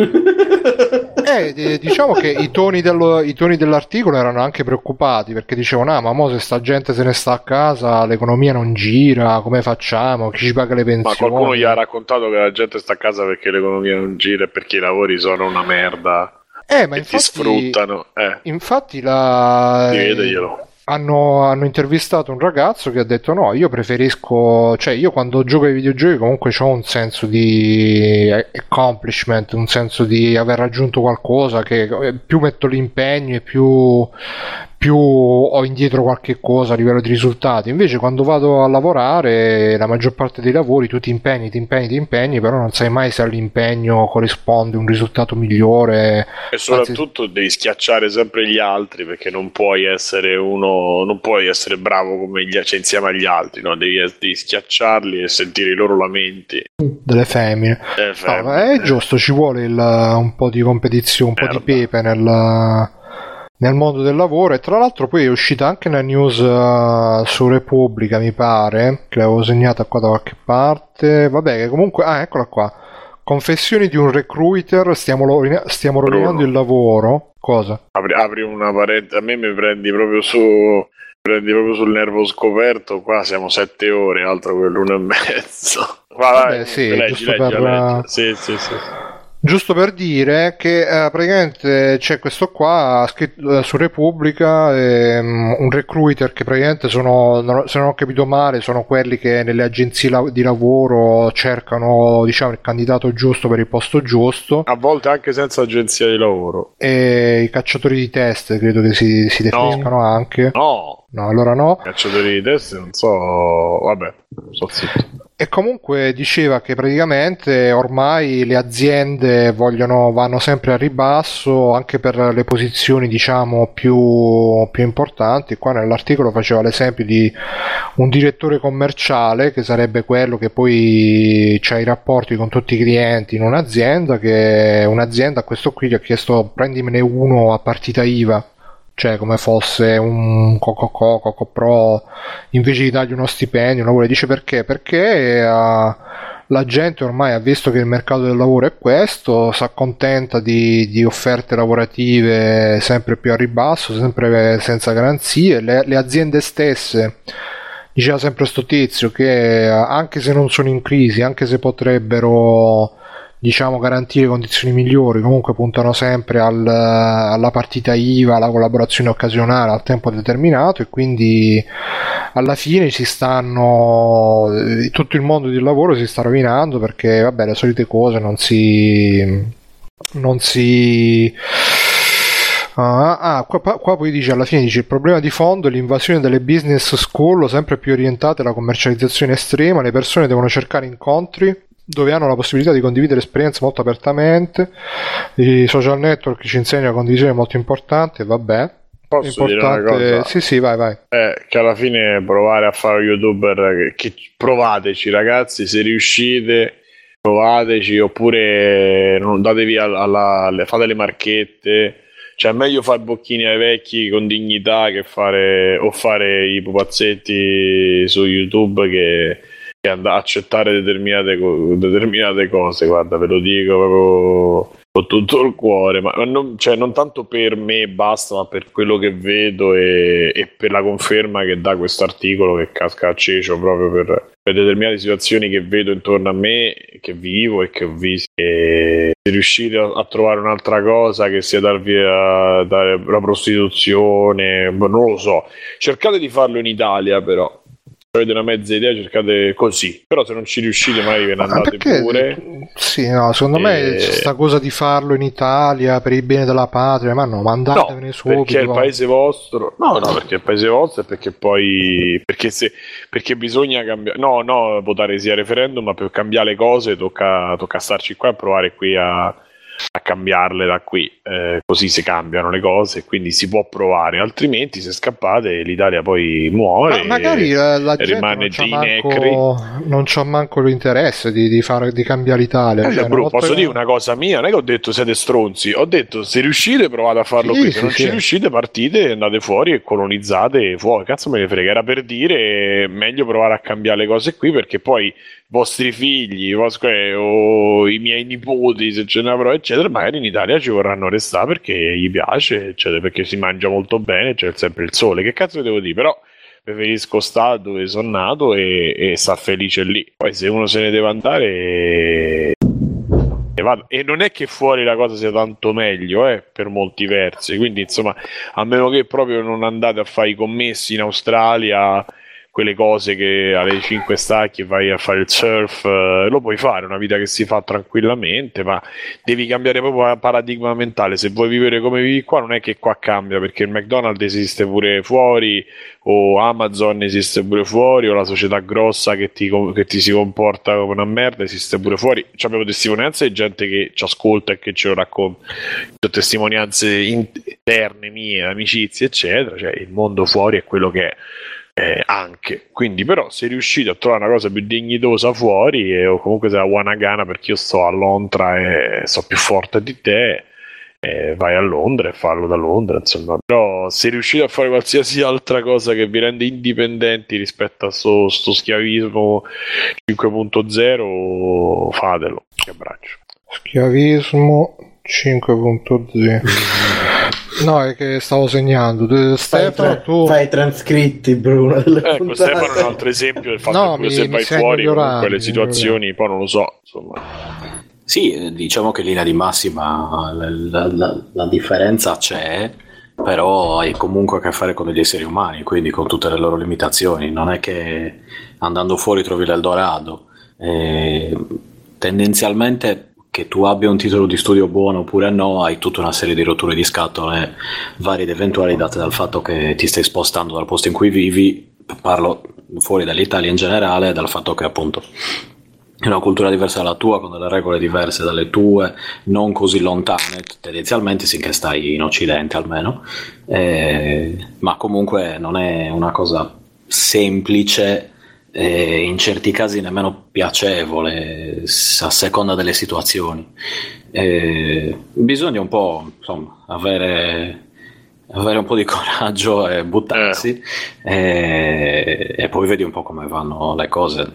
eh, eh, diciamo che i toni, dello- i toni dell'articolo erano anche preoccupati perché dicevano: Ah, ma mo se sta gente se ne sta a casa, l'economia non gira, come facciamo? Chi ci paga le ma pensioni? qualcuno gli ha raccontato che la gente sta a casa perché l'economia non gira e perché i lavori sono una merda Eh, ma e ti infatti, sfruttano eh. infatti la, chiediglielo hanno, hanno intervistato un ragazzo che ha detto no, io preferisco, cioè io quando gioco ai videogiochi comunque ho un senso di accomplishment, un senso di aver raggiunto qualcosa, che eh, più metto l'impegno e più, più ho indietro qualche cosa a livello di risultati. Invece quando vado a lavorare, la maggior parte dei lavori tu ti impegni, ti impegni, ti impegni, però non sai mai se all'impegno corrisponde un risultato migliore. e soprattutto devi schiacciare sempre gli altri perché non puoi essere uno non puoi essere bravo come gli, cioè, insieme agli altri no? devi, devi schiacciarli e sentire i loro lamenti delle femmine. Eh, No, fem- ma è giusto, ci vuole il- un po' di competizione, un po' di Merda. pepe nel, nel mondo del lavoro. E tra l'altro, poi è uscita anche una news eh, su Repubblica, mi pare, che l'avevo segnata qua da qualche parte. Vabbè, che comunque, ah, eccola qua. Confessioni di un recruiter, stiamo, rovina- stiamo rovinando il lavoro. Cosa? apri, apri una parente a me mi prendi proprio su prendi proprio sul nervo scoperto qua siamo sette ore altro che l'uno e mezzo <laughs> Va, Vabbè, sì, leggi, leggi, per- leggi. Sì, sì, sì. Giusto per dire che eh, praticamente c'è questo qua scritto eh, su Repubblica ehm, un recruiter che praticamente sono, se non ho capito male, sono quelli che nelle agenzie la- di lavoro cercano diciamo il candidato giusto per il posto giusto. A volte anche senza agenzia di lavoro. E i cacciatori di test credo che si, si definiscano anche. no No, allora no. cacciatori di test non so vabbè sto zitto E comunque diceva che praticamente ormai le aziende vogliono, vanno sempre a ribasso anche per le posizioni diciamo più, più importanti. Qua nell'articolo faceva l'esempio di un direttore commerciale che sarebbe quello che poi ha i rapporti con tutti i clienti in un'azienda, che un'azienda a questo qui gli ha chiesto prendimene uno a partita IVA. Cioè, come fosse un Coco Co, Coco Pro, invece di dargli uno stipendio, lavoro. Dice perché? Perché eh, la gente ormai ha visto che il mercato del lavoro è questo, si accontenta di, di offerte lavorative sempre più a ribasso, sempre senza garanzie. Le, le aziende stesse, diceva sempre sto tizio, che eh, anche se non sono in crisi, anche se potrebbero diciamo garantire condizioni migliori, comunque puntano sempre al, alla partita IVA, alla collaborazione occasionale al tempo determinato e quindi alla fine si stanno tutto il mondo del lavoro si sta rovinando perché vabbè le solite cose non si non si Ah, ah qua, qua, poi dice alla fine dice il problema di fondo è l'invasione delle business school sempre più orientate alla commercializzazione estrema, le persone devono cercare incontri dove hanno la possibilità di condividere esperienze molto apertamente, i social network ci insegnano la condivisione molto importante, vabbè. Posso importante... Sì, sì, vai, vai. Eh, che alla fine provare a fare youtuber, che, provateci ragazzi, se riuscite provateci oppure non datevi alla, alla, fate le marchette cioè è meglio fare bocchini ai vecchi con dignità che fare o fare i pupazzetti su youtube che, che andare a accettare determinate, determinate cose guarda ve lo dico proprio con tutto il cuore, ma non, cioè, non, tanto per me basta, ma per quello che vedo e, e per la conferma che dà questo articolo che casca a cecio proprio per, per, determinate situazioni che vedo intorno a me, che vivo e che ho visto. E se riuscite a, a trovare un'altra cosa che sia darvi a, dare la prostituzione, non lo so, cercate di farlo in Italia però avete una mezza idea cercate così. Però se non ci riuscite magari ve ne andate perché, pure. Sì no secondo e... me c'è questa cosa di farlo in Italia per il bene della patria ma no mandatevene no, subito. perché è il paese vostro. No no perché è il paese vostro e perché poi perché, se, perché bisogna cambiare no no votare sia referendum ma per cambiare le cose tocca, tocca starci qua e provare qui a a cambiarle da qui, eh, così si cambiano le cose quindi si può provare, altrimenti se scappate l'Italia poi muore. Ma magari la, la gente rimane non c'ha, manco, non c'ha manco l'interesse di, di, fare, di cambiare l'Italia. Eh, cioè, bro, posso che... dire una cosa mia, non è che ho detto siete stronzi, ho detto se riuscite provate a farlo sì, qui, se sì, non sì. ci riuscite partite, andate fuori e colonizzate fuori, cazzo me ne frega, era per dire meglio provare a cambiare le cose qui perché poi vostri figli vostri, o i miei nipoti, se ce ne avrò, eccetera, magari in Italia ci vorranno restare perché gli piace, eccetera, perché si mangia molto bene, c'è sempre il sole. Che cazzo devo dire? Però preferisco stare dove sono nato e, e star felice lì. Poi se uno se ne deve andare... E... E non è che fuori la cosa sia tanto meglio, eh, per molti versi. Quindi, insomma, a meno che proprio non andate a fare i commessi in Australia quelle cose che alle 5 stacchi e vai a fare il surf, eh, lo puoi fare, una vita che si fa tranquillamente, ma devi cambiare proprio paradigma mentale. Se vuoi vivere come vivi qua, non è che qua cambia, perché il McDonald's esiste pure fuori, o Amazon esiste pure fuori, o la società grossa che ti, che ti si comporta come una merda esiste pure fuori. Ci abbiamo testimonianze di gente che ci ascolta e che ce lo racconta, testimonianze interne mie, amicizie, eccetera. Cioè, il mondo fuori è quello che è eh, anche. Quindi, però, se riuscite a trovare una cosa più dignitosa fuori, e, o comunque se la Wanagana perché io sto a Londra e so più forte di te, eh, vai a Londra e fallo da Londra. Insomma, però, se riuscite a fare qualsiasi altra cosa che vi rende indipendenti rispetto a sto, sto schiavismo 5.0, fatelo. Che abbraccio. Schiavismo 5.0 <laughs> No, è che stavo segnando. Stefano, fai, tu... fai trascritti, Bruno. Ecco, Stefano è un altro esempio del fatto no, che mi, se vai fuori in quelle situazioni, poi non lo so. Insomma. Sì, diciamo che in linea di massima la, la, la, la differenza c'è, però hai comunque a che fare con degli esseri umani, quindi con tutte le loro limitazioni. Non è che andando fuori trovi l'Eldorado. Eh, tendenzialmente che tu abbia un titolo di studio buono oppure no, hai tutta una serie di rotture di scatole varie ed eventuali date dal fatto che ti stai spostando dal posto in cui vivi, parlo fuori dall'Italia in generale, dal fatto che appunto è una cultura diversa dalla tua, con delle regole diverse dalle tue, non così lontane, tendenzialmente finché stai in Occidente almeno, eh, ma comunque non è una cosa semplice e in certi casi nemmeno piacevole a seconda delle situazioni. E bisogna un po' insomma, avere avere un po' di <laughs> coraggio e buttarsi e, e poi vedi un po' come vanno le cose.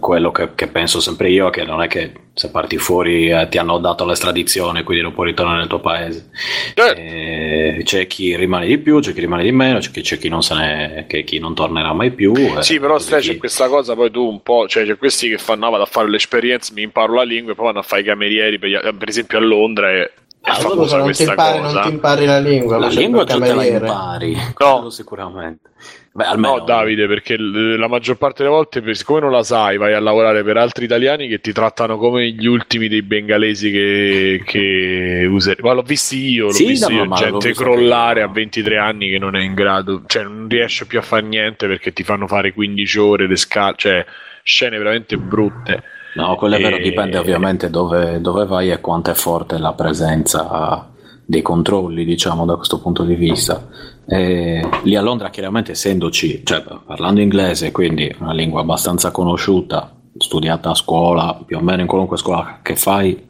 Quello che, che penso sempre io è che non è che se parti fuori eh, ti hanno dato l'estradizione, quindi non puoi ritornare nel tuo paese. Certo. E c'è chi rimane di più, c'è chi rimane di meno, c'è chi, c'è chi non se ne, che chi non tornerà mai più. e Sì, però stai, c'è via. questa cosa poi tu un po', cioè c'è questi che fanno, "Ah, vado a fare l'esperienza, mi imparo la lingua e poi vanno a fare i camerieri, per, per esempio a Londra e Ah, se non ti, impari, non ti impari la lingua, La lingua il tu te la cameriere. impari, quello sicuramente. Beh, almeno No, Davide, perché la maggior parte delle volte, siccome non la sai, vai a lavorare per altri italiani che ti trattano come gli ultimi dei bengalesi che, che user- Ma l'ho visti io, l'ho Sì, visto no, io, gente visto crollare anche a io. 23 anni che non è in grado, cioè non riesce più a fare niente perché ti fanno fare 15 ore, le scale, cioè scene veramente brutte. No, quello è vero, E- dipende ovviamente dove, dove vai e quanto è forte la presenza dei controlli, diciamo, da questo punto di vista. E lì a Londra, chiaramente, essendoci, cioè parlando inglese, quindi una lingua abbastanza conosciuta, studiata a scuola, più o meno in qualunque scuola che fai,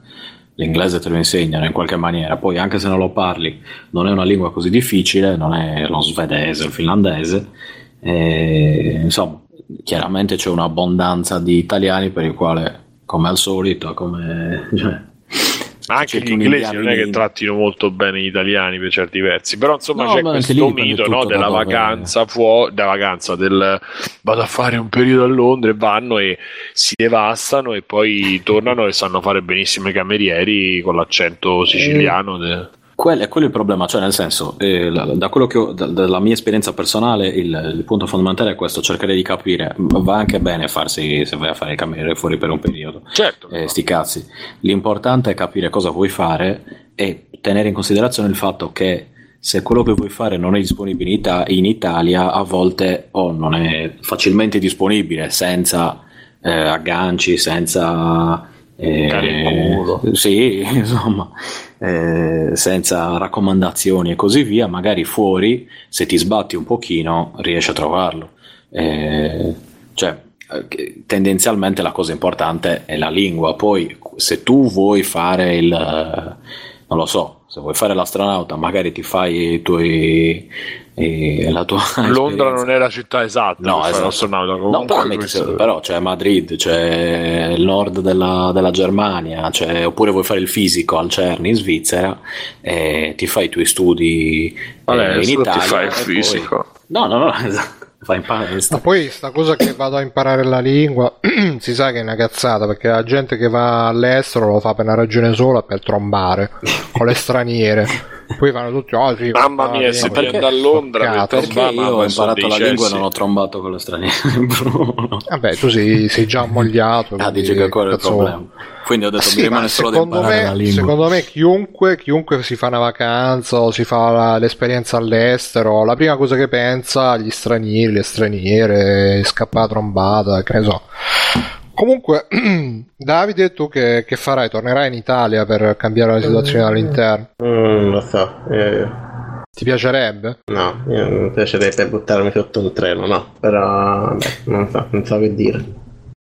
l'inglese te lo insegnano in qualche maniera. Poi, anche se non lo parli, non è una lingua così difficile, non è lo svedese o il finlandese. E, insomma, chiaramente c'è un'abbondanza di italiani per il quale, come al solito, come cioè, anche gli inglesi non è che trattino molto bene gli italiani per certi versi, però insomma No, c'è questo mito no, della vacanza fuori, della vacanza del vado a fare un periodo a Londra e vanno e si devastano e poi tornano e sanno fare benissimo i camerieri con l'accento siciliano. de- Quello è quello il problema, cioè nel senso, eh, da quello che ho, da- dalla mia esperienza personale, il, il punto fondamentale è questo, cercare di capire, va anche bene farsi, se vai a fare il cameriere fuori per un periodo, Certo, eh, sti cazzi, l'importante è capire cosa vuoi fare e tenere in considerazione il fatto che se quello che vuoi fare non è disponibile in, Ita- in Italia, a volte o non è facilmente disponibile senza eh, agganci, senza... eh, sì, <laughs> insomma, eh, senza raccomandazioni e così via, magari fuori, se ti sbatti un pochino, riesci a trovarlo. Eh, cioè, eh, tendenzialmente la cosa importante è la lingua, poi se tu vuoi fare il, eh, non lo so, se vuoi fare l'astronauta, magari ti fai i tuoi, eh, la tua <laughs> Londra non è la città esatta No, esatto. No, però, questo- però c'è Madrid, c'è il nord della, della Germania, c'è- oppure vuoi fare il fisico al CERN in Svizzera e ti fai i tuoi studi eh, Vabbè, in adesso ti Italia. fai il e poi- fisico. No, no, no, <laughs> esatto. Fai in palestra. Ma poi sta cosa che vado a imparare la lingua, <clears throat> si sa che è una cazzata, perché la gente che va all'estero lo fa per una ragione sola, per trombare con le straniere. Poi vanno tutti, oh sì, Mamma mia, se bene, prendi a Londra. Perché trombare, io ho imparato la lingua e non ho trombato con le straniere, <laughs> Bruno. Vabbè, tu sei, sei già ammogliato. Ah, dici che quello è il problema. Quindi ho detto Sì, mi rimane ma solo da secondo imparare me, la lingua. secondo me chiunque, chiunque si fa una vacanza o si fa la- l'esperienza all'estero, la prima cosa che pensa agli stranieri, le straniere, scappata trombata, che ne so. Comunque, <clears throat> Davide, tu che, che farai? Tornerai in Italia per cambiare la situazione all'interno? Mm, Non lo so. eh, Ti piacerebbe? no, io mi piacerebbe buttarmi sotto un treno, no. Però, beh, non so, non so che dire.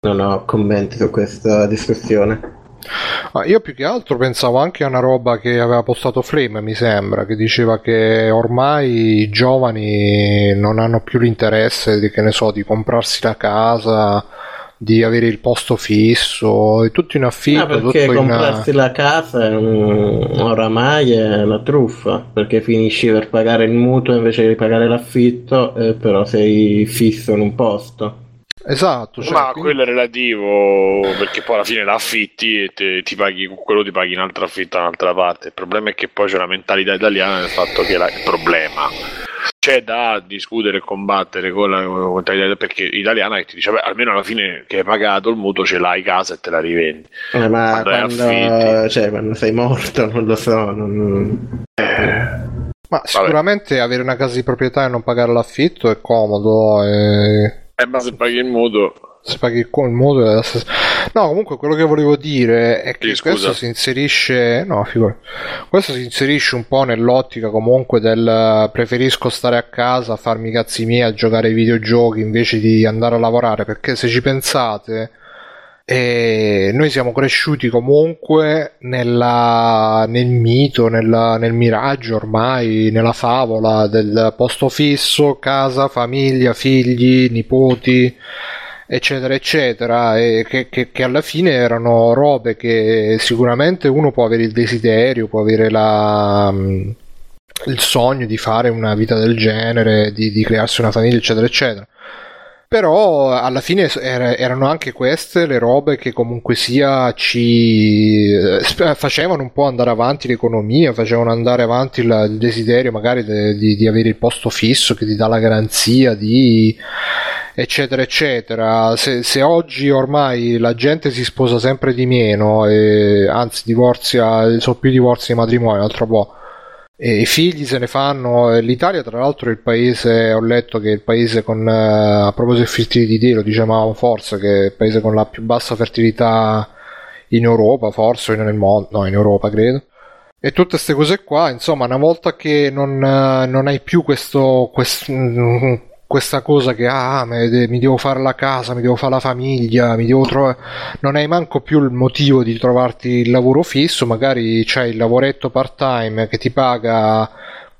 Non ho commenti su questa discussione. Ah, io più che altro pensavo anche a una roba che aveva postato Flame, mi sembra, che diceva che ormai i giovani non hanno più l'interesse di, che ne so, di comprarsi la casa, di avere il posto fisso, è tutto in affitto, No, perché tutto in... comprarsi la casa un- oramai è una truffa, perché finisci per pagare il mutuo invece di pagare l'affitto, eh, però sei fisso in un posto. Esatto, cioè, Ma quindi- quello è relativo perché poi alla fine l'affitti e te- ti paghi con quello ti paghi un altro affitto da un'altra parte. Il problema è che poi c'è la mentalità italiana del fatto che la- il problema c'è da discutere e combattere con la mentalità perché italiana che ti dice beh almeno alla fine che hai pagato il mutuo ce l'hai casa e te la rivendi. Eh, ma Quando quando, cioè, quando sei morto, non lo so. non- ma sicuramente avere una casa di proprietà e non pagare l'affitto è comodo, e... Eh, ma se paghi il mutuo se paghi il co- il mutuo è la stessa- No, comunque quello che volevo dire è che Sì, questo si inserisce. No, figura. Questo si inserisce un po' nell'ottica comunque del preferisco stare a casa, farmi i cazzi miei a giocare ai videogiochi invece di andare a lavorare. Perché se ci pensate, E noi siamo cresciuti comunque nella, nel mito, nella, nel miraggio ormai, nella favola del posto fisso, casa, famiglia, figli, nipoti, eccetera, eccetera, e che, che, che alla fine erano robe che sicuramente uno può avere il desiderio, può avere la il sogno di fare una vita del genere, di, di crearsi una famiglia, eccetera, eccetera però alla fine erano anche queste le robe che comunque sia ci eh, facevano un po' andare avanti l'economia, facevano andare avanti il, desiderio magari de, di, di, avere il posto fisso che ti dà la garanzia di eccetera eccetera. Se, se oggi ormai la gente si sposa sempre di meno e anzi divorzia sono più divorzi di matrimonio altro po' I figli se ne fanno. L'Italia, tra l'altro, è il paese. Ho letto che è il paese con. Eh, a proposito di fertilità, lo dicevamo forse, che è il paese con la più bassa fertilità in Europa, forse, o nel mondo. No, in Europa, credo. E tutte queste cose qua, insomma, una volta che non, eh, non hai più questo, questo questa cosa che ah, mi devo fare la casa, mi devo fare la famiglia, mi devo trovare. Non hai manco più il motivo di trovarti il lavoro fisso, magari c'hai il lavoretto part time che ti paga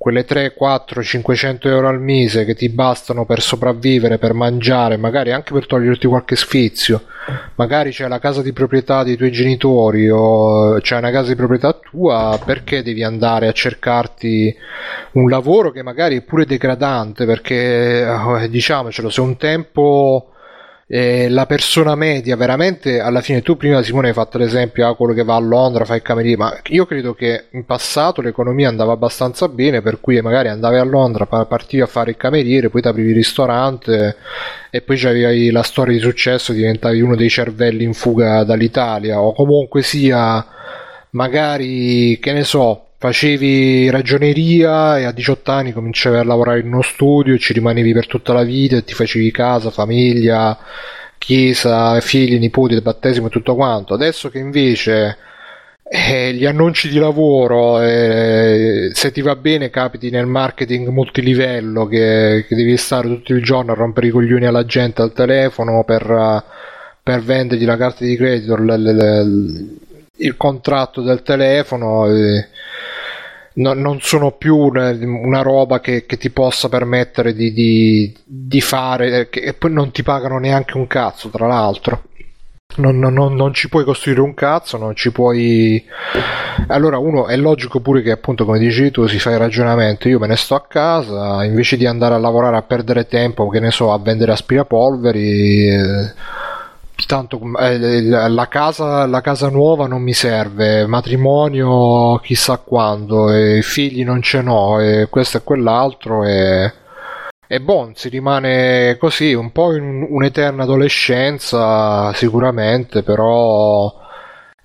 quelle 3, 4, 500 euro al mese che ti bastano per sopravvivere, per mangiare, magari anche per toglierti qualche sfizio. Magari c'è la casa di proprietà dei tuoi genitori o c'è una casa di proprietà tua, perché devi andare a cercarti un lavoro che magari è pure degradante? Perché eh, diciamocelo, se un tempo eh, la persona media veramente alla fine tu prima Simone hai fatto l'esempio a ah, quello che va a Londra fa il cameriere ma io credo che in passato l'economia andava abbastanza bene per cui magari andavi a Londra partivi a fare il cameriere poi ti aprivi il ristorante e poi avevi la storia di successo diventavi uno dei cervelli in fuga dall'Italia o comunque sia magari che ne so facevi ragioneria e a 18 anni cominciavi a lavorare in uno studio e ci rimanevi per tutta la vita e ti facevi casa, famiglia, chiesa, figli, nipoti, battesimo e tutto quanto. Adesso che invece eh, gli annunci di lavoro, eh, se ti va bene capiti nel marketing multilivello che, che, devi stare tutto il giorno a rompere i coglioni alla gente al telefono per, per vendergli la carta di credito, l, l, l, il contratto del telefono. Eh, no, non sono più una, una roba che, che, ti possa permettere di, di, di fare che, e poi non ti pagano neanche un cazzo tra l'altro non, non, non, ci puoi costruire un cazzo, non ci puoi. Allora, uno è logico pure che, appunto, come dici tu, si fa il ragionamento. Io me ne sto a casa invece di andare a lavorare a perdere tempo, che ne so, a vendere aspirapolveri. Eh, tanto eh, la, casa, la casa nuova non mi serve, matrimonio chissà quando, e figli non ce n'ho, e questo e quell'altro, e, e bon, si rimane così, un po' in un'eterna adolescenza sicuramente, però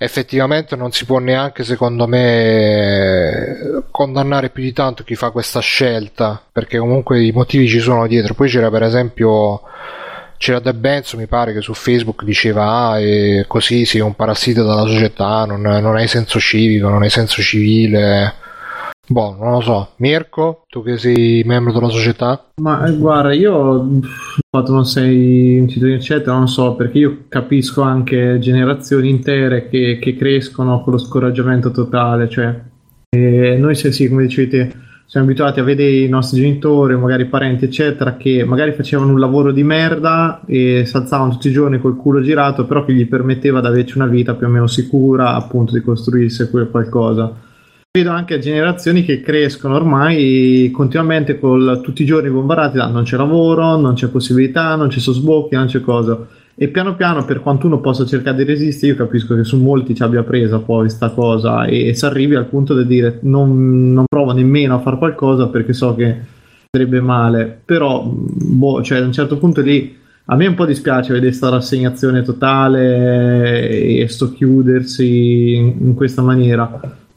effettivamente non si può neanche secondo me condannare più di tanto chi fa questa scelta, perché comunque i motivi ci sono dietro. Poi c'era per esempio c'era De Benzo mi pare che su Facebook diceva ah e così sei un parassita della società non, non hai senso civico non hai senso civile. Boh non lo so. Mirko tu che sei membro della società? Ma eh, guarda io fatto non sei un cittadino eccetera non so perché io capisco anche generazioni intere che, che crescono con lo scoraggiamento totale cioè noi se sì come dicevete siamo abituati a vedere i nostri genitori, magari parenti, eccetera, che magari facevano un lavoro di merda e si alzavano tutti i giorni col culo girato, però che gli permetteva di averci una vita più o meno sicura, appunto, di costruirsi qualcosa. Vedo anche generazioni che crescono ormai continuamente con tutti i giorni bombardati da non c'è lavoro, non c'è possibilità, non c'è sosbocchi, non c'è cosa e piano piano per quanto uno possa cercare di resistere io capisco che su molti ci abbia presa poi questa cosa e, e si arrivi al punto di dire non, non, provo nemmeno a fare qualcosa perché so che sarebbe male. Però boh, cioè, a un certo punto lì a me un po' dispiace vedere questa rassegnazione totale e sto chiudersi in, in questa maniera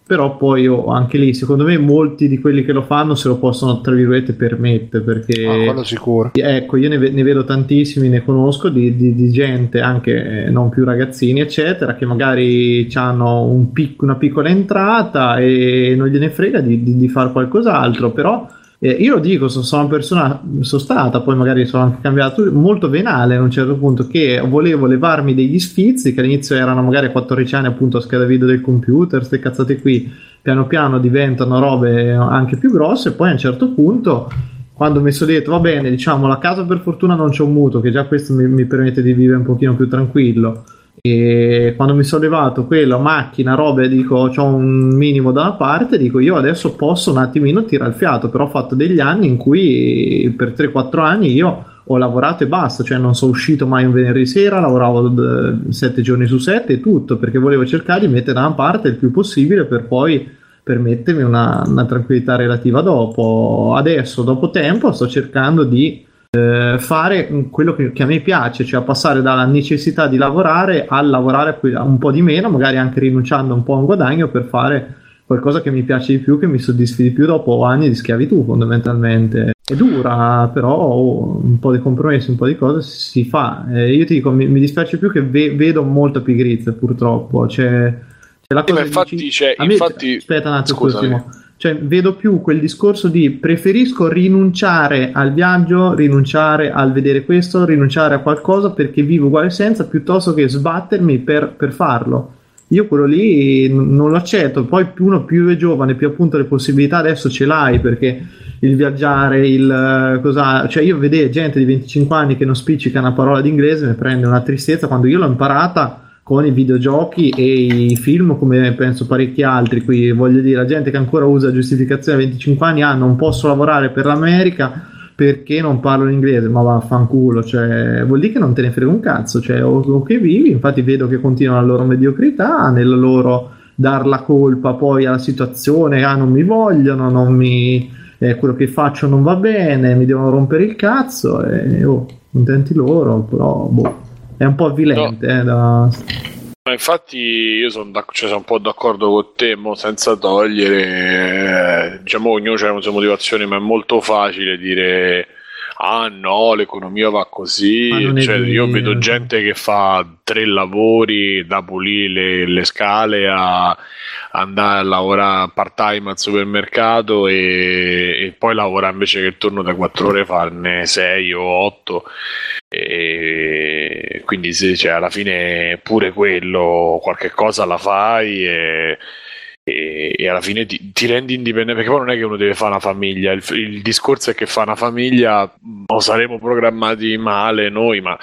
però poi oh, anche lì secondo me molti di quelli che lo fanno se lo possono tra virgolette permettere perché ah, quello sicuro. ecco io ne, ne, vedo tantissimi ne conosco di, di, di, gente anche non più ragazzini eccetera che magari hanno un pic- una piccola entrata e non gliene frega di, di fare qualcos'altro però eh, io lo dico, sono, sono una persona, sono stata, poi magari sono anche cambiato, molto venale a un certo punto, che volevo levarmi degli sfizi, che all'inizio erano magari a 14 anni appunto a scheda video del computer, queste cazzate qui, piano piano diventano robe anche più grosse, poi a un certo punto quando mi sono detto va bene diciamo la casa per fortuna non c'è un mutuo che già questo mi, mi permette di vivere un pochino più tranquillo e quando mi sono levato quella macchina, robe, dico ho un minimo da una parte, dico io adesso posso un attimino tirare il fiato, però ho fatto degli anni in cui per 3-4 anni io ho lavorato e basta, cioè non sono uscito mai un venerdì sera, lavoravo 7 giorni su 7 e tutto, perché volevo cercare di mettere da una parte il più possibile per poi permettermi una, una tranquillità relativa dopo. Adesso, dopo tempo, sto cercando di eh, fare quello che, che, a me piace, cioè passare dalla necessità di lavorare a lavorare un po' di meno, magari anche rinunciando un po' a un guadagno per fare qualcosa che mi piace di più, che mi soddisfi di più dopo anni di schiavitù fondamentalmente. È dura, però un po' di compromessi, un po' di cose si fa. Eh, io ti dico, mi, mi dispiace più che ve- vedo molta pigrizia purtroppo. C'è, c'è la cosa sì, infatti, dici... c'è, me, infatti... Aspetta un attimo, cioè, vedo più quel discorso di preferisco rinunciare al viaggio, rinunciare al vedere questo, rinunciare a qualcosa perché vivo uguale senza piuttosto che sbattermi per, per farlo. Io quello lì non lo accetto. Poi più uno più è giovane, più appunto le possibilità adesso ce l'hai perché il viaggiare, il cosa, cioè io vedere gente di 25 anni che non spiccica una parola d'inglese mi prende una tristezza quando io l'ho imparata con i videogiochi e i film come penso parecchi altri. Qui voglio dire la gente che ancora usa giustificazione a 25 anni ah non posso lavorare per l'America perché non parlo l'inglese? Ma vaffanculo cioè vuol dire che non te ne frega un cazzo cioè o, o che vivi. Infatti vedo che continuano la loro mediocrità nella loro dar la colpa poi alla situazione ah non mi vogliono non mi eh, quello che faccio non va bene mi devono rompere il cazzo e oh contenti loro però boh è un po' avvilente. No. Eh, da... Ma infatti io sono, cioè, sono, un po' d'accordo con te, mo, senza togliere, eh, diciamo ognuno ha le sue motivazioni, ma è molto facile dire ah no, l'economia va così. Cioè, io vedo gente che fa tre lavori da pulire le, le scale a andare a lavorare part time al supermercato e, e poi lavora invece che il turno da quattro ore farne sei o otto. E quindi se, cioè, alla fine pure quello qualche cosa la fai e e, e alla fine ti, ti, rendi indipendente perché poi non è che uno deve fare una famiglia. Il, il discorso è che fa una famiglia o saremo programmati male noi ma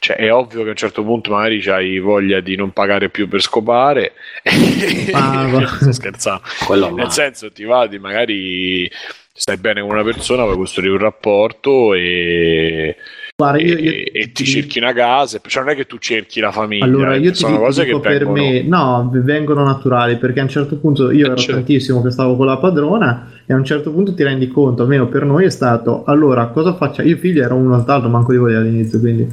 cioè, è ovvio che a un certo punto magari hai voglia di non pagare più per scopare. Ah, <laughs> sto scherzando. Quello nel senso ti va di magari stai bene con una persona puoi costruire un rapporto e Guarda, io, io, e, e, ti cerchi una casa, cioè non è che tu cerchi la famiglia. Allora, io ti dico, cose dico che per vengono... me, no, vengono naturali perché a un certo punto io ero certo. tantissimo che stavo con la padrona e a un certo punto ti rendi conto, almeno per noi è stato, allora cosa facciamo? Io figlio ero uno altro, manco di voi all'inizio, quindi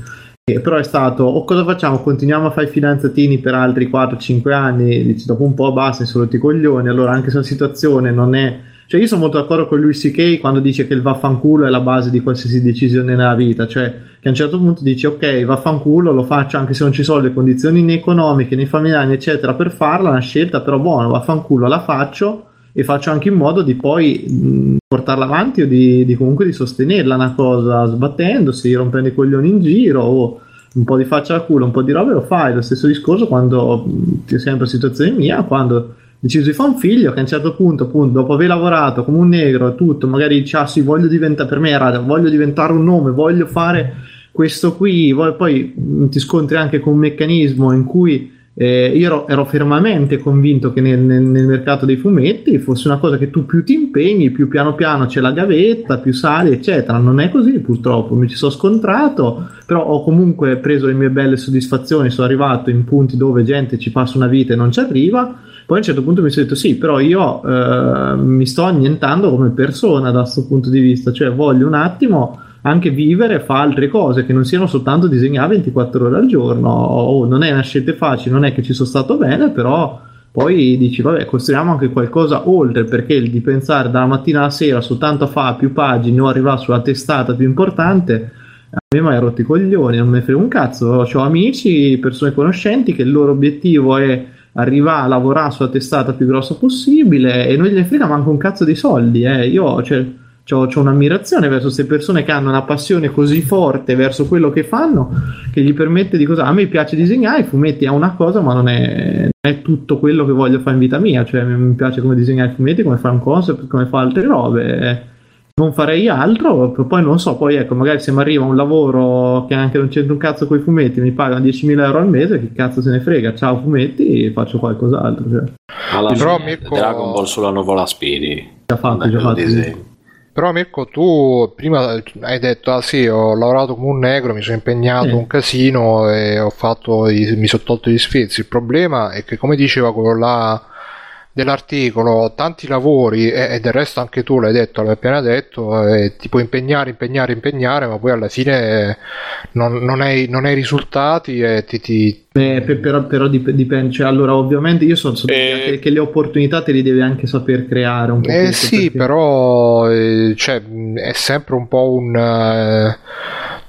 eh, però è stato o cosa facciamo continuiamo a fare i fidanzatini per altri 4-5 anni dici, dopo un po' basta solo ti coglioni allora anche se la situazione non è cioè, io sono molto d'accordo con lui C.K. quando dice che il vaffanculo è la base di qualsiasi decisione nella vita. Cioè, che a un certo punto dici, ok, vaffanculo, lo faccio anche se non ci sono le condizioni né economiche né familiari, eccetera, per farla, una scelta, però buono, vaffanculo, la faccio e faccio anche in modo di poi mh, portarla avanti o di, di, comunque di sostenerla una cosa sbattendosi, rompendo i coglioni in giro o un po' di faccia al culo, un po' di roba lo fai. Lo stesso discorso quando sempre situazione mia, quando deciso di fare un figlio che a un certo punto, appunto, dopo aver lavorato come un negro e tutto, magari dice, ah sì, voglio diventare, per me era, voglio diventare un nome, voglio fare questo qui, poi mm, ti scontri anche con un meccanismo in cui eh, io ero, ero, fermamente convinto che nel, nel, nel, mercato dei fumetti fosse una cosa che tu più ti impegni, più piano piano c'è la gavetta, più sali, eccetera. Non è così purtroppo, mi ci sono scontrato, però ho comunque preso le mie belle soddisfazioni, sono arrivato in punti dove gente ci passa una vita e non ci arriva poi a un certo punto mi sono detto sì, però io eh, mi sto annientando come persona da questo punto di vista, cioè voglio un attimo anche vivere fare altre cose che non siano soltanto disegnare 24 ore al giorno. Oh, non è una scelta facile, non è che ci sono stato bene, però poi dici vabbè costruiamo anche qualcosa oltre perché il di pensare dalla mattina alla sera soltanto a fare più pagine o arrivare sulla testata più importante a me mai rotti i coglioni non ne frega un cazzo ho amici, persone conoscenti che il loro obiettivo è arriva a lavorare sulla testata più grossa possibile e non gliene frega manco un cazzo di soldi. Eh. Io, cioè, ho un'ammirazione verso queste persone che hanno una passione così forte verso quello che fanno che gli permette di cosa. A me piace disegnare, i fumetti è una cosa, ma non è, è tutto quello che voglio fare in vita mia. Cioè, mi piace come disegnare i fumetti, come fare un concept, come fare altre robe. Non farei altro, poi non so, poi ecco, magari se mi arriva un lavoro che anche non c'entra un cazzo con i fumetti, mi pagano 10.000 euro al mese, che cazzo se ne frega, ciao fumetti, faccio qualcos'altro. Cioè. Alla Però, fine, Mirko- Dragon Ball sulla nuvola Speedy. Già fatto, già fatto. disegno. Però Mirko, tu prima hai detto, ah sì, ho lavorato come un negro, mi sono impegnato Sì. un casino e ho fatto mi sono tolto gli sfizi. Il problema è che, come diceva quello là dell'articolo, tanti lavori, e, e del resto anche tu l'hai detto, l'hai appena detto, eh, ti puoi impegnare, impegnare, impegnare, ma poi alla fine eh, non, non hai, non hai risultati e ti, ti- Beh, pe- però, però dip- dipende, cioè, allora ovviamente io sono Eh. che, che le opportunità te li devi anche saper creare un po'. Eh sì, però eh, cioè, è sempre un po' un... eh,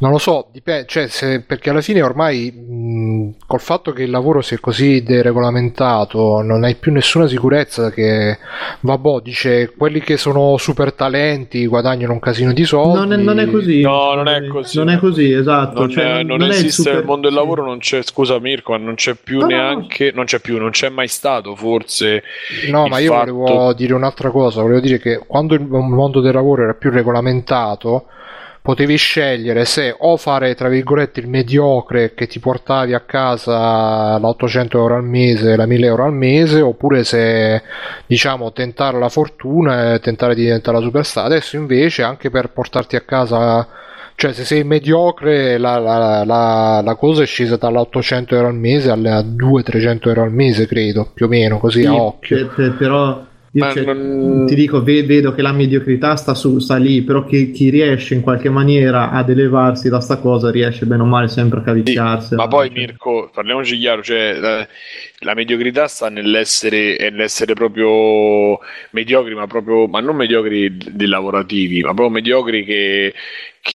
non lo so, dipende, cioè, se- perché alla fine ormai mh, col fatto che il lavoro sia così deregolamentato non hai più nessuna sicurezza che, vabbè, dice, quelli che sono super talenti guadagnano un casino di soldi. Non è, non è così. No, non è così. Non è così, esatto. Non, cioè, non il esiste super- nel mondo del lavoro, non c'è, scusa Mirko, ma non c'è più No, no, neanche, non c'è più, non c'è mai stato forse. No, il ma io fatto- volevo dire un'altra cosa, volevo dire che quando il mondo del lavoro era più regolamentato, potevi scegliere se o fare, tra virgolette, il mediocre che ti portavi a casa l'800 euro al mese, la 1000 euro al mese, oppure se, diciamo, tentare la fortuna e tentare di diventare la superstar. Adesso invece, anche per portarti a casa... Cioè, se sei mediocre, la, la- la- la cosa è scesa dall'800 euro al mese alle 200-300 euro al mese, credo, più o meno, così Sì, a occhio. pe- pe- però io cioè, non- ti dico, ve- vedo che la mediocrità sta, su, sta lì, però chi, chi riesce in qualche maniera ad elevarsi da sta cosa riesce bene o male sempre a cavicchiarsi. Ma poi Mirko, parliamoci chiaro, cioè, la, mediocrità sta nell'essere, nell'essere proprio mediocri, ma proprio, ma non mediocri di lavorativi, ma proprio mediocri che,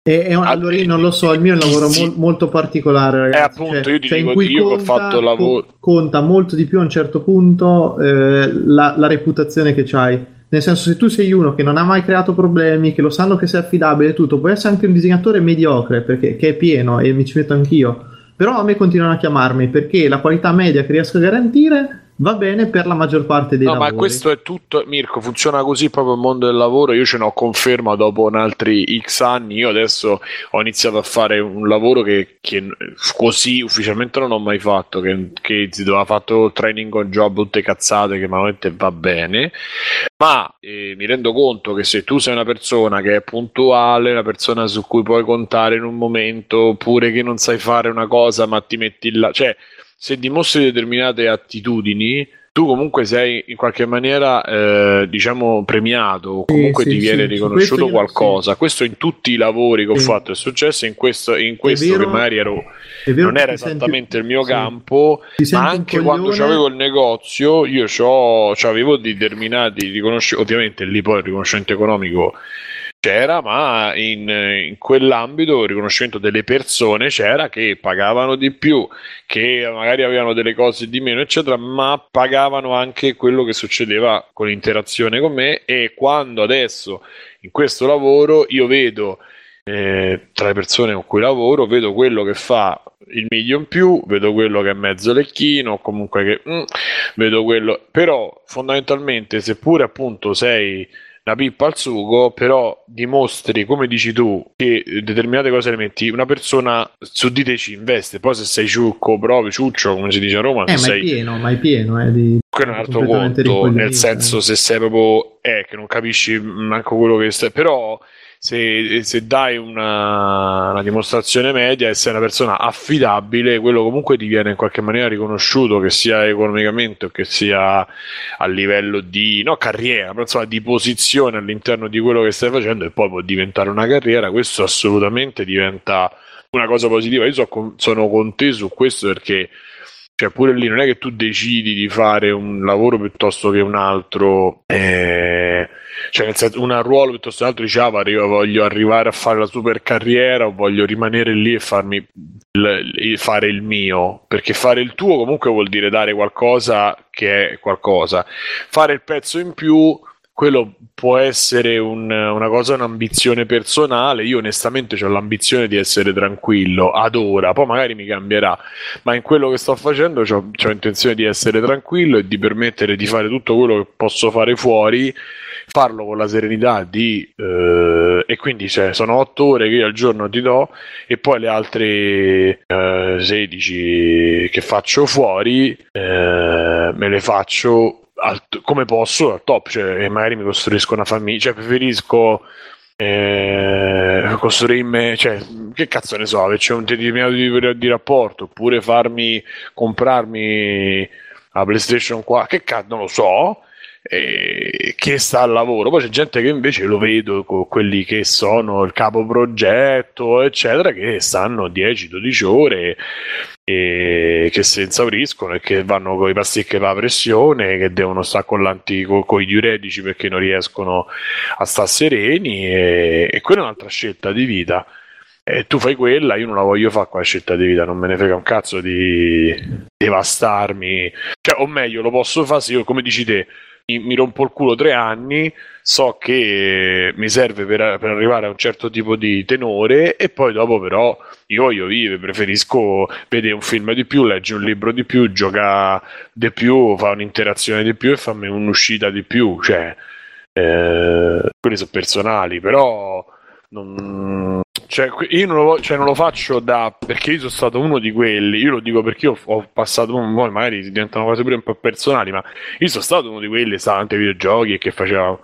E, e allora io non lo so, il mio è un lavoro Sì. mol- molto particolare, ragazzi. Eh, appunto, Cioè- io ti cioè, dico- io che ho conta- fatto lavoro- co- conta molto di più a un certo punto eh, la, la reputazione che c'hai. Nel senso, se tu sei uno che non ha mai creato problemi, che lo sanno che sei affidabile e tutto, puoi essere anche un disegnatore mediocre, perché che è pieno e mi ci metto anch'io. Però a me continuano a chiamarmi perché la qualità media che riesco a garantire va bene per la maggior parte dei No, lavori. ma questo è tutto, Mirko, funziona così proprio il mondo del lavoro. Io ce n'ho conferma dopo un altri X anni. Io adesso ho iniziato a fare un lavoro che, che così ufficialmente non ho mai fatto. Che, che si doveva fatto training on job, tutte cazzate che normalmente va bene. Ma eh, mi rendo conto che se tu sei una persona che è puntuale, una persona su cui puoi contare in un momento, oppure che non sai fare una cosa, ma ti metti là, cioè se dimostri determinate attitudini, tu comunque sei in qualche maniera, eh, diciamo, premiato, o Sì, comunque sì, ti viene sì, riconosciuto questo qualcosa. Questo in tutti i lavori che ho Sì. fatto è successo, in questo, in questo vero- che magari ero, non era ti senti- esattamente il mio sì. campo, ma anche quando avevo il negozio, io c'ho, avevo determinati riconoscimenti, ovviamente lì poi il riconoscimento economico c'era, ma in, in quell'ambito il riconoscimento delle persone c'era che pagavano di più, che magari avevano delle cose di meno, eccetera, ma pagavano anche quello che succedeva con l'interazione con me e quando adesso in questo lavoro io vedo eh, tra le persone con cui lavoro, vedo quello che fa il miglio in più, vedo quello che è mezzo lecchino, comunque che mm, vedo quello, però fondamentalmente seppure appunto sei una pippa al sugo, però dimostri, come dici tu, che determinate cose le metti, una persona su di te ci investe, poi se sei ciucco, proprio ciuccio, come si dice a Roma, Eh, se ma è sei pieno, ma è pieno, eh, di... quello è un altro conto, nel senso eh. se sei proprio eh, che non capisci manco quello che stai, però se, se dai una, una dimostrazione media e sei una persona affidabile, quello comunque ti viene in qualche maniera riconosciuto, che sia economicamente o che sia a livello di no, carriera, però insomma di posizione all'interno di quello che stai facendo e poi può diventare una carriera, questo assolutamente diventa una cosa positiva. Io so sono con te su questo perché cioè pure lì non è che tu decidi di fare un lavoro piuttosto che un altro eh, cioè nel senso un ruolo piuttosto che altro dici ah, arri- voglio arrivare a fare la super carriera o voglio rimanere lì e farmi il- fare il mio. Perché fare il tuo comunque vuol dire dare qualcosa che è qualcosa. Fare il pezzo in più quello può essere un- una cosa, un'ambizione personale. Io onestamente ho l'ambizione di essere tranquillo ad ora, poi magari mi cambierà, ma in quello che sto facendo ho intenzione di essere tranquillo e di permettere di fare tutto quello che posso fare fuori, farlo con la serenità di... eh, e quindi cioè, sono otto ore che io al giorno ti do e poi le altre eh, 16 che faccio fuori eh, me le faccio al- come posso al top, cioè magari mi costruisco una famiglia, cioè preferisco eh, costruirmi, cioè che cazzo ne so, averci un determinato tipo di rapporto oppure farmi comprarmi la PlayStation 4, che cazzo non lo so. Che sta al lavoro, poi c'è gente che invece lo vedo con quelli che sono il capo progetto, eccetera, che stanno 10-12 ore e che si esauriscono e che vanno con i pasticche per la pressione, che devono stare con, con, i diuretici perché non riescono a stare sereni e, e quella è un'altra scelta di vita. E tu fai quella, io non la voglio fare quella scelta di vita, non me ne frega un cazzo di devastarmi, cioè, o meglio, lo posso fare se io, come dici te, mi, rompo il culo tre anni, so che mi serve per, per arrivare a un certo tipo di tenore e poi dopo però io voglio vivere, preferisco vedere un film di più, leggere un libro di più, giocare di più, fare un'interazione di più e farmi un'uscita di più, cioè eh, quelli sono personali, però non, cioè, io non lo, cioè, non lo faccio da perché io sono stato uno di quelli. Io lo dico perché io ho, ho passato un po', magari diventano cose pure un po' personali, ma io sono stato uno di quelli che stava ai videogiochi e che faceva.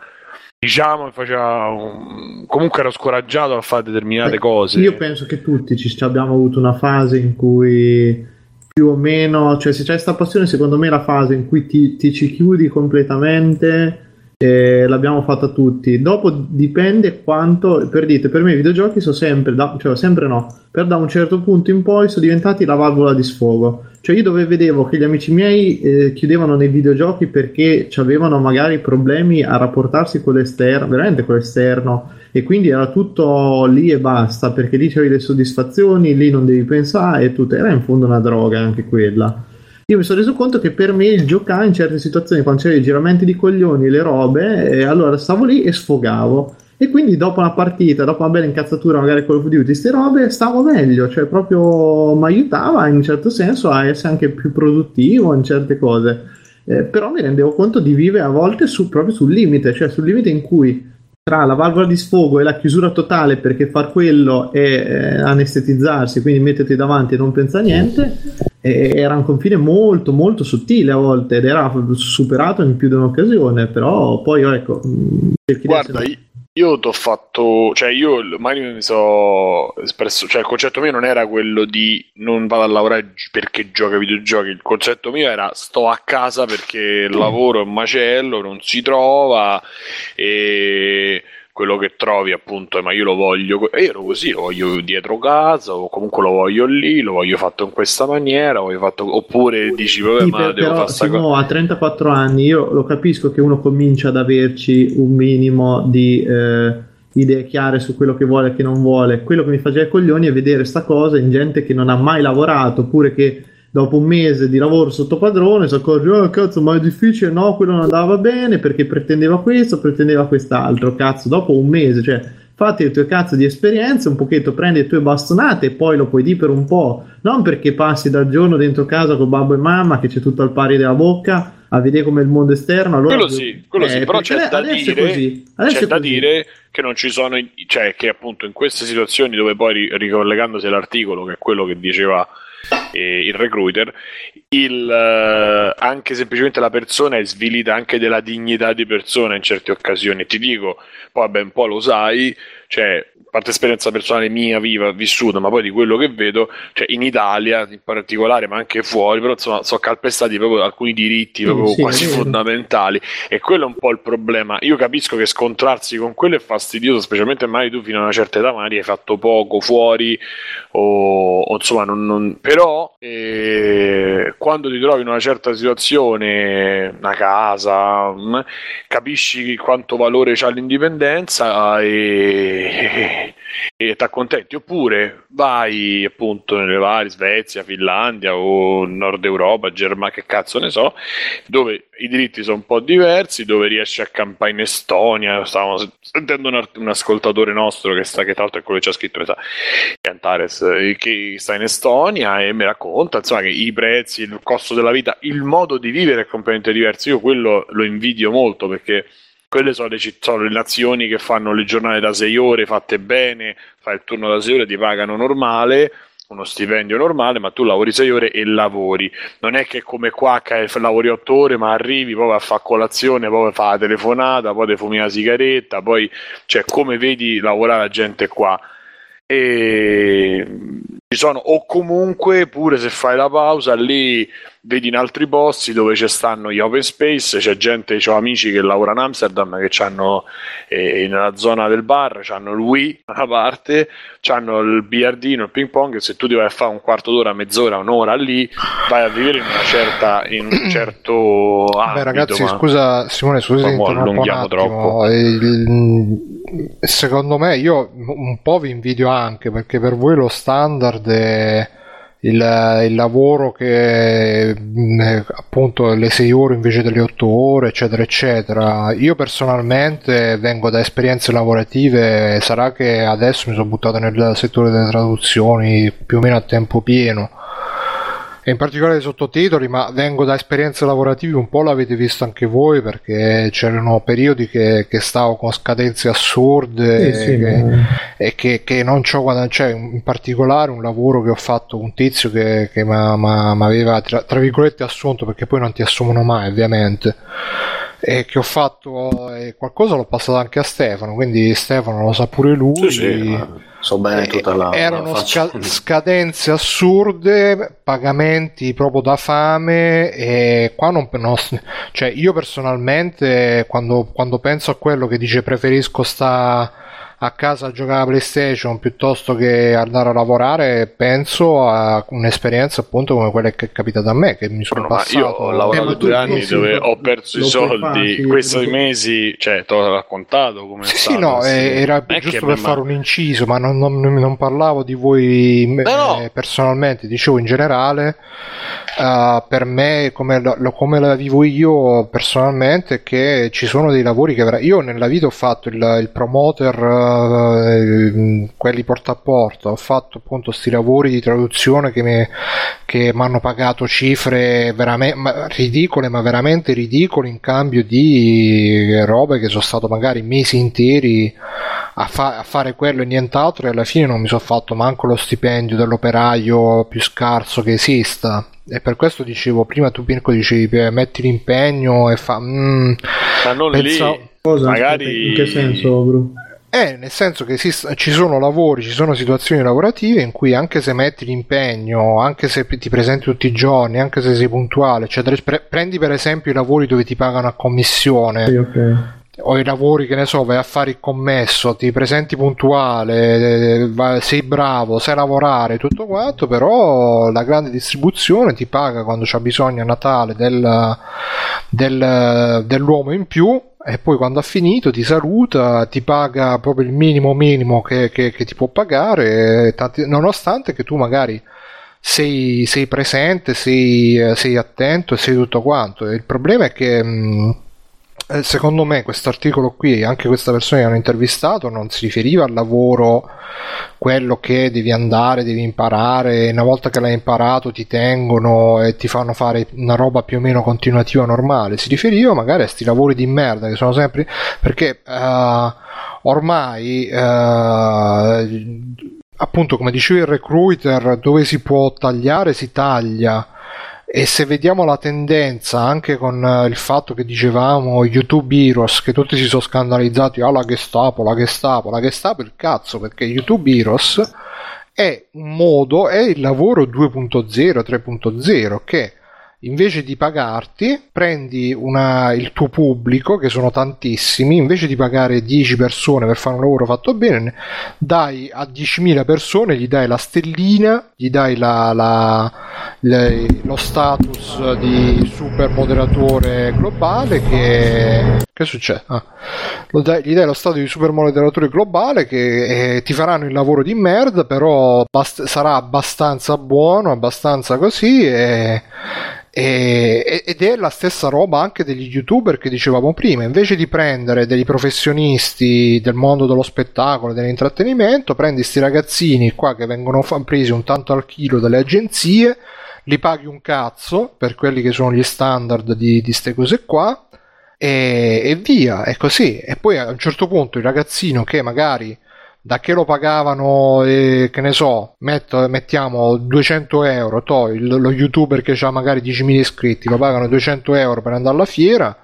Diciamo, faceva un- comunque ero scoraggiato a fare determinate Beh, cose. Io penso che tutti ci abbiamo avuto una fase in cui più o meno, cioè se c'è questa passione, secondo me è la fase in cui ti, ti ci chiudi completamente. Eh, l'abbiamo fatta tutti. Dopo dipende quanto, per dite, per me i videogiochi sono sempre, da, cioè sempre no, per da un certo punto in poi sono diventati la valvola di sfogo. Cioè io dove vedevo che gli amici miei eh, chiudevano nei videogiochi perché avevano magari problemi a rapportarsi con l'esterno, veramente con l'esterno, e quindi era tutto lì e basta, perché lì c'avevi le soddisfazioni, lì non devi pensare e tutto, era in fondo una droga anche quella. Io mi sono reso conto che per me il giocare in certe situazioni, quando c'erano i giramenti di coglioni, le robe, e allora stavo lì e sfogavo. E quindi dopo una partita, dopo una bella incazzatura, magari Call of Duty, queste robe, stavo meglio, cioè proprio mi aiutava in un certo senso a essere anche più produttivo in certe cose. Eh, però mi rendevo conto di vivere a volte su- proprio sul limite, cioè sul limite in cui tra la valvola di sfogo e la chiusura totale perché far quello è eh, anestetizzarsi, quindi metterti davanti e non pensare a niente, eh, era un confine molto molto sottile a volte ed era superato in più di un'occasione, però poi ecco, mh, cerchi di Guarda, essere- io- ti ho fatto, cioè io magari mi sono espresso, cioè il concetto mio non era quello di non vado a lavorare perché gioco ai videogiochi, il concetto mio era sto a casa perché il lavoro è un macello, non si trova e quello che trovi appunto, ma io lo voglio, e io ero così, lo voglio dietro casa o comunque lo voglio lì, lo voglio fatto in questa maniera, fatto, oppure dici vabbè Sì, ma per- devo però fare sta cosa. A 34 anni io lo capisco che uno comincia ad averci un minimo di eh, idee chiare su quello che vuole e che non vuole. Quello che mi faceva i coglioni è vedere sta cosa in gente che non ha mai lavorato, oppure che dopo un mese di lavoro sotto padrone si accorge, oh cazzo, ma è difficile, no, quello non andava bene perché pretendeva questo, pretendeva quest'altro, cazzo, dopo un mese, cioè fatti le tue cazzo di esperienze, un pochetto prendi le tue bastonate e poi lo puoi dire per un po', non perché passi dal giorno dentro casa con babbo e mamma che c'è tutto al pari della bocca a vedere come il mondo esterno. Allora Quello sì, quello sì, però c'è da dire- C'è da dire che non ci sono, cioè che appunto in queste situazioni dove poi ri- ricollegandosi all'articolo, che è quello che diceva eh, il recruiter, il, eh, anche semplicemente la persona è svilita anche della dignità di persona in certe occasioni. Ti dico, poi vabbè, un po' lo sai, cioè, a parte esperienza personale mia, viva, vissuta, ma poi di quello che vedo, cioè in Italia in particolare, ma anche fuori, però insomma, sono calpestati proprio alcuni diritti Sì, proprio sì, quasi vero. fondamentali. E quello è un po' il problema. Io capisco che scontrarsi con quello è fastidioso, specialmente magari tu fino a una certa età magari hai fatto poco fuori o, o insomma non, non- però eh, quando ti trovi in una certa situazione, una casa, mm, capisci quanto valore c'ha l'indipendenza e, <laughs> e ti accontenti, oppure vai appunto nelle varie Svezia, Finlandia o Nord Europa, Germania, che cazzo ne so, dove i diritti sono un po' diversi, dove riesci a campare in Estonia. Stavamo sentendo un, un, ascoltatore nostro che sta, che tra l'altro è quello che ci ha scritto, sa, Antares, eh, che sta in Estonia e mi racconta insomma che i prezzi, il costo della vita, il modo di vivere è completamente diverso. Io quello lo invidio molto perché quelle sono le, sono le, nazioni che fanno le giornate da 6 ore fatte bene, fai il turno da 6 ore, ti pagano normale, uno stipendio normale, ma tu lavori 6 ore e lavori. Non è che come qua che lavori 8 ore, ma arrivi, poi a fare colazione, poi fa la telefonata, poi fumi la sigaretta, poi cioè come vedi lavorare la gente qua. E ci sono, o comunque pure se fai la pausa lì vedi in altri posti dove ci stanno gli open space, c'è gente, ho amici che lavorano a Amsterdam che hanno eh, nella zona del bar, hanno il Wii da una parte, hanno il biliardino, il ping pong, e se tu ti vai a fare un quarto d'ora, mezz'ora, un'ora lì, vai a vivere in una certa in un <clears throat> certo ambito, Beh ragazzi, ma... scusa Simone, scusa ma allunghiamo troppo. Il, secondo me io un po' vi invidio anche perché per voi lo standard è il, il lavoro che mm, appunto le 6 ore invece delle 8 ore eccetera eccetera. Io personalmente vengo da esperienze lavorative sarà che adesso mi sono buttato nel settore delle traduzioni più o meno a tempo pieno e in particolare i sottotitoli, ma vengo da esperienze lavorative, un po' l'avete visto anche voi perché c'erano periodi che, che stavo con scadenze assurde Sì, sì, che- ma- e che, che non c'ho guadagnato, cioè in particolare un lavoro che ho fatto un tizio che, che mi aveva tra, tra virgolette assunto perché poi non ti assumono mai ovviamente e che ho fatto eh, qualcosa l'ho passato anche a Stefano quindi Stefano lo sa pure lui. Sì, sì, ma so bene eh, tutta la, erano sca- scadenze assurde, pagamenti proprio da fame e qua non, non- cioè io personalmente quando, quando penso a quello che dice preferisco sta a casa a giocare a PlayStation piuttosto che andare a lavorare penso a un'esperienza appunto come quella che è capitata a me che mi sono No, passato io ho lavorato Eh, due anni dove ho perso i soldi questi lo mesi, cioè ti ho raccontato come Sì, sì, no, sì. eh, era è giusto per fare un inciso, ma non, non- non parlavo di voi eh, no. personalmente, dicevo in generale, eh, per me, come, lo- come la vivo io personalmente, che ci sono dei lavori che vera- io nella vita ho fatto il, il promoter, eh, quelli porta a porta, ho fatto appunto questi lavori di traduzione che mi hanno pagato cifre veramente ridicole, ma veramente ridicole in cambio di robe che sono stato magari mesi interi a, fa- a fare quello e nient'altro e alla fine non mi sono fatto manco lo stipendio dell'operaio più scarso che esista. E per questo dicevo, prima tu Pirco dicevi metti l'impegno e fa... mm, ma non penso- lì Cosa? Magari- In che senso, Bru? Eh, nel senso che esist- ci sono lavori, ci sono situazioni lavorative in cui anche se metti l'impegno, anche se ti presenti tutti i giorni, anche se sei puntuale, eccetera, pre- prendi per esempio i lavori dove ti pagano a commissione, Sì, ok. O i lavori che ne so, vai a fare il commesso, ti presenti puntuale, eh, sei bravo, sai lavorare, tutto quanto, però la grande distribuzione ti paga quando c'ha bisogno a Natale del, del- dell'uomo in più e poi quando ha finito ti saluta, ti paga proprio il minimo minimo che, che- che ti può pagare, tanti- nonostante che tu magari sei, sei presente, sei, eh, sei attento e sei tutto quanto. Il problema è che mh, eh, secondo me questo articolo qui, anche questa persona che hanno intervistato, non si riferiva al lavoro quello che devi andare, devi imparare, e una volta che l'hai imparato ti tengono e ti fanno fare una roba più o meno continuativa normale, si riferiva magari a sti lavori di merda che sono sempre perché eh, ormai eh, appunto come diceva il recruiter dove si può tagliare si taglia e se vediamo la tendenza anche con eh, il fatto che dicevamo YouTube Heroes, che tutti si sono scandalizzati, ah la Gestapo, la Gestapo, la Gestapo il cazzo, perché YouTube Heroes è un modo, è il lavoro 2.0, 3.0 che invece di pagarti, prendi una, il tuo pubblico, che sono tantissimi, invece di pagare 10 persone per fare un lavoro fatto bene, dai a 10.000 persone, gli dai la stellina, gli dai la, la, le, lo status di super moderatore globale che... Che succede? Ah. Gli dai lo status di super moderatore globale che eh, ti faranno il lavoro di merda, però bast- sarà abbastanza buono, abbastanza così e ed è la stessa roba anche degli youtuber che dicevamo prima, invece di prendere dei professionisti del mondo dello spettacolo, dell'intrattenimento, prendi questi ragazzini qua che vengono presi un tanto al chilo dalle agenzie, li paghi un cazzo per quelli che sono gli standard di queste cose qua e, e via, è così. E poi a un certo punto il ragazzino che magari da che lo pagavano, eh, che ne so, metto, mettiamo 200 euro, to, il, lo youtuber che ha magari 10.000 iscritti, lo pagano 200 euro per andare alla fiera,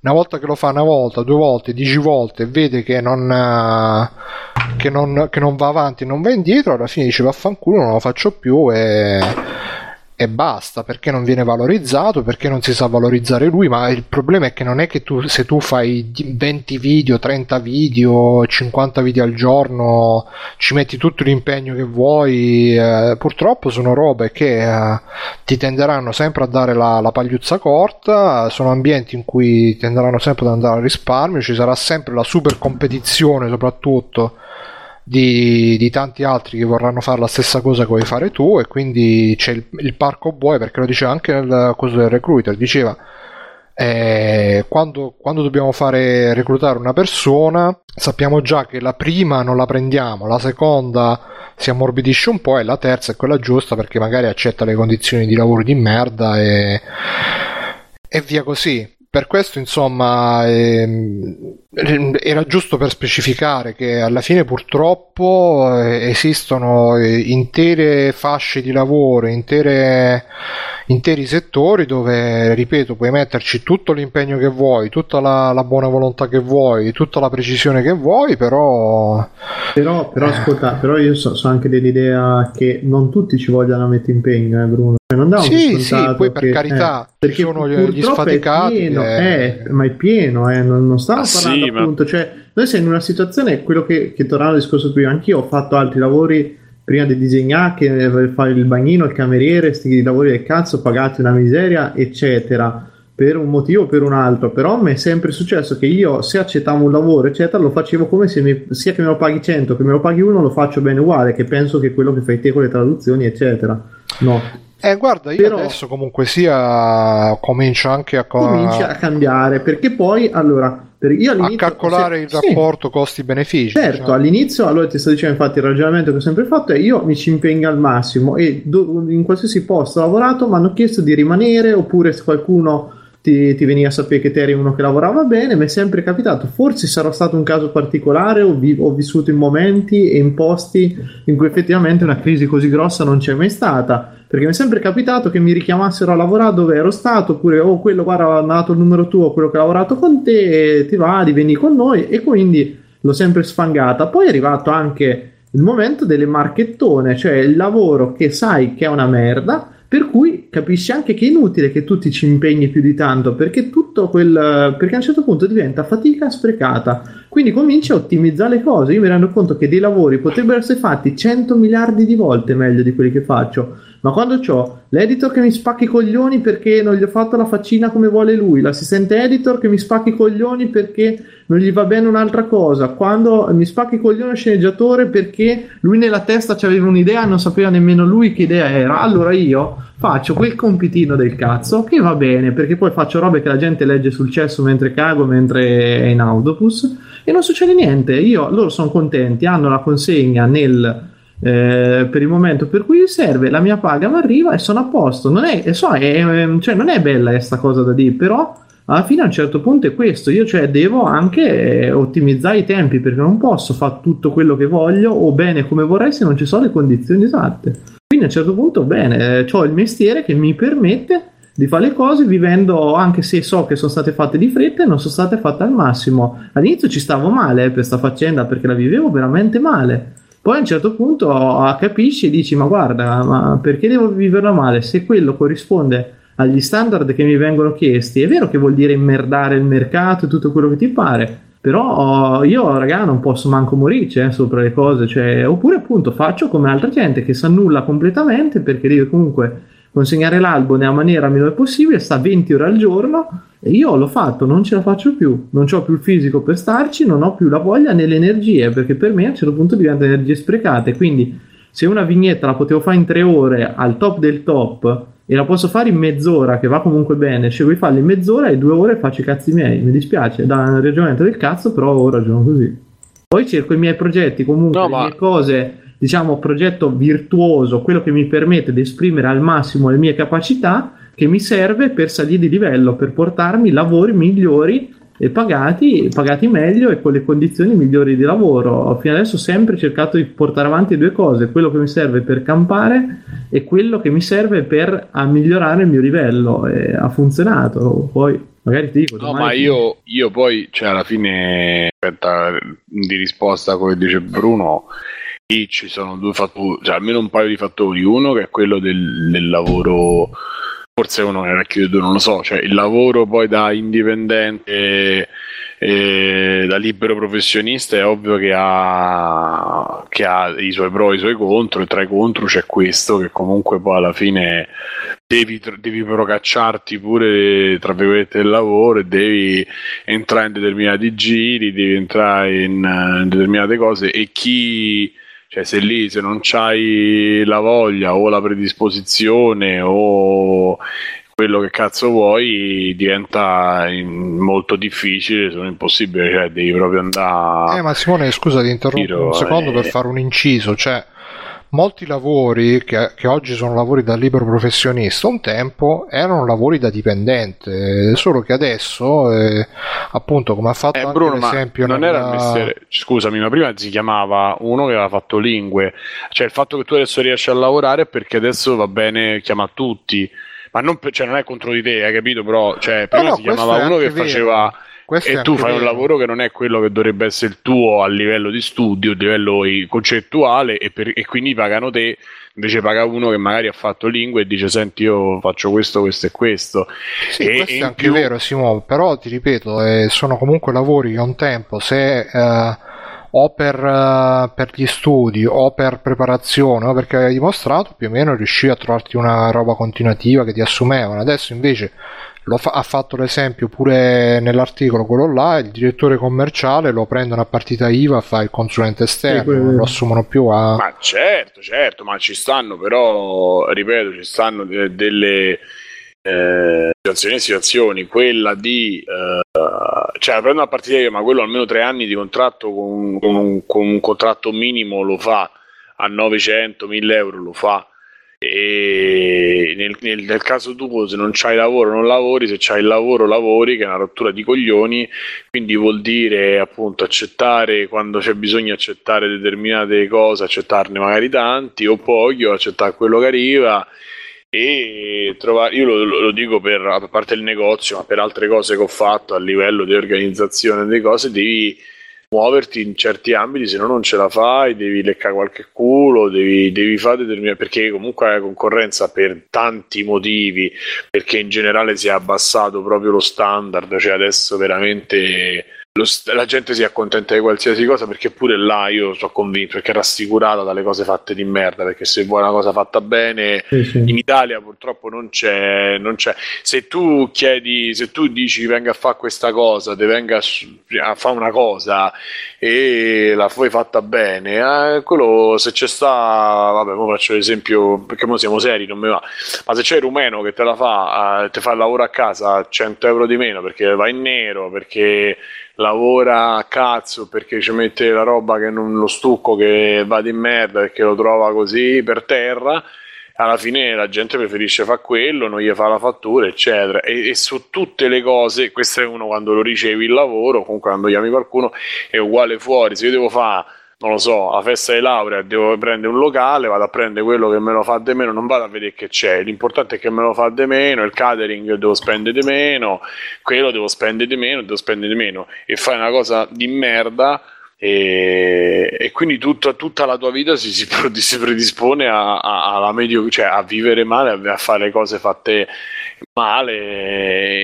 una volta che lo fa una volta, due volte, dieci volte vede che non, uh, che non, che non va avanti non va indietro, alla fine dice vaffanculo, non lo faccio più e e basta, perché non viene valorizzato, perché non si sa valorizzare lui, ma il problema è che non è che tu se tu fai 20 video, 30 video, 50 video al giorno, ci metti tutto l'impegno che vuoi, eh, purtroppo sono robe che eh, ti tenderanno sempre a dare la, la, pagliuzza corta, sono ambienti in cui tenderanno sempre ad andare al risparmio, ci sarà sempre la super competizione soprattutto di, di, tanti altri che vorranno fare la stessa cosa che vuoi fare tu e quindi c'è il, il parco buoi perché lo diceva anche nel coso del recruiter diceva eh, quando, quando, dobbiamo fare reclutare una persona sappiamo già che la prima non la prendiamo la seconda si ammorbidisce un po' e la terza è quella giusta perché magari accetta le condizioni di lavoro di merda e, e via così per questo, insomma, ehm, era giusto per specificare che alla fine purtroppo eh, esistono eh, intere fasce di lavoro, intere, interi settori dove, ripeto, puoi metterci tutto l'impegno che vuoi, tutta la, la buona volontà che vuoi, tutta la precisione che vuoi, però... Però, però ascolta, però io so, so anche dell'idea che non tutti ci vogliano mettere impegno, eh, Bruno. Non sì, sì, poi per che, carità, eh, perché sono gli sfaticati. È pieno, eh. eh, ma è pieno, eh, non, non stavo ah, parlando sì, appunto. Ma... Cioè, noi siamo in una situazione, quello che, che tornava al discorso prima, anch'io ho fatto altri lavori prima di disegnare, che fare il bagnino, il cameriere, questi lavori del cazzo, pagati una miseria, eccetera per un motivo o per un altro, però mi è sempre successo che io se accettavo un lavoro eccetera lo facevo come se mi, sia che me lo paghi 100 che me lo paghi uno lo faccio bene uguale che penso che quello che fai te con le traduzioni eccetera no eh, guarda, io Però, adesso comincio sia comincio anche a, cominci a cambiare perché poi allora per io a calcolare se, il rapporto sì, costi-benefici. Certo, diciamo. all'inizio, allora ti sto dicendo, infatti, il ragionamento che ho sempre fatto è io mi ci impegno al massimo e do, in qualsiasi posto ho lavorato mi hanno chiesto di rimanere oppure se qualcuno ti, ti veniva a sapere che te eri uno che lavorava bene, mi è sempre capitato, forse sarà stato un caso particolare, ho, vi, ho vissuto in momenti e in posti in cui effettivamente una crisi così grossa non c'è mai stata. Perché mi è sempre capitato che mi richiamassero a lavorare dove ero stato, oppure oh, quello guarda ha dato il numero tuo, quello che ha lavorato con te, ti va, vieni con noi. E quindi l'ho sempre sfangata. Poi è arrivato anche il momento delle marchettone, cioè il lavoro che sai che è una merda, per cui capisci anche che è inutile che tu ti ci impegni più di tanto, perché tutto quel perché a un certo punto diventa fatica sprecata. Quindi cominci a ottimizzare le cose. Io mi rendo conto che dei lavori potrebbero essere fatti 100 miliardi di volte meglio di quelli che faccio ma quando ho l'editor che mi spacca i coglioni perché non gli ho fatto la faccina come vuole lui, l'assistente editor che mi spacca i coglioni perché non gli va bene un'altra cosa, quando mi spacca i coglioni il sceneggiatore perché lui nella testa aveva un'idea e non sapeva nemmeno lui che idea era, allora io faccio quel compitino del cazzo che va bene perché poi faccio robe che la gente legge sul cesso mentre cago, mentre è in autobus e non succede niente, io, loro sono contenti, hanno la consegna nel eh, per il momento per cui serve, la mia paga mi arriva e sono a posto. Non è, so, è, cioè, non è bella questa cosa da dire, però alla fine a un certo punto è questo. Io cioè, devo anche eh, ottimizzare i tempi perché non posso fare tutto quello che voglio o bene come vorrei se non ci sono le condizioni esatte. Quindi a un certo punto, bene, ho il mestiere che mi permette di fare le cose vivendo anche se so che sono state fatte di fretta e non sono state fatte al massimo. All'inizio ci stavo male eh, per questa faccenda perché la vivevo veramente male poi a un certo punto capisci e dici: Ma guarda, ma perché devo viverla male? Se quello corrisponde agli standard che mi vengono chiesti, è vero che vuol dire immerdare il mercato e tutto quello che ti pare, però io raga non posso manco morirci eh, sopra le cose, cioè, oppure appunto faccio come altra gente che si annulla completamente perché deve comunque consegnare l'albo nella maniera migliore possibile, sta 20 ore al giorno e io l'ho fatto, non ce la faccio più, non ho più il fisico per starci, non ho più la voglia né le energie, perché per me a un certo punto diventa energie sprecate, quindi se una vignetta la potevo fare in tre ore al top del top e la posso fare in mezz'ora, che va comunque bene, scelgo di farla in mezz'ora e due ore faccio i cazzi miei, mi dispiace, da un ragionamento del cazzo, però ho ragione così. Poi cerco i miei progetti, comunque No, le ma- mie cose, diciamo, progetto virtuoso, quello che mi permette di esprimere al massimo le mie capacità, che mi serve per salire di livello, per portarmi lavori migliori e pagati, pagati meglio e con le condizioni migliori di lavoro. Fino adesso ho sempre cercato di portare avanti due cose, quello che mi serve per campare e quello che mi serve per migliorare il mio livello. E ha funzionato. Poi magari ti dico... No, ma io, io poi, cioè, alla fine, aspetta, di risposta a quello che dice Bruno, ci sono due fattori, cioè almeno un paio di fattori. Uno che è quello del, del lavoro, forse uno era due, non lo so, cioè il lavoro poi da indipendente, eh, da libero professionista è ovvio che ha, che ha i suoi pro e i suoi contro, e tra i contro c'è questo che comunque poi alla fine devi, devi procacciarti pure tra virgolette il lavoro e devi entrare in determinati giri, devi entrare in, eh, in determinate cose e chi cioè se lì se non c'hai la voglia o la predisposizione o quello che cazzo vuoi diventa in- molto difficile, se non impossibile, cioè devi proprio andare Eh, ma Simone, scusa, ti interrompo un secondo eh. per fare un inciso. Cioè, molti lavori che, che oggi sono lavori da libero professionista, un tempo erano lavori da dipendente, solo che adesso, eh, appunto, come ha fatto Eh, anche Bruno, l'esempio non nella- era il mestiere. Scusami, ma prima si chiamava uno che aveva fatto lingue. Cioè, il fatto che tu adesso riesci a lavorare è perché adesso va bene, chiama tutti. Ma non, cioè, non è contro di te, hai capito? Però, cioè, prima no, si questo chiamava uno che vero. faceva. Questo E tu fai un vero. lavoro che non è quello che dovrebbe essere il tuo a livello di studio, a livello concettuale, e, per- e quindi pagano te. Invece paga uno che magari ha fatto lingue e dice: Senti, io faccio questo, questo e questo. Sì, E- questo e è anche più- vero, Simone, però ti ripeto, eh, sono comunque lavori che un tempo, se eh, o per, eh, per gli studi o per preparazione o perché hai dimostrato, più o meno riuscivi a trovarti una roba continuativa che ti assumevano. Adesso invece fa- ha fatto l'esempio pure nell'articolo quello là, il direttore commerciale lo prendono a partita IVA, fa il consulente esterno, quello- non lo assumono più a... Ma certo, certo, ma ci stanno però, ripeto, ci stanno de- delle eh, situazioni e situazioni. Quella di, eh, cioè, la prendo a partita io, ma quello almeno tre anni di contratto con, con un, con un contratto minimo lo fa a 900, 1000 euro lo fa. E nel, nel- nel caso tu, se non c'hai lavoro, non lavori, se c'hai il lavoro, lavori, che è una rottura di coglioni quindi vuol dire appunto accettare quando c'è bisogno accettare determinate cose, accettarne magari tanti o pochi, o accettare quello che arriva e trovare, io lo, lo dico per a parte il negozio, ma per altre cose che ho fatto a livello di organizzazione delle cose, devi muoverti in certi ambiti, se no non ce la fai, devi leccare qualche culo, devi, devi fare determinate, perché comunque la concorrenza per tanti motivi, perché in generale si è abbassato proprio lo standard, cioè adesso veramente st- la gente si accontenta di qualsiasi cosa perché pure là io sono convinto perché è rassicurata dalle cose fatte di merda perché se vuoi una cosa fatta bene Sì, sì. in Italia purtroppo non c'è, non c'è. Se tu chiedi, se tu dici venga a fare questa cosa, te venga a fare una cosa e la fai fatta bene, eh, quello se c'è sta, vabbè, ora faccio l'esempio perché noi siamo seri, non mi va, ma se c'è il rumeno che te la fa, eh, te fa il lavoro a casa a 100 euro di meno perché va in nero, perché lavora a cazzo perché ci mette la roba che non lo stucco che va di merda perché lo trova così per terra alla fine la gente preferisce fare quello, non gli fa la fattura, eccetera. E, e su tutte le cose, questo è uno quando lo ricevi il lavoro, comunque quando chiami qualcuno, è uguale fuori. Se io devo fare, non lo so, la festa di laurea, devo prendere un locale, vado a prendere quello che me lo fa di meno, non vado a vedere che c'è. L'importante è che me lo fa di meno, il catering devo spendere di meno, quello devo spendere di meno, devo spendere di meno. E fai una cosa di merda e, e quindi tutta, tutta, la tua vita si, si, <laughs> predispone a, a, medio, cioè a vivere male, a, a fare cose fatte male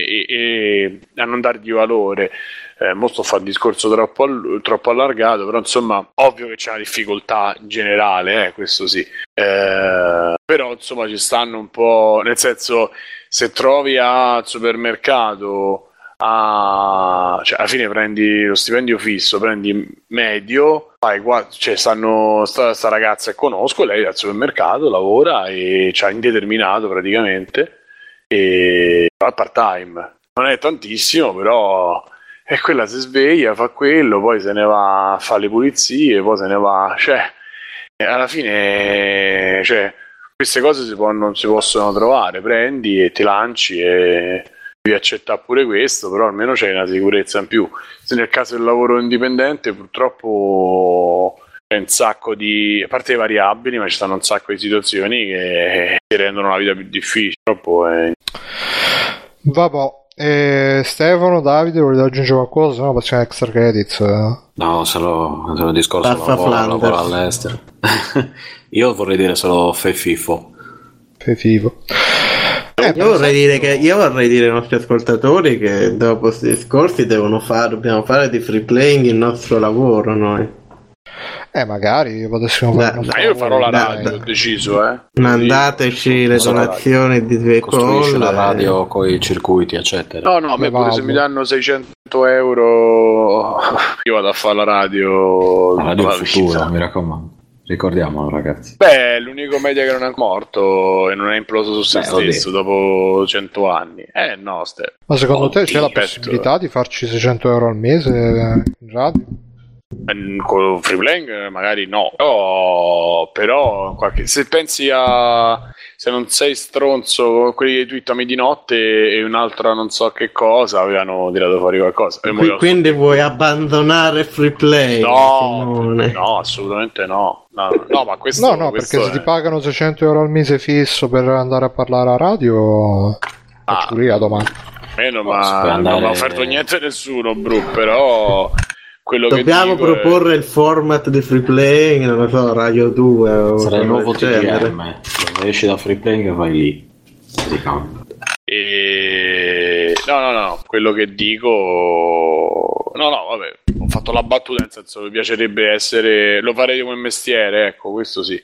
e, e a non dargli valore. Eh, mo sto un discorso troppo, troppo, allargato, però insomma, ovvio che c'è una difficoltà generale, eh, questo sì. Eh, però insomma ci stanno un po', nel senso, se trovi al supermercato a, cioè, alla fine prendi lo stipendio fisso, prendi medio, fai qua, cioè stanno sta, sta ragazza che conosco, lei al supermercato lavora e c'ha indeterminato praticamente e fa part time. Non è tantissimo, però è quella si sveglia, fa quello, poi se ne va a fare le pulizie, poi se ne va, cioè alla fine cioè, queste cose si può, non si possono trovare, prendi e ti lanci e devi accettare pure questo, però almeno c'è una sicurezza in più. Se nel caso del lavoro indipendente purtroppo c'è un sacco di, a parte le variabili, ma ci stanno un sacco di situazioni che, che rendono la vita più difficile. Purtroppo è... Vabbè. E Stefano, Davide, volete aggiungere qualcosa? No, passiamo a extra credits. No, solo, solo un discorso lavoro, lavoro all'estero. <laughs> Io vorrei dire solo Fefifo. Fefifo. Eh, io, vorrei dire che, io vorrei dire ai nostri ascoltatori che dopo questi discorsi devono fare, dobbiamo fare di free playing il nostro lavoro noi. Eh, magari potessimo fare. Dai, io farò la radio, dai. ho deciso, eh. Mandateci le donazioni di due cose. la radio con i circuiti, eccetera. No, no, a me pure se mi danno 600 euro, io vado a fare la radio. La radio futura, mi raccomando. Ricordiamolo, ragazzi. Beh, l'unico media che non è morto e non è imploso su se Beh, stesso oddio. dopo 100 anni. Eh, no, Ste. Ma secondo oddio, te c'è la possibilità di farci 600 euro al mese in radio? Con Freeplaying magari no, oh, però qualche... se pensi a se non sei stronzo, quelli dei tweet di notte e un'altra non so che cosa avevano tirato fuori qualcosa. Qui, quindi vuoi abbandonare Freeplay? No, no, assolutamente no. No, no, ma questo, no, no questo perché è... se ti pagano 600 euro al mese fisso per andare a parlare a radio, ah, faccio lì a domani. Meno, ma andare... non ha offerto niente nessuno, Bru, però quello Dobbiamo proporre è... il format di free playing, non lo so, Radio 2 o Sarà il nuovo TDM. Se esci da free playing vai lì. E... No, no, no, quello che dico... No, no, vabbè, ho fatto la battuta nel senso mi piacerebbe essere... Lo farei come mestiere, ecco, questo sì.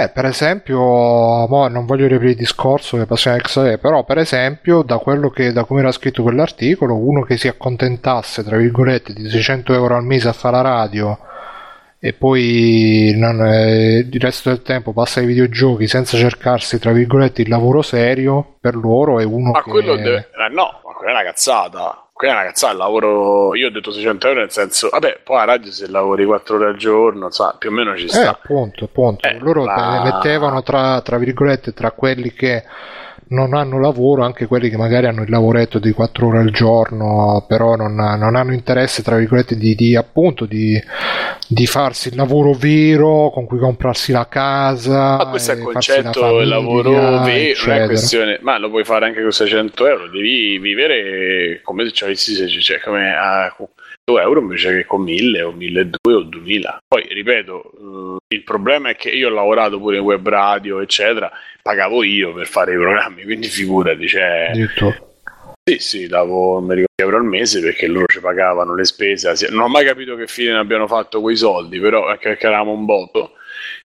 Eh, per esempio, mo non voglio riprendere il discorso che passiamo a XE, però per esempio, da quello che, da come era scritto quell'articolo, uno che si accontentasse, tra virgolette, di 600 euro al mese a fare la radio e poi non, eh, il resto del tempo passa ai videogiochi senza cercarsi, tra virgolette, il lavoro serio, per loro è uno ma che... Quello deve... eh, no, ma quella è una cazzata quella cazzata, lavoro, io ho detto 600 euro nel senso, vabbè, poi a radio se lavori 4 ore al giorno, sa, più o meno ci sta. Eh, appunto, appunto. Eh, Loro ma... mettevano tra, tra virgolette, tra quelli che non hanno lavoro, anche quelli che magari hanno il lavoretto di 4 ore al giorno, però non, non hanno interesse, tra virgolette, di, di appunto di, di, farsi il lavoro vero con cui comprarsi la casa. Ma questo è il concetto del lavoro vero, non è questione, ma lo puoi fare anche con 600 euro, devi vivere come se ci avessi, cioè come a 2 euro invece che con 1000 o 1200 o 2000. Poi ripeto, eh, il problema è che io ho lavorato pure in web radio, eccetera pagavo io per fare i programmi, quindi figurati, cioè... Sì, sì, davo un euro al mese perché loro ci pagavano le spese. Non ho mai capito che fine ne abbiano fatto quei soldi, però perché eravamo un botto.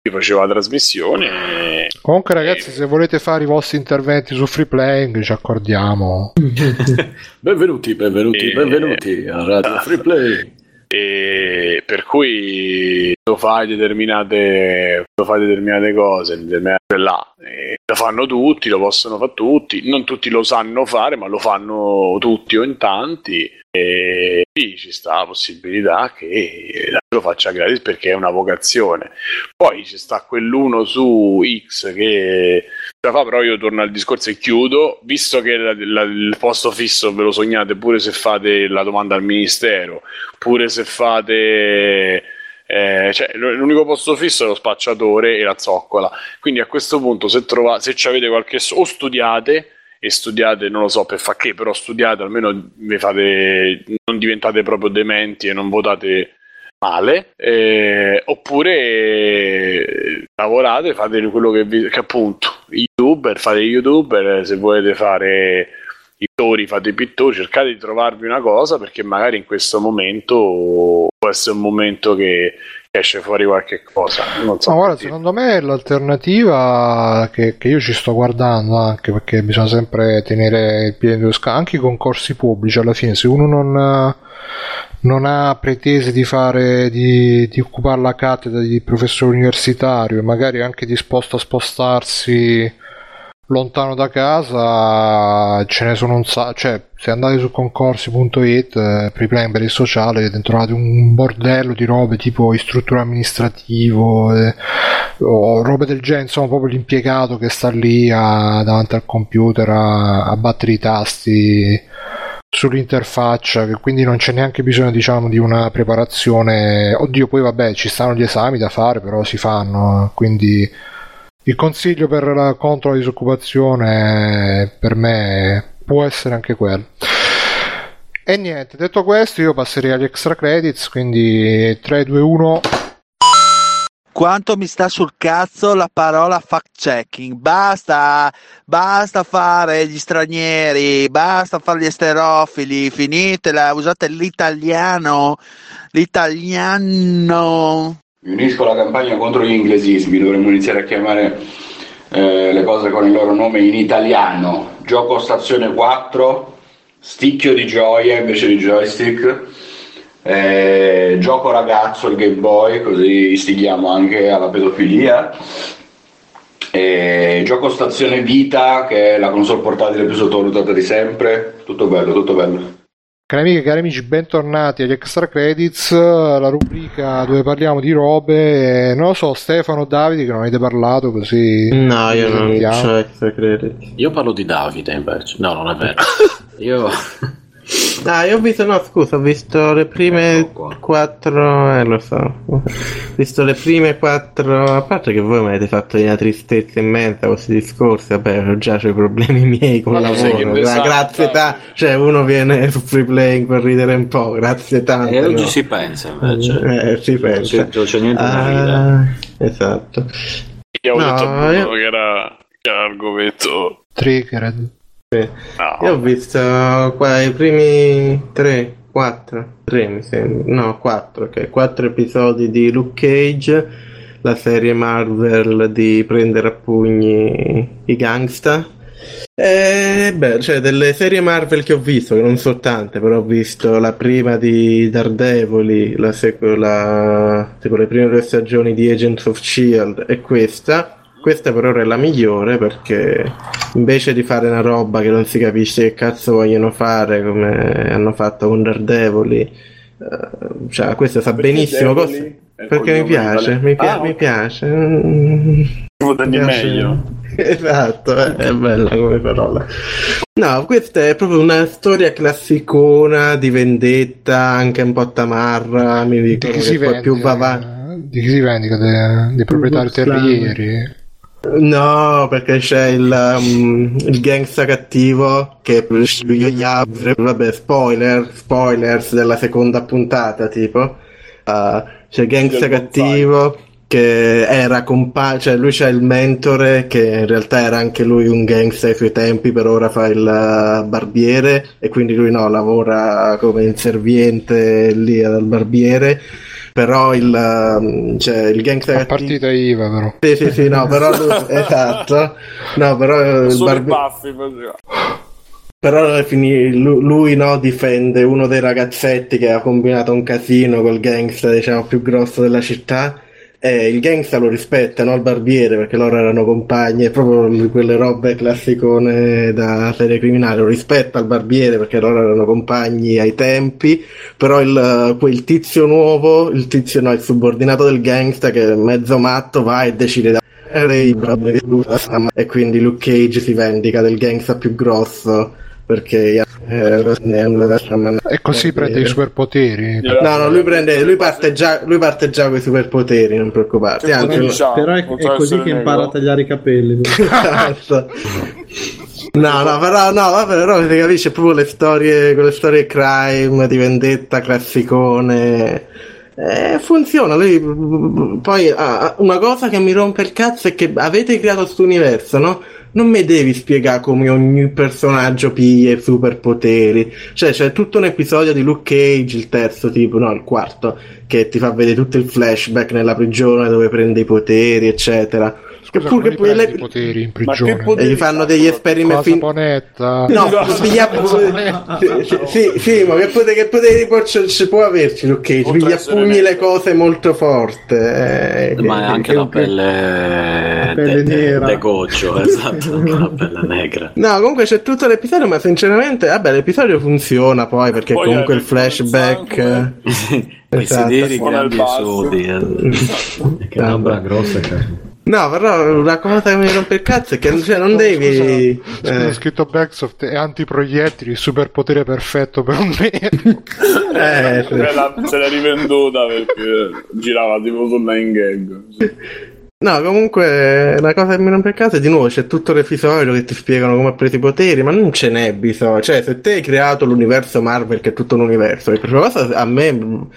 Io facevo la trasmissione. Comunque, ragazzi, e... se volete fare i vostri interventi su free playing, ci accordiamo. <laughs> benvenuti, benvenuti, e... benvenuti a Radio Free Play e per cui lo fai determinate, lo fai determinate cose, determinate là, e lo fanno tutti, lo possono fare tutti, non tutti lo sanno fare, ma lo fanno tutti o in tanti e sì, ci sta la possibilità che lo faccia gratis perché è una vocazione. Poi ci sta quell'uno su X che fa, però io torno al discorso e chiudo, visto che la, la, il posto fisso ve lo sognate pure se fate la domanda al ministero, pure se fate... Eh, cioè, l'unico posto fisso è lo spacciatore e la zoccola. Quindi a questo punto, se, trova, se avete qualche o studiate e studiate, non lo so per fa che, però studiate almeno fate, non diventate proprio dementi e non votate male, eh, oppure lavorate, fate quello che, vi, che appunto, youtuber, fate youtuber, se volete fare pittori, fate i pittori, cercate di trovarvi una cosa perché magari in questo momento può essere un momento che esce fuori qualche cosa. Non so No, guarda, perché. secondo me l'alternativa che, che io ci sto guardando, anche perché bisogna sempre tenere il piede in due scale, anche i concorsi pubblici alla fine, se uno non, non ha pretese di fare, di, di occupare la cattedra di professore universitario e magari anche disposto a spostarsi lontano da casa ce ne sono un sacco cioè se andate su concorsi.it eh, per il sociale trovate un bordello di robe tipo istruttore amministrativo eh, o robe del genere insomma proprio l'impiegato che sta lì a- davanti al computer a, a battere i tasti sull'interfaccia che quindi non c'è neanche bisogno diciamo di una preparazione. Oddio poi vabbè ci stanno gli esami da fare però si fanno quindi il consiglio per la contro la disoccupazione per me può essere anche quello. E niente, detto questo io passerei agli extra credits, quindi 3, 2, 1. Quanto mi sta sul cazzo la parola fact checking? Basta, basta fare gli stranieri, basta fare gli esterofili, finitela, usate l'italiano, l'italiano. Mi unisco alla campagna contro gli inglesismi, dovremmo iniziare a chiamare eh, le cose con il loro nome in italiano. Gioco stazione 4, sticchio di gioia invece di joystick, eh, gioco ragazzo il Game Boy, così istighiamo anche alla pedofilia. E gioco stazione vita, che è la console portatile più sottovalutata di sempre. Tutto bello, tutto bello. Cari amiche e cari amici, bentornati agli extra credits, la rubrica dove parliamo di robe. Non lo so, Stefano o Davide che non avete parlato così. No, io non ho extra credit. Io parlo di Davide invece. No, non è vero. <laughs> Io. Ah, io ho visto, no, scusa, ho visto le prime Ecco qua. quattro, eh, lo so. Ho visto le prime quattro, a parte che voi mi avete fatto una tristezza immensa con questi discorsi, vabbè, ho già ho i problemi <laughs> miei con Ma il lavoro, sa, grazie dai. ta- cioè uno viene su free playing per ridere un po', grazie tanto. E oggi no. si pensa invece. Eh, si pensa. Non c'è- non c'è niente da ridere. Ah, esatto. Io avevo No, detto io- che era, che era l'argomento. Triggered. No, Io ho visto qua i primi 3, 4, 3 mi sembra, no 4, ok, 4 episodi di Luke Cage, la serie Marvel di prendere a pugni i gangsta. E beh, cioè delle serie Marvel che ho visto, che non sono tante, però ho visto la prima di Daredevil, la, seco- la- tipo le prime due stagioni di Agents of Shield e questa. Questa per ora è la migliore perché invece di fare una roba che non si capisce che cazzo vogliono fare come hanno fatto con Daredevil, eh, cioè questo sa benissimo cosa- perché mi piace, mi, pi- Ah, mi ok. piace. Votani mi piace. meglio. <laughs> Esatto, è, è bella come parola. No, questa è proprio una storia classicona di vendetta, anche un po' tamarra, mi Di dicono chi che si poi vende? più va avanti. Di chi si vendica? Dei, dei proprietari terrieri? No, perché c'è il, um, il gangsta cattivo che vabbè, spoiler, spoilers della seconda puntata, tipo. Uh, c'è il Del bonsai. cattivo che era compagno, cioè lui c'è il mentore che in realtà era anche lui un gangsta ai suoi tempi, per ora fa il uh, barbiere e quindi lui no, lavora come inserviente lì dal barbiere. Però il, um, cioè, il gangsta A cattivo partita IVA però. sì, sì, sì, no, però <laughs> esatto. No, però il barbi- baffi faceva. però alla fine lui, no, difende uno dei ragazzetti che ha combinato un casino col gangsta, diciamo, più grosso della città. E il gangsta lo rispetta, no? Il barbiere, perché loro erano compagni, è proprio quelle robe classicone da serie criminale. Lo rispetta il barbiere perché loro erano compagni ai tempi. Però il, quel tizio nuovo, il tizio no, il subordinato del gangsta che è mezzo matto, va e decide da e quindi Luke Cage si vendica del gangsta più grosso perché eh, E così prende i superpoteri. no no lui prende lui parte già lui parte già con i superpoteri non preoccuparti anzi c'ha? Però è, è così che impara a tagliare i capelli. Esatto. No, no, però, no, vabbè, però si capisce proprio le storie, quelle storie crime di vendetta classicone. Eh, funziona, lui poi ah, una cosa che mi rompe il cazzo è che avete creato questo universo, no? Non mi devi spiegare come ogni personaggio piglia i superpoteri. Cioè, c'è tutto un episodio di Luke Cage, il terzo tipo, no, il quarto, che ti fa vedere tutto il flashback nella prigione dove prende i poteri, eccetera. Scusa, pure come che poi le- i poteri in che prigione? e gli fanno degli esperimenti. fin- saponetta? No, Esatto. piglia sì, sì, sì, ma che poteri, che poteri può, ci, può averci Luke Cage? Oltre Piglia a essere pugni nero. le cose molto forte. eh, Ma è che- anche che- la pelle, pelle de, nera. de goccio, <laughs> esatto, anche la pelle negra. No, comunque c'è tutto l'episodio, ma sinceramente, vabbè, l'episodio funziona poi perché Poi comunque è il flashback. <laughs> I Esatto. sederi Suona grandi il e basso. sodi. eh. <laughs> Che labbra grosse, cazzo. No, però una cosa che mi rompe il cazzo è che cioè, non devi. Scusa, eh, ho scritto Backsoft è antiproiettili, il superpotere perfetto per un nero. <laughs> eh. Se l'ha, rivenduta perché girava tipo sul nine gag. Sì. No, comunque la cosa che mi rompe il cazzo è di nuovo c'è tutto l'episodio che ti spiegano come ha preso i poteri, ma non ce n'è bisogno. Cioè, se te hai creato l'universo Marvel, che è tutto un universo, la prima cosa a me in-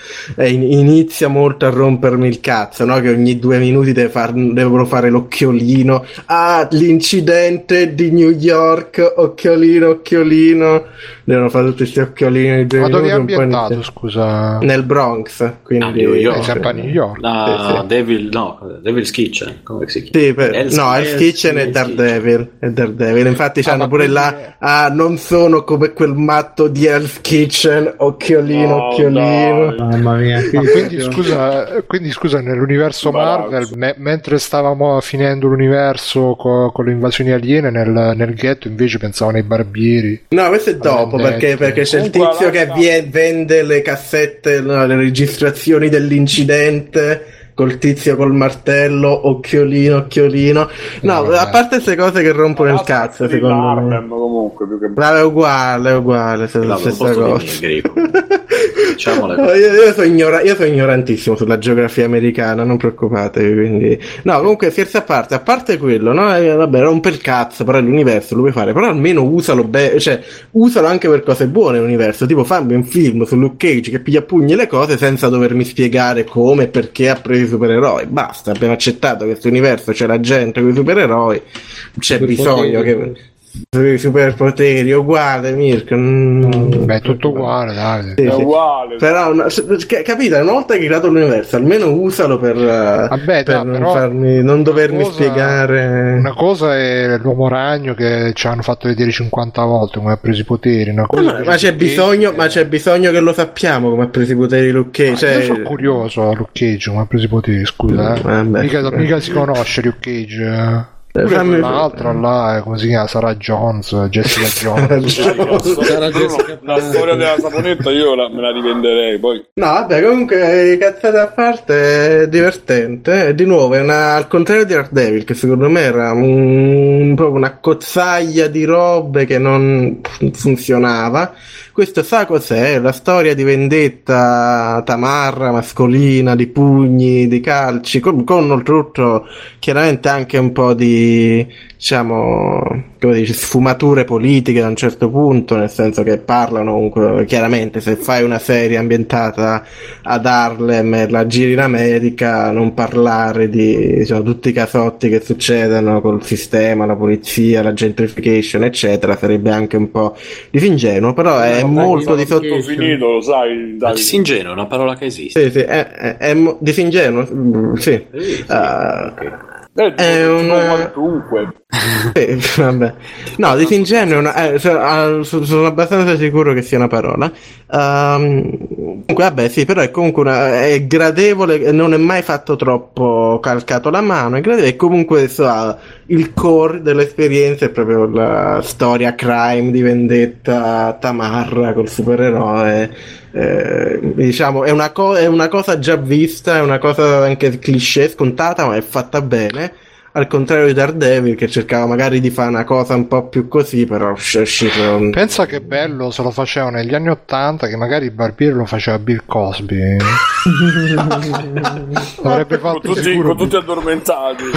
inizia molto a rompermi il cazzo, no? Che ogni due minuti deve far- devono fare l'occhiolino. Ah, l'incidente di New York, occhiolino, occhiolino. Devono fare tutti questi occhiolini di due Ma dove è minuti, un po' ambientato, inizia- scusa? Nel Bronx, quindi A New York. Eh, sempre a New York. No, Sì, sì. Devil, no, Devil's Kitchen, come si chiama? Sì, per- Hell's- no, Hell's Hell's- Kitchen e Daredevil. E Daredevil. Infatti Ah, c'hanno pure quindi- là. Ah, non sono come quel matto di Hell's Kitchen. Occhiolino, No, occhiolino. dai. Mamma mia. Quindi proprio- scusa, quindi scusa, nell'universo. Marvel, me- mentre stavamo finendo l'universo co- con le invasioni aliene nel, nel ghetto, invece pensavano ai barbieri. No, questo è dopo Vabbè, perché, detto. perché c'è il tizio che la- vie- vende le cassette, no, le registrazioni dell'incidente. Col tizio col martello, occhiolino, occhiolino. No, vabbè. a parte queste cose che rompono il cazzo, secondo me. Comunque più che Ma è uguale, è uguale, se- Vabbè, un stessa cosa. <laughs> negri, Diciamo le No, io, io sono ignora- io sono ignorantissimo sulla geografia americana, non preoccupatevi. Quindi... No, comunque, scherzi a parte, a parte quello, no? Eh, vabbè, rompe il cazzo, però è l'universo, lo puoi fare, però almeno usalo bene, cioè, usalo anche per cose buone l'universo. Tipo, fammi un film su Luke Cage che piglia a pugni le cose senza dovermi spiegare come e perché ha preso i supereroi. Basta, abbiamo accettato che questo universo c'è la gente con i supereroi, c'è bisogno che. I superpoteri, uguale, Mirko. mm. Beh, è tutto uguale, dai. Sì, è sì. uguale. Però, no, ca- capite, una volta che hai creato l'universo, almeno usalo per, eh, Vabbè, per no, non, farmi, non dovermi una cosa- spiegare. Una cosa è l'uomo ragno che ci hanno fatto vedere 50 volte come ha preso i poteri. Una Ma, cosa ma- ma c'è bisogno, ma c'è bisogno che lo sappiamo come ha preso i poteri Luke Cage. Io Cioè, sono curioso a Luke Cage come ha preso i poteri, scusa. eh. Vabbè. Mica, mica si conosce Luke Cage. Eh. Pure fammi- quell'altra là, eh, come si chiama? Sarah Jones, Jessica <laughs> Jones. Sarà Jessica la storia della saponetta io la- me la rivenderei poi No, vabbè, comunque, cazzate a parte, è divertente. E di nuovo, è una, al contrario di Daredevil, che secondo me era un, proprio una cozzaglia di robe che non funzionava. Questo sa cos'è? La storia di vendetta tamarra, mascolina, di pugni, di calci, con, con oltretutto chiaramente anche un po' di, diciamo, come dici, sfumature politiche da un certo punto, nel senso che parlano comunque, chiaramente se fai una serie ambientata ad Harlem e la giri in America, non parlare di diciamo, tutti i casotti che succedono col sistema, la polizia, la gentrification, eccetera, sarebbe anche un po' disingenuo, però è molto di sotto. tutto finito lo sai dai. disingenuo è una parola che esiste. Sì, sì, è, è- è mo- disingenuo, mm, sì. Sì, sì, Ah. ok. Eh, è un- qualunque Vabbè. No, disingenuo una- eh, ah, so- sono abbastanza sicuro che sia una parola. Ehm, comunque, vabbè, sì, però è comunque una, è gradevole, non è mai fatto troppo calcato la mano. È gradevole, e comunque so, il core dell'esperienza è proprio la storia crime di vendetta tamarra col supereroe. Eh, diciamo, è una, co- è una cosa già vista, è una cosa anche cliché, scontata, ma è fatta bene al contrario di Daredevil che cercava magari di fare una cosa un po' più così, però è uscito Pensa che bello se lo faceva negli anni Ottanta che magari il barbiere lo faceva Bill Cosby. <laughs> Avrebbe Con fatto tutti, sicuro con tutti addormentati. <laughs>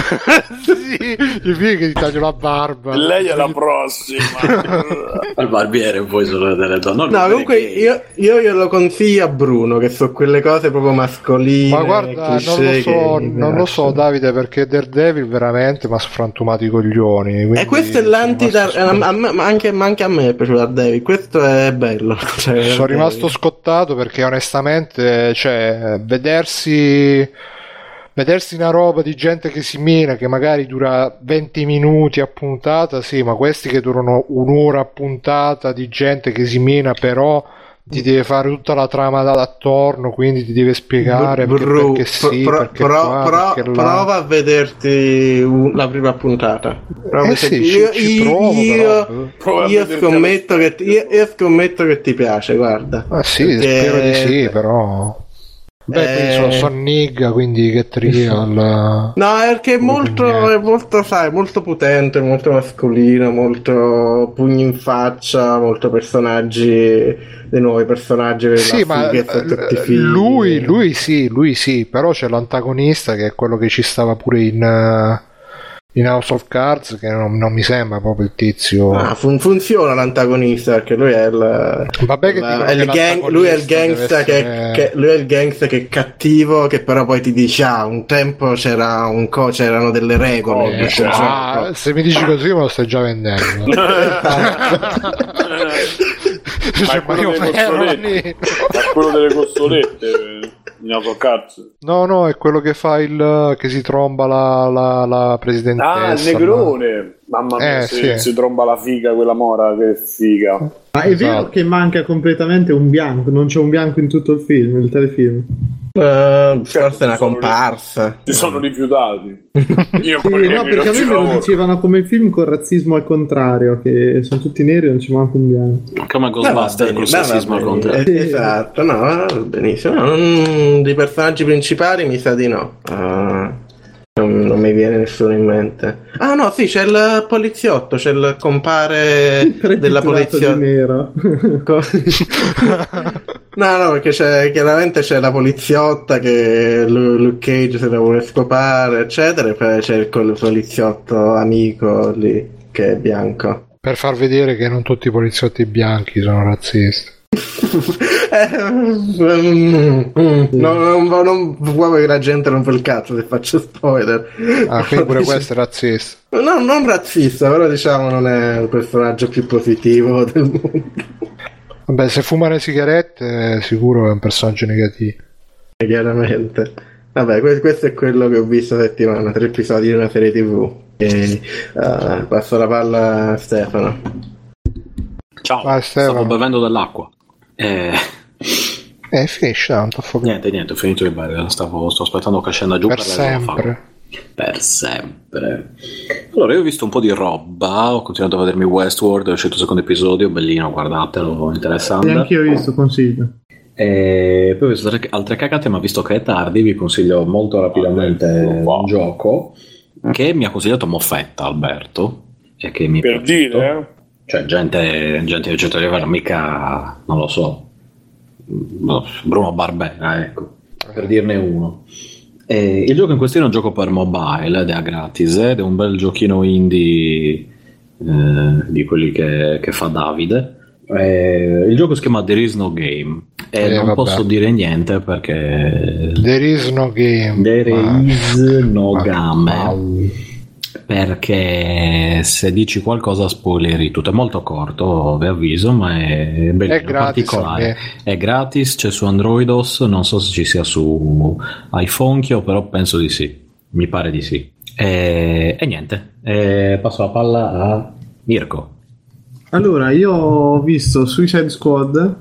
sì, gli figli che gli taglio la barba. Lei è la prossima. <laughs> Al barbiere poi sono delle donne. No, comunque io, io glielo consiglio a Bruno, che so quelle cose proprio mascoline. Ma guarda, non lo so, non lo so Davide perché Daredevil veramente mi ha sfrantumato i coglioni. E questo è l'anti ma anche, anche a me è piaciuto David, questo è bello. <laughs> Cioè, sono rimasto scottato perché onestamente cioè, vedersi vedersi una roba di gente che si mina che magari dura 20 minuti a puntata sì ma questi che durano un'ora a puntata di gente che si mina però ti deve fare tutta la trama da attorno quindi ti deve spiegare perché, Bru- perché sì pro- perché pro- qua, pro- perché prova a vederti un- la prima puntata. Prova Eh sì, ci- io, ci io- provo, io- a io scommetto che ti, io, io scommetto che ti piace, guarda. Ah, sì, Perché- spero di sì, però. Beh, Eh, sono nigga, quindi che trial. <laughs> No, perché è molto, è molto, sai, molto potente, molto mascolino, molto pugni in faccia, molto personaggi, dei nuovi personaggi. Sì, ma eh, lui, lui sì, lui sì, però c'è l'antagonista che è quello che ci stava pure in, eh, in House of Cards, che non, non mi sembra proprio il tizio. Ah, fun- funziona l'antagonista perché lui è il, Vabbè che la- è il gang- lui è il gangster che, essere- che- lui è il gangster che è cattivo che però poi ti dice ah un tempo c'era un co- c'erano delle regole Oh, cioè, Ah, se mi dici così me lo stai già vendendo. <laughs> Ma Cioè, è quello io quello delle costolette eh, in Cards. No, no, è quello che fa il che si tromba la, la, la presidentessa. Ah, il negrone. Mamma mia, Eh, si, sì. si tromba la figa quella mora, che figa. Ma è vero Esatto. che manca completamente un bianco, non c'è un bianco in tutto il film, il telefilm. Eh, forse è una comparsa Si sono rifiutati. Io Sì, no, perché a me lo dicevano come film con razzismo al contrario, che sono tutti neri e non ci manca un bianco. Come Ghostbuster col sessismo al contrario. Eh, esatto no benissimo No, non- dei personaggi principali mi sa di no Ah, non, non mi viene nessuno in mente ah no sì c'è il poliziotto c'è il compare della polizia di nero. <laughs> No, no, perché c'è, chiaramente c'è la poliziotta che Lu- Luke Cage se la vuole scopare, eccetera, e poi c'è il poliziotto amico lì che è bianco. Per far vedere che non tutti i poliziotti bianchi sono razzisti. Eh, no, non, non vuoi che la gente rompa il cazzo se faccio spoiler. Ah, quindi pure questo è razzista. No, non razzista, però diciamo non è il personaggio più positivo del mondo. Vabbè, se fuma le sigarette, sicuro è un personaggio negativo. chiaramente. Vabbè, que- questo è quello che ho visto settimana, tre episodi di una serie tv. E, uh, passo la palla a Stefano. Ciao, Vai, Stefano. stavo bevendo dell'acqua. Eh, Eh, finisce tanto. Fo- niente, niente, ho finito di bere. Stavo, sto aspettando che scenda giù per per, sempre. Per sempre. Allora, io ho visto un po' di roba, ho continuato a vedermi Westworld, è uscito il secondo episodio, bellino, guardatelo, E interessante. anche io ho visto, consiglio. E poi ho visto altre- altre cagate, ma visto che è tardi, vi consiglio molto rapidamente un gioco che mi ha consigliato Moffetta, Alberto, e che mi Per piaciuto. dire, eh? Cioè, gente, gente di certo livello, mica, non lo so, no, Bruno Barbera, ecco, per dirne uno. E il gioco in questione è un gioco per mobile ed è a gratis ed è un bel giochino indie eh, di quelli che, che fa Davide. Eh, il gioco si chiama There is no game e Eh, non vabbè. posso dire niente perché There is no game. There Ma- is no ma- game perché se dici qualcosa spoileri tutto. È molto corto vi avviso ma è bellino È gratis, particolare. è gratis c'è su Androidos non so se ci sia su iPhone però penso di sì. Mi pare di sì. E, e niente. E passo la palla a Mirko. Allora, io ho visto Suicide Squad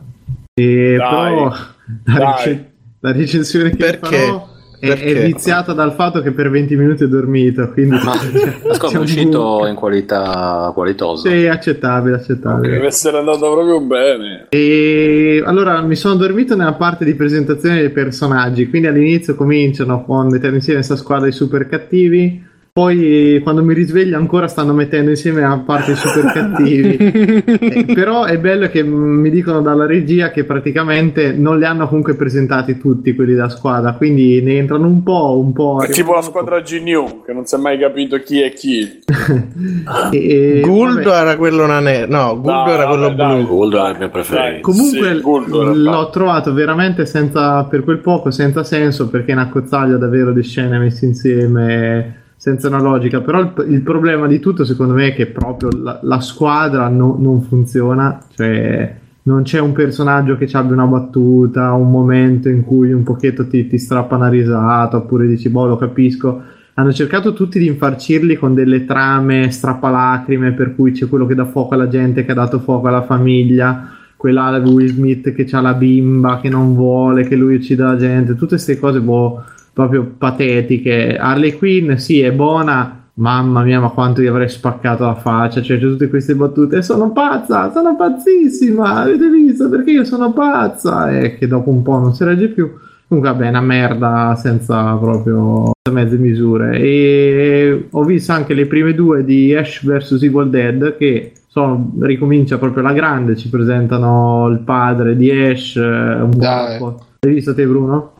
e Dai, però la, dai. rec- la recensione che Perché? farò è, è Perché? viziata dal fatto che per 20 minuti ho dormito, quindi ma <laughs> ascolta è uscito in qualità qualitosa Sì, accettabile, accettabile. Deve essere andato proprio bene. E allora mi sono dormito nella parte di presentazione dei personaggi, quindi all'inizio cominciano con mettere insieme questa squadra di super cattivi, poi quando mi risveglio ancora stanno mettendo insieme a parte i super <laughs> cattivi. Eh, però è bello che mi dicono dalla regia che praticamente non li hanno comunque presentati tutti quelli della squadra, quindi ne entrano un po', un po'. È tipo la squadra G-New, che non si è mai capito chi è chi. <laughs> E- Guldo vabbè. era quello nane... No, Guldo No, era quello vabbè, dai. blu. Gold è il mio preferito. Comunque Sì, era l'ho trovato veramente senza, per quel poco senza senso perché è una cozzaglia davvero di scene messe insieme senza una logica. Però il, il problema di tutto secondo me è che proprio la, la squadra no- non funziona, cioè non c'è un personaggio che ci abbia una battuta, un momento in cui un pochetto ti, ti strappa una risata oppure dici boh lo capisco. Hanno cercato tutti di infarcirli con delle trame strappalacrime per cui c'è quello che dà fuoco alla gente che ha dato fuoco alla famiglia quella Will Smith che ha la bimba che non vuole che lui uccida la gente, tutte queste cose boh, proprio patetiche. Harley Quinn sì è buona, mamma mia ma quanto gli avrei spaccato la faccia, cioè c'è tutte queste battute, sono pazza, sono pazzissima, avete visto perché io sono pazza e che dopo un po' non si regge più. Comunque vabbè, è una merda senza proprio mezze misure. E ho visto anche le prime due di Ash vs Evil Dead che sono, ricomincia proprio la grande, ci presentano il padre di Ash, eh, un po'. Hai visto te Bruno?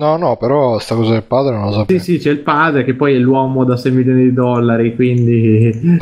No, no, però sta cosa del padre non lo Sì, sapevo. sì, c'è il padre che poi è l'uomo da 6 milioni di dollari, quindi...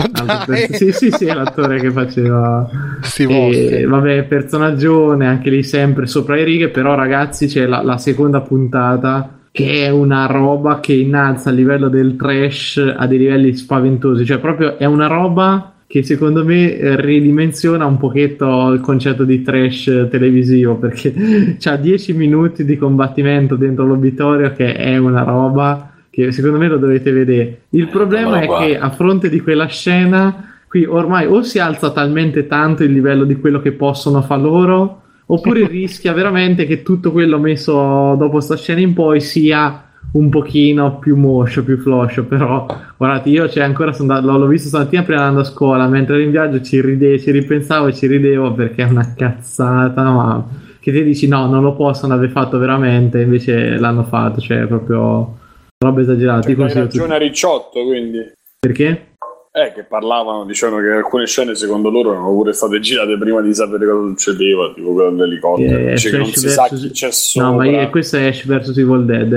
sì, sì, sì, è l'attore che faceva... Sti E, vabbè, personaggione, anche lì sempre sopra le righe, però ragazzi c'è la, la seconda puntata che è una roba che innalza il livello del trash a dei livelli spaventosi, cioè proprio è una roba che secondo me eh, ridimensiona un pochetto il concetto di trash televisivo perché <laughs> c'ha 10 minuti di combattimento dentro l'obitorio che è una roba che secondo me lo dovete vedere. Il problema è che a fronte di quella scena qui ormai o si alza talmente tanto il livello di quello che possono fare loro oppure <laughs> rischia veramente che tutto quello messo dopo sta scena in poi sia un pochino più moscio, più floscio, però guardate, io cioè, ancora sono andato, l'ho l'ho visto stamattina prima andando a scuola, mentre ero in viaggio ci, ride, ci ripensavo e ci ridevo perché è una cazzata, ma che ti dici no, non lo possono aver fatto veramente, invece l'hanno fatto, cioè proprio roba esagerata. Ti Hai ragione tutto. a Ricciotto, quindi. Perché? Eh, che parlavano, dicevano che alcune scene secondo loro erano pure state girate prima di sapere cosa succedeva, tipo quello dell'elicottero. Eh, che non si sa chi c'è sopra. No, ma io- questo è Ash vs Evil Dead,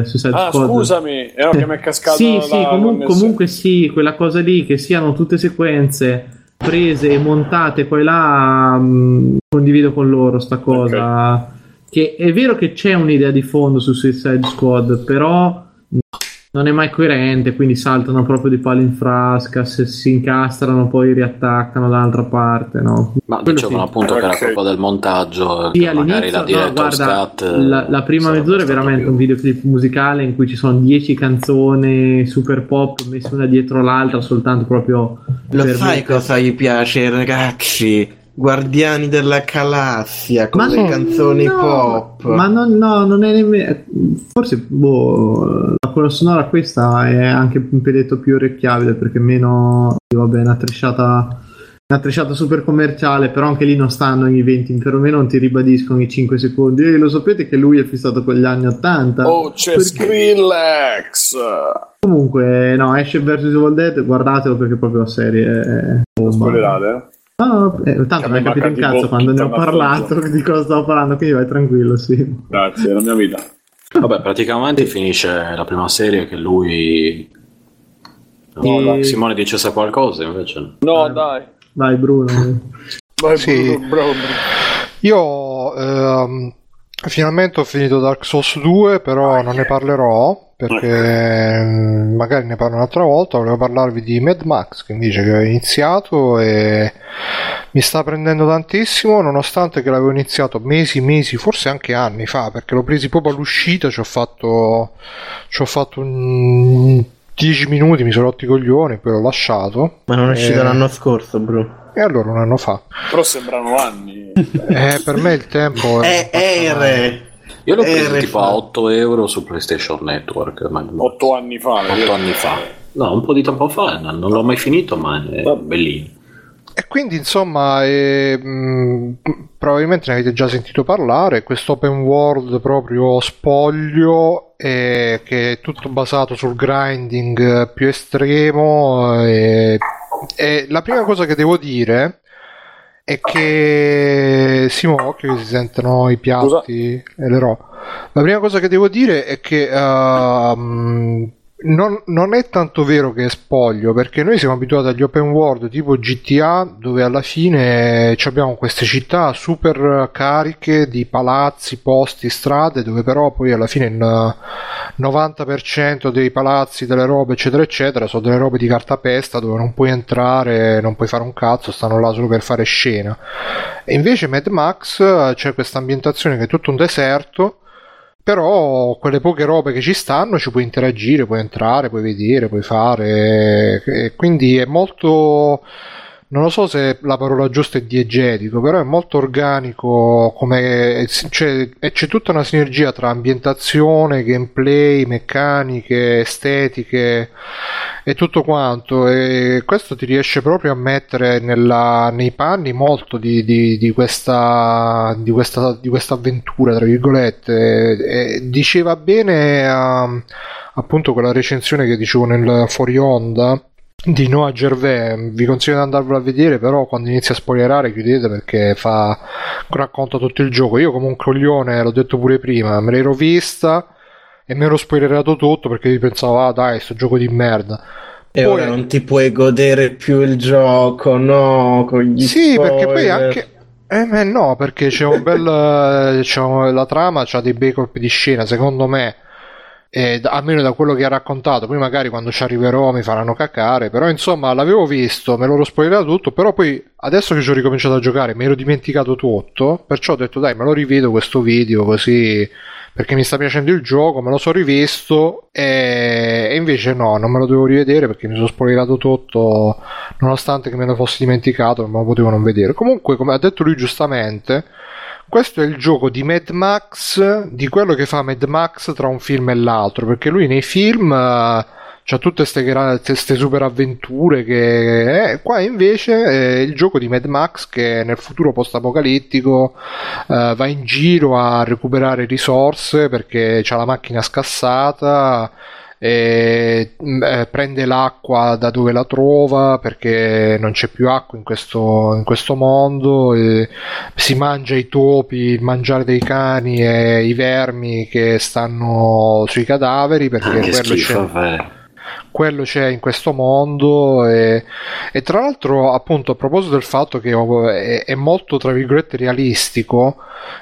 è Suicide Ah, Squad. scusami, eh, no, che mi è cascato Sì, la sì, comu- connessione. comunque sì, quella cosa lì, che siano tutte sequenze prese e montate poi là, mh, condivido con loro sta cosa. Che è vero che c'è un'idea di fondo su Suicide Squad, però non è mai coerente, quindi saltano proprio di palo in frasca, se si incastrano poi riattaccano dall'altra parte, no? Ma Quello dicevano sì. appunto che era colpa del montaggio, Sì, che magari all'inizio, la no, guarda, cut, eh, la, la prima mezz'ora è veramente più- un videoclip musicale in cui ci sono 10 canzoni super pop messe una dietro l'altra soltanto proprio Lo per sai cosa gli piace, ragazzi? Guardiani della Galassia con Ma le no, canzoni no, pop. Ma no, no, non è nemmeno. Forse boh, la colonna sonora questa è anche un peletto più orecchiabile perché meno. Vabbè, una tresciata. Una tresciata super commerciale, però anche lì non stanno i 20, perlomeno non ti ribadiscono i 5 secondi. E lo sapete che lui è fissato con gli anni 80. Oh, c'è Perché- Skrillex! Comunque, no, Ash vs Evil Dead, guardatelo perché proprio la serie è bomba. Spoilerate, eh? No, eh, tanto mi hai mi capito tipo cazzo quando ne ho parlato di cosa stavo parlando, quindi vai tranquillo, sì. Grazie, è la mia vita. Vabbè, praticamente finisce la prima serie che lui... No, dai. Simone dicesse qualcosa invece. No, Ah. dai. Vai Bruno. <laughs> Vai, Sì. Bruno, bravo, Bruno. Io ehm, finalmente ho finito Dark Souls 2, però non ne parlerò perché ehm, magari ne parlo un'altra volta. Volevo parlarvi di Mad Max che invece che ho iniziato e mi sta prendendo tantissimo, nonostante che l'avevo iniziato mesi, mesi, forse anche anni fa, perché l'ho presi proprio all'uscita, ci ho fatto, ci ho fatto un 10 minuti, mi sono rotti i coglioni, poi l'ho lasciato. Ma non è uscito Eh. l'anno scorso, bro. E allora un anno fa. Però sembrano anni. Eh, per me il tempo È ere. Io l'ho Eh, preso re- tipo a 8 euro su PlayStation Network. Ma... Otto anni fa. 8 anni fa. No, un po' di tempo fa, non l'ho mai finito, ma è bellino. E quindi insomma eh, mh, probabilmente ne avete già sentito parlare, questo open world proprio spoglio eh, che è tutto basato sul grinding più estremo e, e la prima cosa che devo dire è che occhio che si sentono i piatti e le robe. La prima cosa che devo dire è che uh, non, non, è tanto vero che è spoglio, perché noi siamo abituati agli open world tipo GTA, dove alla fine abbiamo queste città super cariche di palazzi, posti, strade, dove però poi alla fine il 90% dei palazzi, delle robe, eccetera, eccetera, sono delle robe di cartapesta dove non puoi entrare, non puoi fare un cazzo, stanno là solo per fare scena. E invece Mad Max c'è questa ambientazione che è tutto un deserto però quelle poche robe che ci stanno ci puoi interagire, puoi entrare, puoi vedere, puoi fare, quindi è molto non lo so se la parola giusta è diegetico, però è molto organico, come, cioè, c'è tutta una sinergia tra ambientazione, gameplay, meccaniche, estetiche e tutto quanto, e questo ti riesce proprio a mettere nella, nei panni molto di, di, di, questa, di, questa, di avventura, tra virgolette. E diceva bene uh, appunto quella recensione che dicevo nel fuori onda di Noah Gervais vi consiglio di andarvelo a vedere però quando inizia a spoilerare chiudete perché fa racconta tutto il gioco. Io come un coglione l'ho detto pure prima me l'ero vista e mi ero spoilerato tutto perché pensavo ah dai sto gioco di merda. E poi... ora non ti puoi godere più il gioco no con gli sì spoiler. perché poi anche eh, no perché c'è un bel <laughs> c'è la trama c'ha dei bei colpi di scena secondo me eh, almeno da quello che ha raccontato. Poi magari quando ci arriverò mi faranno cacare. Però insomma l'avevo visto, me l'ho spoilerato tutto. Però poi adesso che ci ho ricominciato a giocare mi ero dimenticato tutto. Perciò ho detto dai, me lo rivedo questo video così. Perché mi sta piacendo il gioco, me lo sono rivisto e, e invece no, non me lo devo rivedere perché mi sono spoilerato tutto, nonostante che me lo fossi dimenticato, non me lo potevo non vedere. Comunque, come ha detto lui giustamente, questo è il gioco di Mad Max, di quello che fa Mad Max tra un film e l'altro, perché lui nei film uh, c'ha tutte queste super avventure che eh, qua invece è il gioco di Mad Max che nel futuro post apocalittico uh, va in giro a recuperare risorse perché c'ha la macchina scassata eh, prende l'acqua da dove la trova perché non c'è più acqua in questo, in questo mondo si mangia i topi, il mangiare dei cani e i vermi che stanno sui cadaveri perché ah, quello schifo, c'è quello c'è in questo mondo e, e, tra l'altro appunto a proposito del fatto che è, è, molto tra virgolette realistico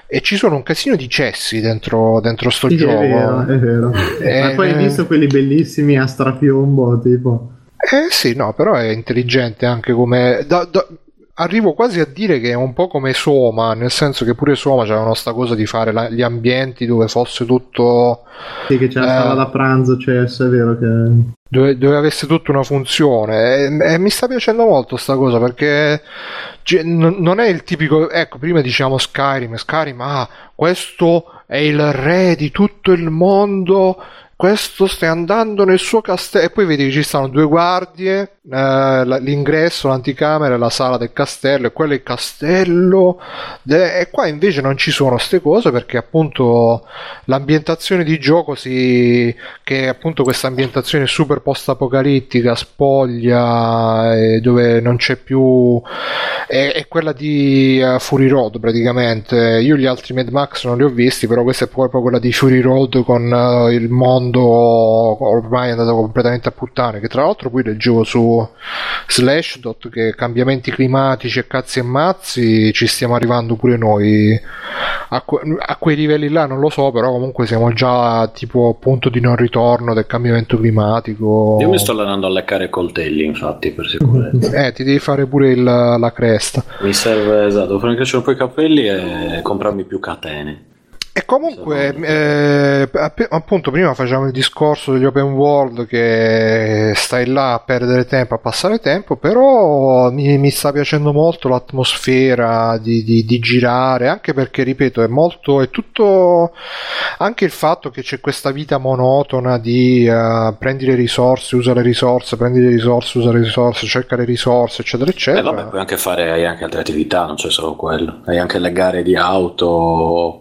e ci sono un casino di cessi dentro, dentro sto sì, gioco è vero, è vero. E, ma poi hai visto quelli bellissimi a strapiombo tipo eh sì no però è intelligente anche come da, da, arrivo quasi a dire che è un po' come Soma, nel senso che pure Soma c'era sta cosa di fare la, gli ambienti dove fosse tutto... Sì, che c'è la eh, sala da pranzo, cioè, è vero che... Dove, dove, avesse tutta una funzione. E, e, mi sta piacendo molto sta cosa perché non è il tipico ecco prima diciamo Skyrim Skyrim ah questo è il re di tutto il mondo questo stai andando nel suo castello. E poi vedi che ci stanno due guardie eh, l'ingresso, l'anticamera e la sala del castello e quello è il castello de- e qua invece non ci sono queste cose perché appunto l'ambientazione di gioco si che è appunto questa ambientazione super post apocalittica spoglia dove non c'è più è, è quella di uh, Fury Road praticamente. Io gli altri Mad Max non li ho visti però questa è proprio quella di Fury Road con uh, il mondo ormai è andato completamente a puttane che tra l'altro poi leggevo su Slashdot che cambiamenti climatici e cazzi e mazzi ci stiamo arrivando pure noi. A, que- a, quei livelli là non lo so però comunque siamo già tipo a punto di non ritorno del cambiamento climatico. Io mi sto allenando a leccare coltelli infatti per sicurezza. Eh ti devi fare pure il, la cresta. Mi serve esatto farmi crescere un po' i capelli e comprarmi più catene E comunque, eh, app- appunto, prima facevamo il discorso degli open world che stai là a perdere tempo, a passare tempo, però mi, mi sta piacendo molto l'atmosfera di, di- di girare, anche perché, ripeto, è molto, è tutto, anche il fatto che c'è questa vita monotona di eh, prendi le risorse, usa le risorse, prendi le risorse, usa le risorse, cerca le risorse, eccetera, Eh, eccetera. vabbè, puoi anche fare hai anche altre attività, non c'è solo quello. Hai anche le gare di auto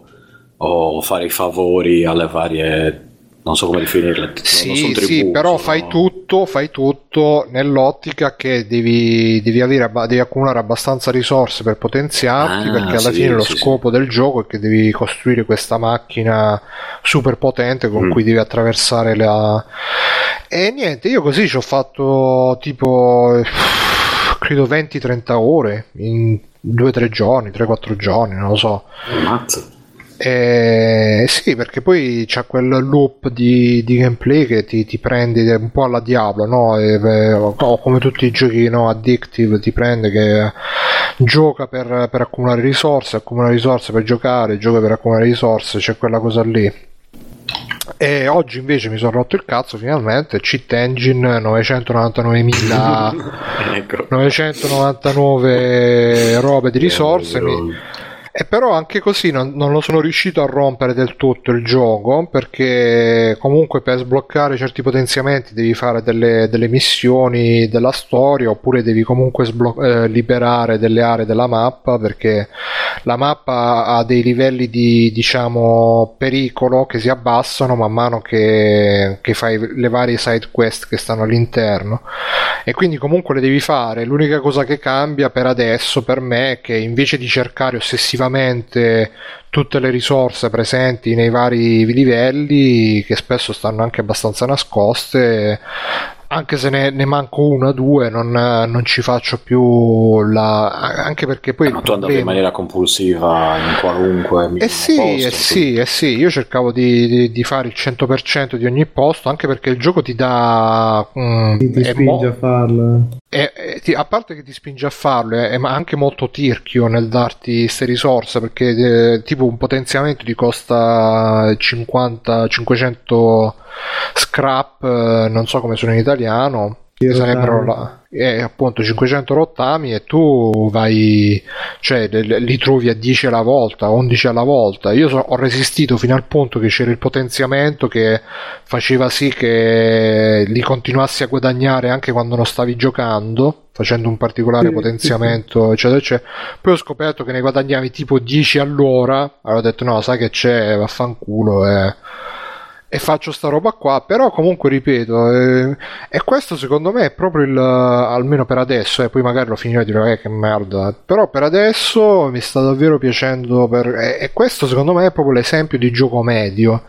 o fare i favori alle varie. Non so come definirle. Sì, sono sì, però sono- fai tutto, fai tutto nell'ottica che devi, devi, avere, devi accumulare abbastanza risorse per potenziarti, Ah, perché alla sì, fine lo sì, scopo del gioco è che devi costruire questa macchina super potente con Mm. cui devi attraversare la... E niente, io così ci ho fatto tipo, credo 20-30 ore in 2-3 giorni, 3-4 giorni, non lo so. Ammazza. Eh, sì, perché poi c'è quel loop di, di gameplay che ti, ti prende un po' alla Diablo, no? E, beh, o come tutti i giochi no, addictive ti prende che gioca per, per accumulare risorse, accumula risorse per giocare, gioca per accumulare risorse, c'è quella cosa lì. E oggi invece mi sono rotto il cazzo finalmente, cheat engine 999.000 <laughs> ecco. 999 robe di risorse mi- e però anche così non, non lo sono riuscito a rompere del tutto il gioco perché comunque per sbloccare certi potenziamenti devi fare delle, delle missioni della storia oppure devi comunque sblo- eh, liberare delle aree della mappa perché la mappa ha dei livelli di diciamo pericolo che si abbassano man mano che, che fai le varie side quest che stanno all'interno e quindi comunque le devi fare. L'unica cosa che cambia per adesso per me è che invece di cercare ossessivamente tutte le risorse presenti nei vari livelli, che spesso stanno anche abbastanza nascoste, anche se ne, ne manco una o due, non, non ci faccio più la. anche perché poi. Eh, ma tu andavi in maniera compulsiva in qualunque eh sì, posto, eh sì, eh sì, io cercavo di, di- di fare il 100% di ogni posto, anche perché il gioco ti dà... mm, Ti, ti spinge mo- a farlo. È- ti- a parte che ti spinge a farlo, è, è anche molto tirchio nel darti queste risorse, perché eh, tipo un potenziamento ti costa 50, 500 scrap, eh, non so come sono in italiano, che sarebbero la- eh, appunto 500 rottami e tu vai, cioè li trovi a 10 alla volta, 11 alla volta. Io so- ho resistito fino al punto che c'era il potenziamento che faceva sì che li continuassi a guadagnare anche quando non stavi giocando, facendo un particolare Sì, potenziamento, eccetera, eccetera. Poi ho scoperto che ne guadagnavi tipo 10 all'ora. Allora ho detto: no, sai che c'è, vaffanculo. Eh e faccio sta roba qua, però comunque ripeto, eh, e questo secondo me è proprio il, almeno per adesso, e poi magari lo finirò e dirò eh, che merda, però per adesso mi sta davvero piacendo, per, e, e questo secondo me è proprio l'esempio di gioco medio,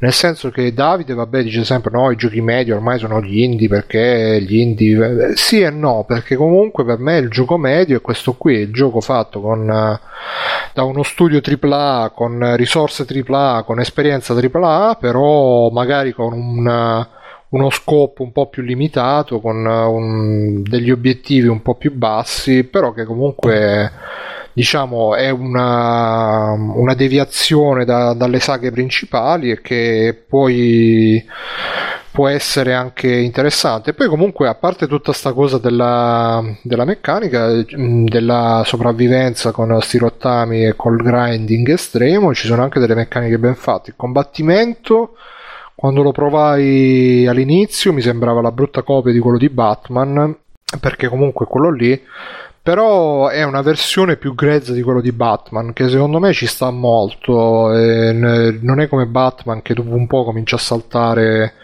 nel senso che Davide, vabbè, dice sempre no, i giochi medio ormai sono gli indie perché gli indie, eh, sì e no, perché comunque per me il gioco medio è questo qui, il gioco fatto con... eh, da uno studio AAA con risorse AAA, con esperienza AAA, però magari con un, uno scopo un po' più limitato, con un- degli obiettivi un po' più bassi, però che comunque diciamo è una, una deviazione da- dalle saghe principali e che poi può essere anche interessante. Poi comunque, a parte tutta sta cosa della, della meccanica, mh, della sopravvivenza con sti rottami e col grinding estremo, ci sono anche delle meccaniche ben fatte. Il combattimento, quando lo provai all'inizio, mi sembrava la brutta copia di quello di Batman, perché comunque quello lì però è una versione più grezza di quello di Batman che secondo me ci sta molto non è come Batman che dopo un po' comincia a saltare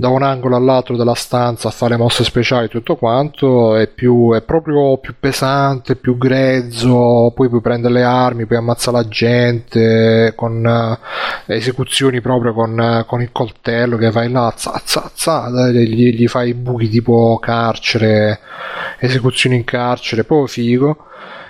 da un angolo all'altro della stanza a fare mosse speciali e tutto quanto è, più, è proprio più pesante, più grezzo poi puoi prendere le armi, puoi ammazzare la gente con eh, esecuzioni proprio con, eh, con il coltello che vai là za, za, za, gli, gli fai i buchi tipo carcere esecuzioni in carcere, proprio figo.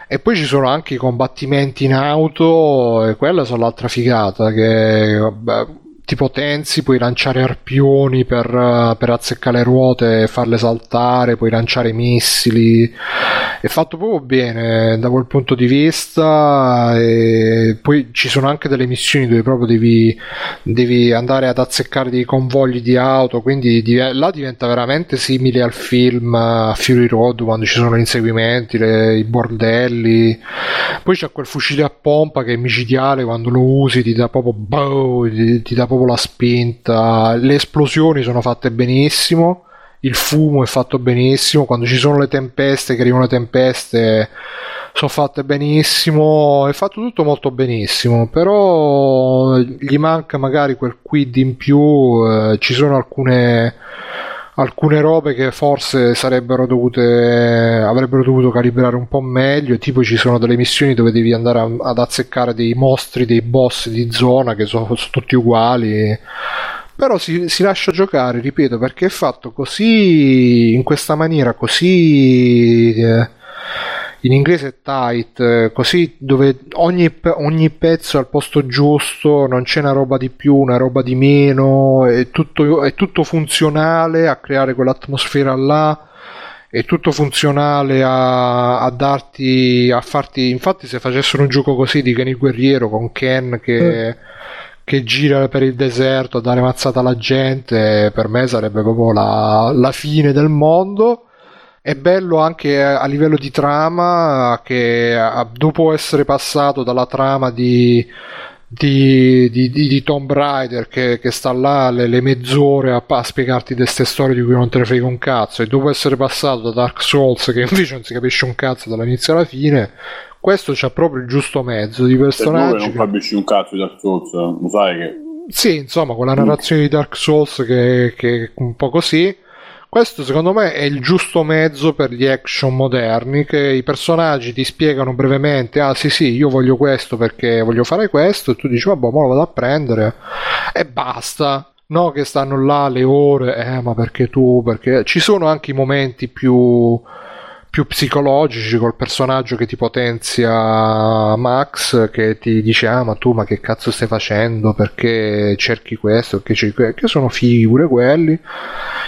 E poi ci sono anche i combattimenti in auto, e quella sono l'altra figata, che vabbè, ti potenzi, puoi lanciare arpioni per, eh, per azzeccare le ruote e farle saltare, puoi lanciare missili. È fatto proprio bene da quel punto di vista. E poi ci sono anche delle missioni dove proprio devi, devi andare ad azzeccare dei convogli di auto. Quindi div- là diventa veramente simile al film uh, Fury Road quando ci sono gli inseguimenti, le- i bordelli. Poi c'è quel fucile a pompa che è micidiale quando lo usi, ti dà proprio, boh, ti, ti dà proprio la spinta. Le esplosioni sono fatte benissimo. Il fumo è fatto benissimo. Quando ci sono le tempeste, che arrivano le tempeste, sono fatte benissimo. È fatto tutto molto benissimo. Però gli manca magari quel quid in più. eh, ci sono alcune alcune robe che forse sarebbero dovute avrebbero dovuto calibrare un po' meglio tipo ci sono delle missioni dove devi andare a- ad azzeccare dei mostri dei boss di zona che sono, sono tutti uguali. Però si, si lascia giocare ripeto perché è fatto così in questa maniera così eh, in inglese è tight, eh, così dove ogni, ogni pezzo è al posto giusto, non c'è una roba di più, una roba di meno, è tutto, è tutto funzionale a creare quell'atmosfera là, è tutto funzionale a, a darti, a farti, infatti se facessero un gioco così di Ken il guerriero con Ken che... che gira per il deserto a dare mazzata alla gente, per me sarebbe proprio la, la fine del mondo. È bello anche a livello di trama che dopo essere passato dalla trama di, di, di, di- Tomb Raider che, che sta là le, le mezz'ore a, a spiegarti queste storie di cui non te ne frega un cazzo e dopo essere passato da Dark Souls che <laughs> invece non si capisce un cazzo dall'inizio alla fine questo c'ha proprio il giusto mezzo di personaggi non che- capisci un cazzo di Dark Souls, lo sai che... sì, insomma, con la narrazione di Dark Souls che, che è un po' così. Questo secondo me è il giusto mezzo per gli action moderni, che i personaggi ti spiegano brevemente, ah sì sì, io voglio questo perché voglio fare questo, e tu dici, vabbè, ma lo vado a prendere, e basta. No, che stanno là le ore, eh, ma perché tu, perché... Ci sono anche i momenti più più psicologici col personaggio che ti potenzia Max che ti dice ah ma tu ma che cazzo stai facendo? Perché cerchi questo? Perché cerchi que-" che sono fighi pure quelli.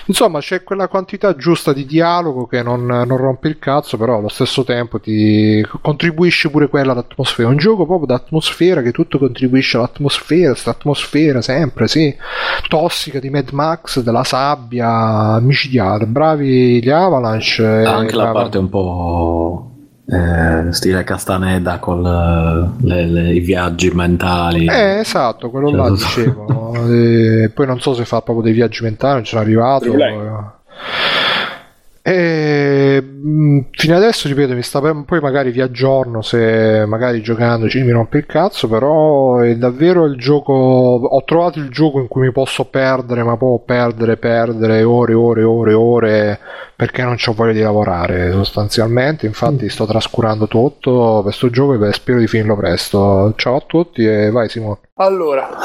Insomma c'è quella quantità giusta di dialogo che non, non rompe il cazzo però allo stesso tempo ti contribuisce pure quella all'atmosfera. Un gioco proprio d'atmosfera che tutto contribuisce all'atmosfera questa atmosfera sempre sì. Tossica di Mad Max della sabbia micidiale. Bravi gli Avalanche e Anche la brava- parte un po' eh, stile Castaneda con le- le- le- i viaggi mentali. Eh, esatto, quello Cioè, là tutto- dicevo. <laughs> E poi non so se fa proprio dei viaggi mentali, non ci sono arrivato. E, fino adesso, ripeto, mi sta per- poi magari vi aggiorno se magari giocandoci mi rompe il cazzo, però è davvero il gioco. Ho trovato il gioco in cui mi posso perdere, ma proprio perdere, perdere ore, ore, ore, ore perché non ho voglia di lavorare sostanzialmente. Infatti, sto trascurando tutto questo gioco e spero di finirlo presto. Ciao a tutti e vai, Simone. Allora, <coughs>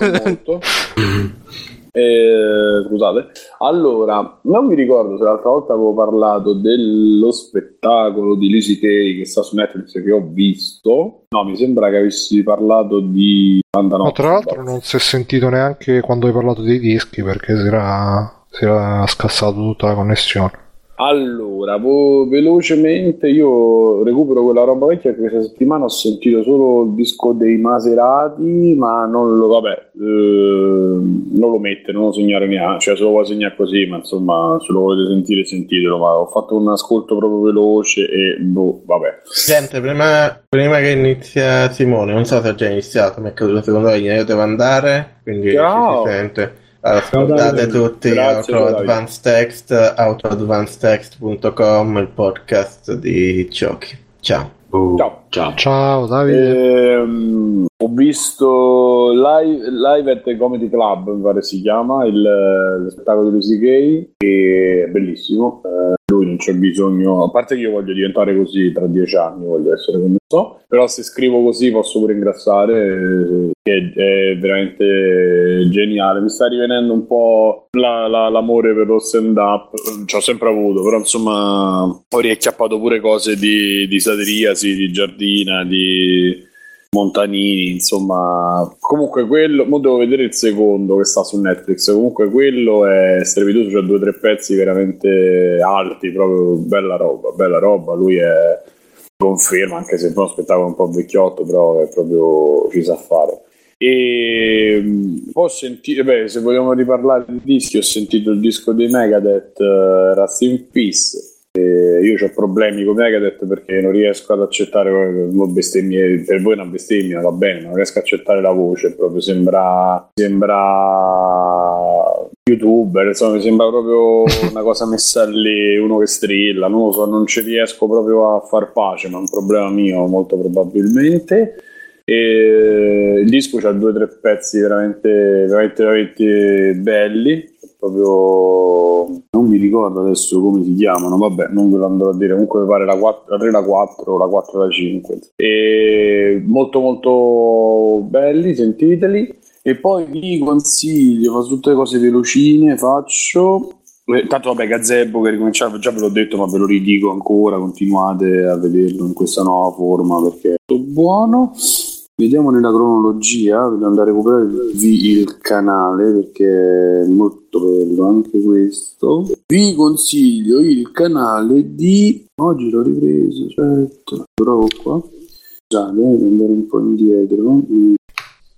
<coughs> molto. <coughs> Eh, scusate, allora non mi ricordo se l'altra volta avevo parlato dello spettacolo di Lizzie Kay che sta su Netflix che ho visto. No, mi sembra che avessi parlato di Panda Ma tra l'altro non si è sentito neanche quando hai parlato dei dischi perché si era, si era scassato tutta la connessione. Allora, vo- velocemente io recupero quella roba vecchia che questa settimana ho sentito solo il disco dei Maserati, ma non lo, vabbè, eh, non lo mette, non lo segnare neanche, cioè se lo vuoi segnare così, ma insomma se lo volete sentire sentitelo, ma ho fatto un ascolto proprio veloce e boh, vabbè. Gente, prima, prima che inizia Simone, non so se ha già iniziato, mi è caduto la seconda linea, io devo andare, quindi Ciao. ci si sente. Ascoltate tutti Grazie, Auto. Advanced Text, autoadvancedtext.com, il podcast di giochi. Ciao. Uh, Ciao. Ciao. Ciao Davide. Ehm, ho visto live, live at the Comedy Club, mi pare si chiama, il, lo spettacolo di Lucy Gay, che è bellissimo. Eh, lui non c'è bisogno, a parte che io voglio diventare così tra dieci anni, voglio essere come so, però se scrivo così posso pure ingrassare, eh, che è veramente geniale. Mi sta rivenendo un po' la- la- l'amore per lo stand up, ci ho sempre avuto, però insomma ho riacchiappato pure cose di, di satiriasi, di giardina, di Montanini, insomma. Comunque quello, mo devo vedere il secondo che sta su Netflix, comunque quello è strepitoso, c'ha due o tre pezzi veramente alti, proprio bella roba, bella roba, lui è conferma, anche se è uno spettacolo un po' vecchiotto, però è proprio ci sa fare. E mh, ho sentito, beh, se vogliamo riparlare di dischi, ho sentito il disco dei Megadeth, uh, Rust in Peace. E io ho problemi con Megadeth perché non riesco ad accettare eh, per voi una bestemmia, va bene, non riesco ad accettare la voce, proprio sembra, sembra youtuber, insomma, mi sembra proprio una cosa messa lì, uno che strilla, non lo so, non ci riesco proprio a far pace, ma è un problema mio molto probabilmente. E il disco ha due o tre pezzi veramente, veramente, veramente belli. Proprio non mi ricordo adesso come si chiamano, vabbè, non ve lo andrò a dire. Comunque mi pare la, 4, la 3, la 4, la 4, la 5. E molto, molto belli, sentiteli. E poi vi consiglio, faccio tutte le cose velocine, faccio. Eh, Tanto vabbè, Gazebo che ricominciava, già ve l'ho detto, ma ve lo ridico ancora, continuate a vederlo in questa nuova forma perché è molto buono. Vediamo nella cronologia, dobbiamo andare a recuperare il, canale perché è molto bello anche questo. Vi consiglio il canale di... Oggi l'ho ripreso, certo, trovo qua. Scusate, devo andare un po' indietro.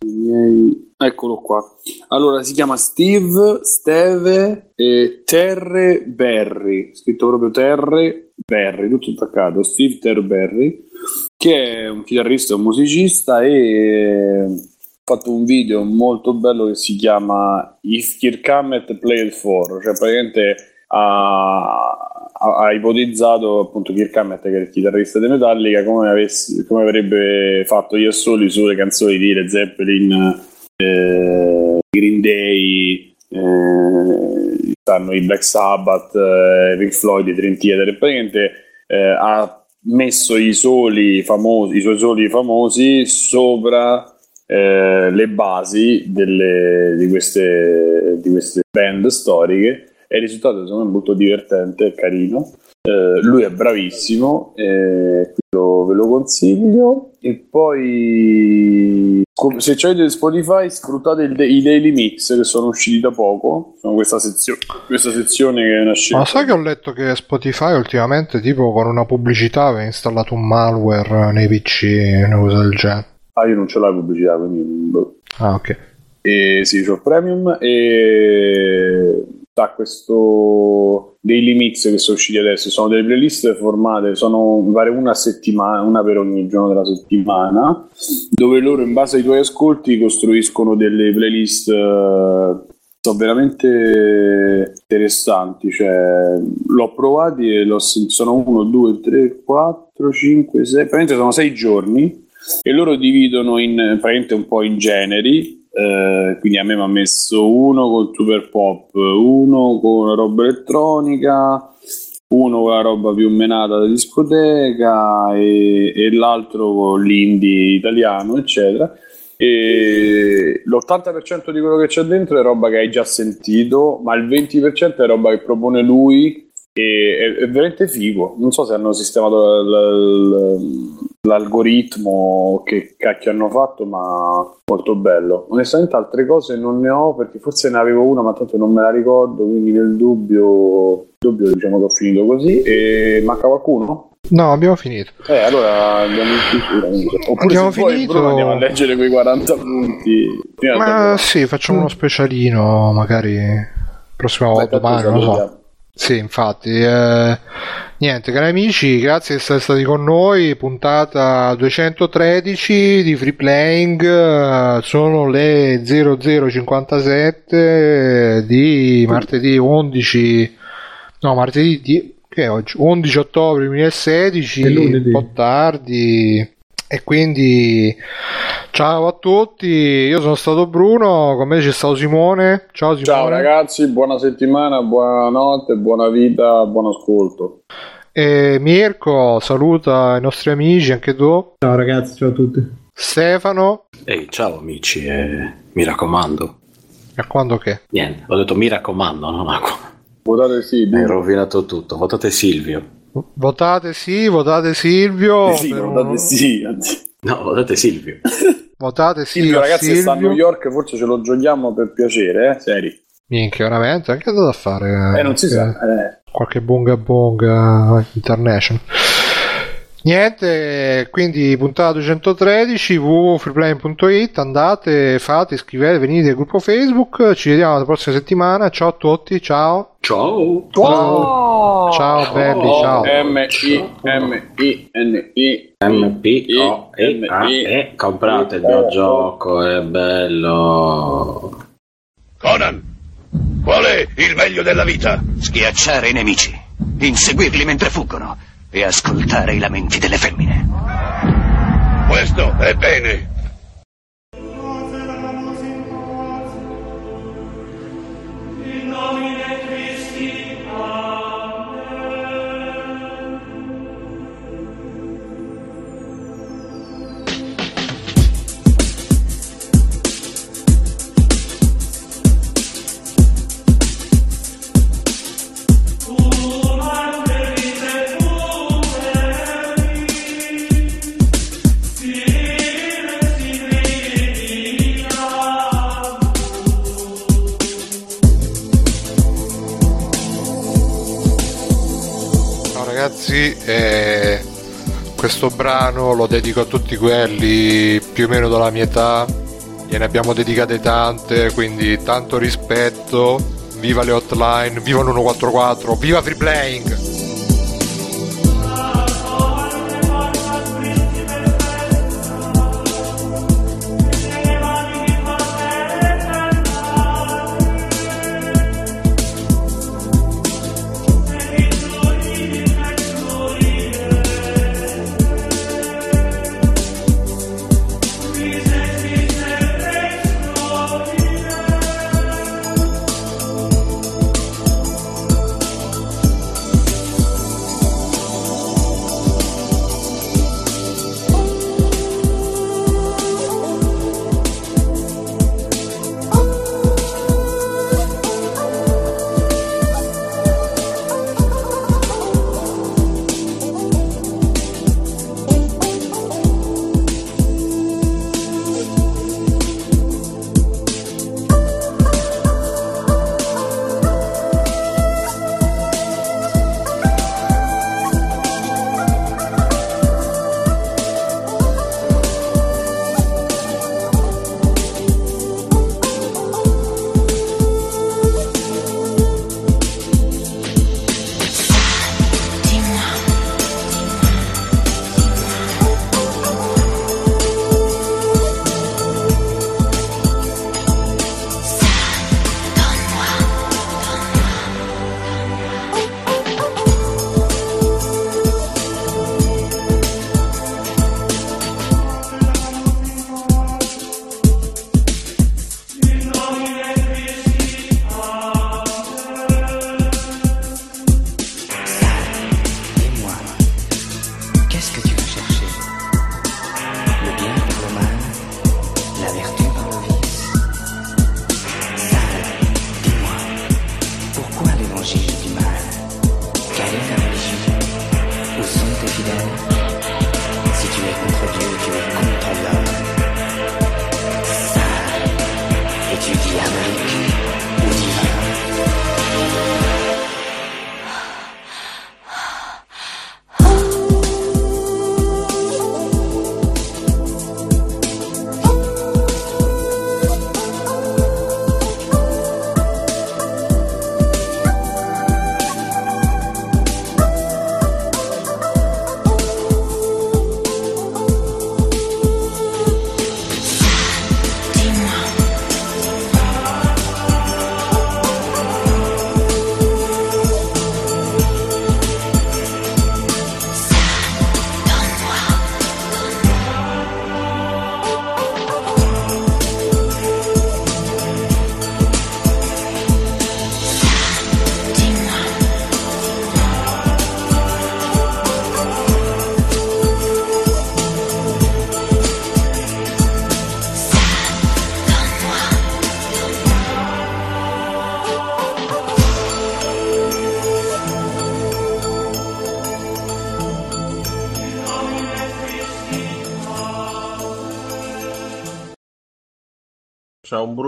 Miei... Eccolo qua. Allora si chiama Steve Steve e Terre Berry, scritto proprio Terre Berry, tutto attaccato. Steve Terre Berry, che è un chitarrista e un musicista e ha fatto un video molto bello che si chiama If Kirk Hammett Played For, cioè praticamente ha, ha- ha ipotizzato appunto Kirk Hammett che è il chitarrista di Metallica come, avesse- come avrebbe fatto io soli sulle canzoni di Led Zeppelin eh, Green Day eh, stanno i Black Sabbath eh, Pink Floyd i Dream praticamente eh, ha messo i soli famosi i suoi soli famosi sopra eh, le basi delle- di, queste, di queste band storiche. E il risultato secondo me è molto divertente e carino eh, lui è bravissimo, eh, lo- ve lo consiglio. E poi, se avete Spotify, sfruttate de- i daily mix che sono usciti da poco. Sono questa, sezio- questa sezione che è una Ma sai che ho letto che Spotify ultimamente, tipo con una pubblicità, aveva installato un malware nei PC, una cosa del genere. Ah, io non ce l'ho la pubblicità, quindi. Ah, ok. E sì, c'ho il premium e da questo daily mix che sono usciti adesso. Sono delle playlist formate sono pare una settimana una per ogni giorno della settimana dove loro in base ai tuoi ascolti costruiscono delle playlist sono veramente interessanti. Cioè l'ho provati e l'ho sono 1, 2, 3, 4, 5, 6 praticamente sono 6 giorni e loro dividono in praticamente un po' in generi eh, quindi a me mi ha messo uno con super pop uno con la roba elettronica uno con la roba più menata da discoteca e, e l'altro con l'indie italiano eccetera. E l'80% di quello che c'è dentro è roba che hai già sentito ma il 20% è roba che propone lui e è, è veramente figo non so se hanno sistemato l- l- l'algoritmo che cacchio hanno fatto ma molto bello onestamente altre cose non ne ho perché forse ne avevo una ma tanto non me la ricordo quindi nel dubbio, dubbio diciamo che ho finito così e manca qualcuno? No, abbiamo finito. Eh, allora andiamo in chiusura. Oppure Abbiamo se vuoi, finito. Bruno, andiamo a leggere quei 40 punti. Prima Ma sì, facciamo uno specialino, magari prossima volta, domani, non so. salutiamo. Sì, infatti. eh, niente, cari amici, grazie di essere stati con noi. Puntata 213 di Free Playing. eh, Sono le 0057 di martedì 11. No, martedì di- che è oggi? 11 ottobre 2016, È un po' tardi. E quindi ciao a tutti, io sono stato Bruno, con me c'è stato Simone. Ciao Simone. Ciao ragazzi, buona settimana, buonanotte, buona vita, buon ascolto. E Mirko saluta i nostri amici, anche tu. Ciao ragazzi, ciao a tutti. Stefano, Ehi, ciao amici, eh, mi raccomando. a quando che? Niente, ho detto mi raccomando, non acqua. Votate sì, Hai rovinato tutto. Votate Silvio. Votate sì, votate Silvio. sì, per votate sì. No, votate Silvio. Votate Silvio, Silvio, ragazzi, sta a Silvio. New York, forse ce lo giochiamo per piacere, eh? Seri. Minchia, veramente? Anche da fare? Eh, non si sa. Eh. Qualche bonga bonga international. Niente, quindi puntata 213 www.freeplane.it andate, fate, iscrivete, venite al gruppo Facebook, ci vediamo la prossima settimana, ciao a tutti, ciao. Ciao. Ciao, ciao belli, ciao. M-I-M-I-N-I. M-P-O-E-A-E. Comprate il mio gioco, è bello. Conan, qual è il meglio della vita? Schiacciare i nemici, inseguirli mentre fuggono e ascoltare i lamenti delle femmine. Questo è bene. Ragazzi, eh, questo brano lo dedico a tutti quelli più o meno della mia età, gliene abbiamo dedicate tante, quindi tanto rispetto, viva le hotline, viva l'144, viva Free Playing!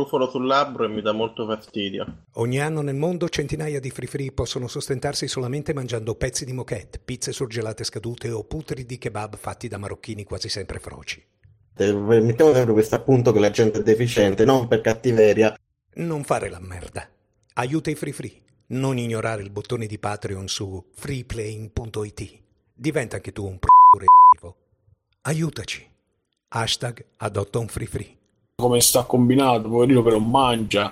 Brufolo sul labbro e mi dà molto fastidio. Ogni anno nel mondo centinaia di free-free possono sostentarsi solamente mangiando pezzi di moquette, pizze surgelate scadute o putri di kebab fatti da marocchini quasi sempre froci. Eh, Mettiamo sempre questo appunto che la gente è deficiente, non per cattiveria. Non fare la merda. Aiuta i free-free. Non ignorare il bottone di Patreon su freeplaying.it. Diventa anche tu un pro Aiutaci. Hashtag adotta un free-free. Come sta combinato, poverino non mangia.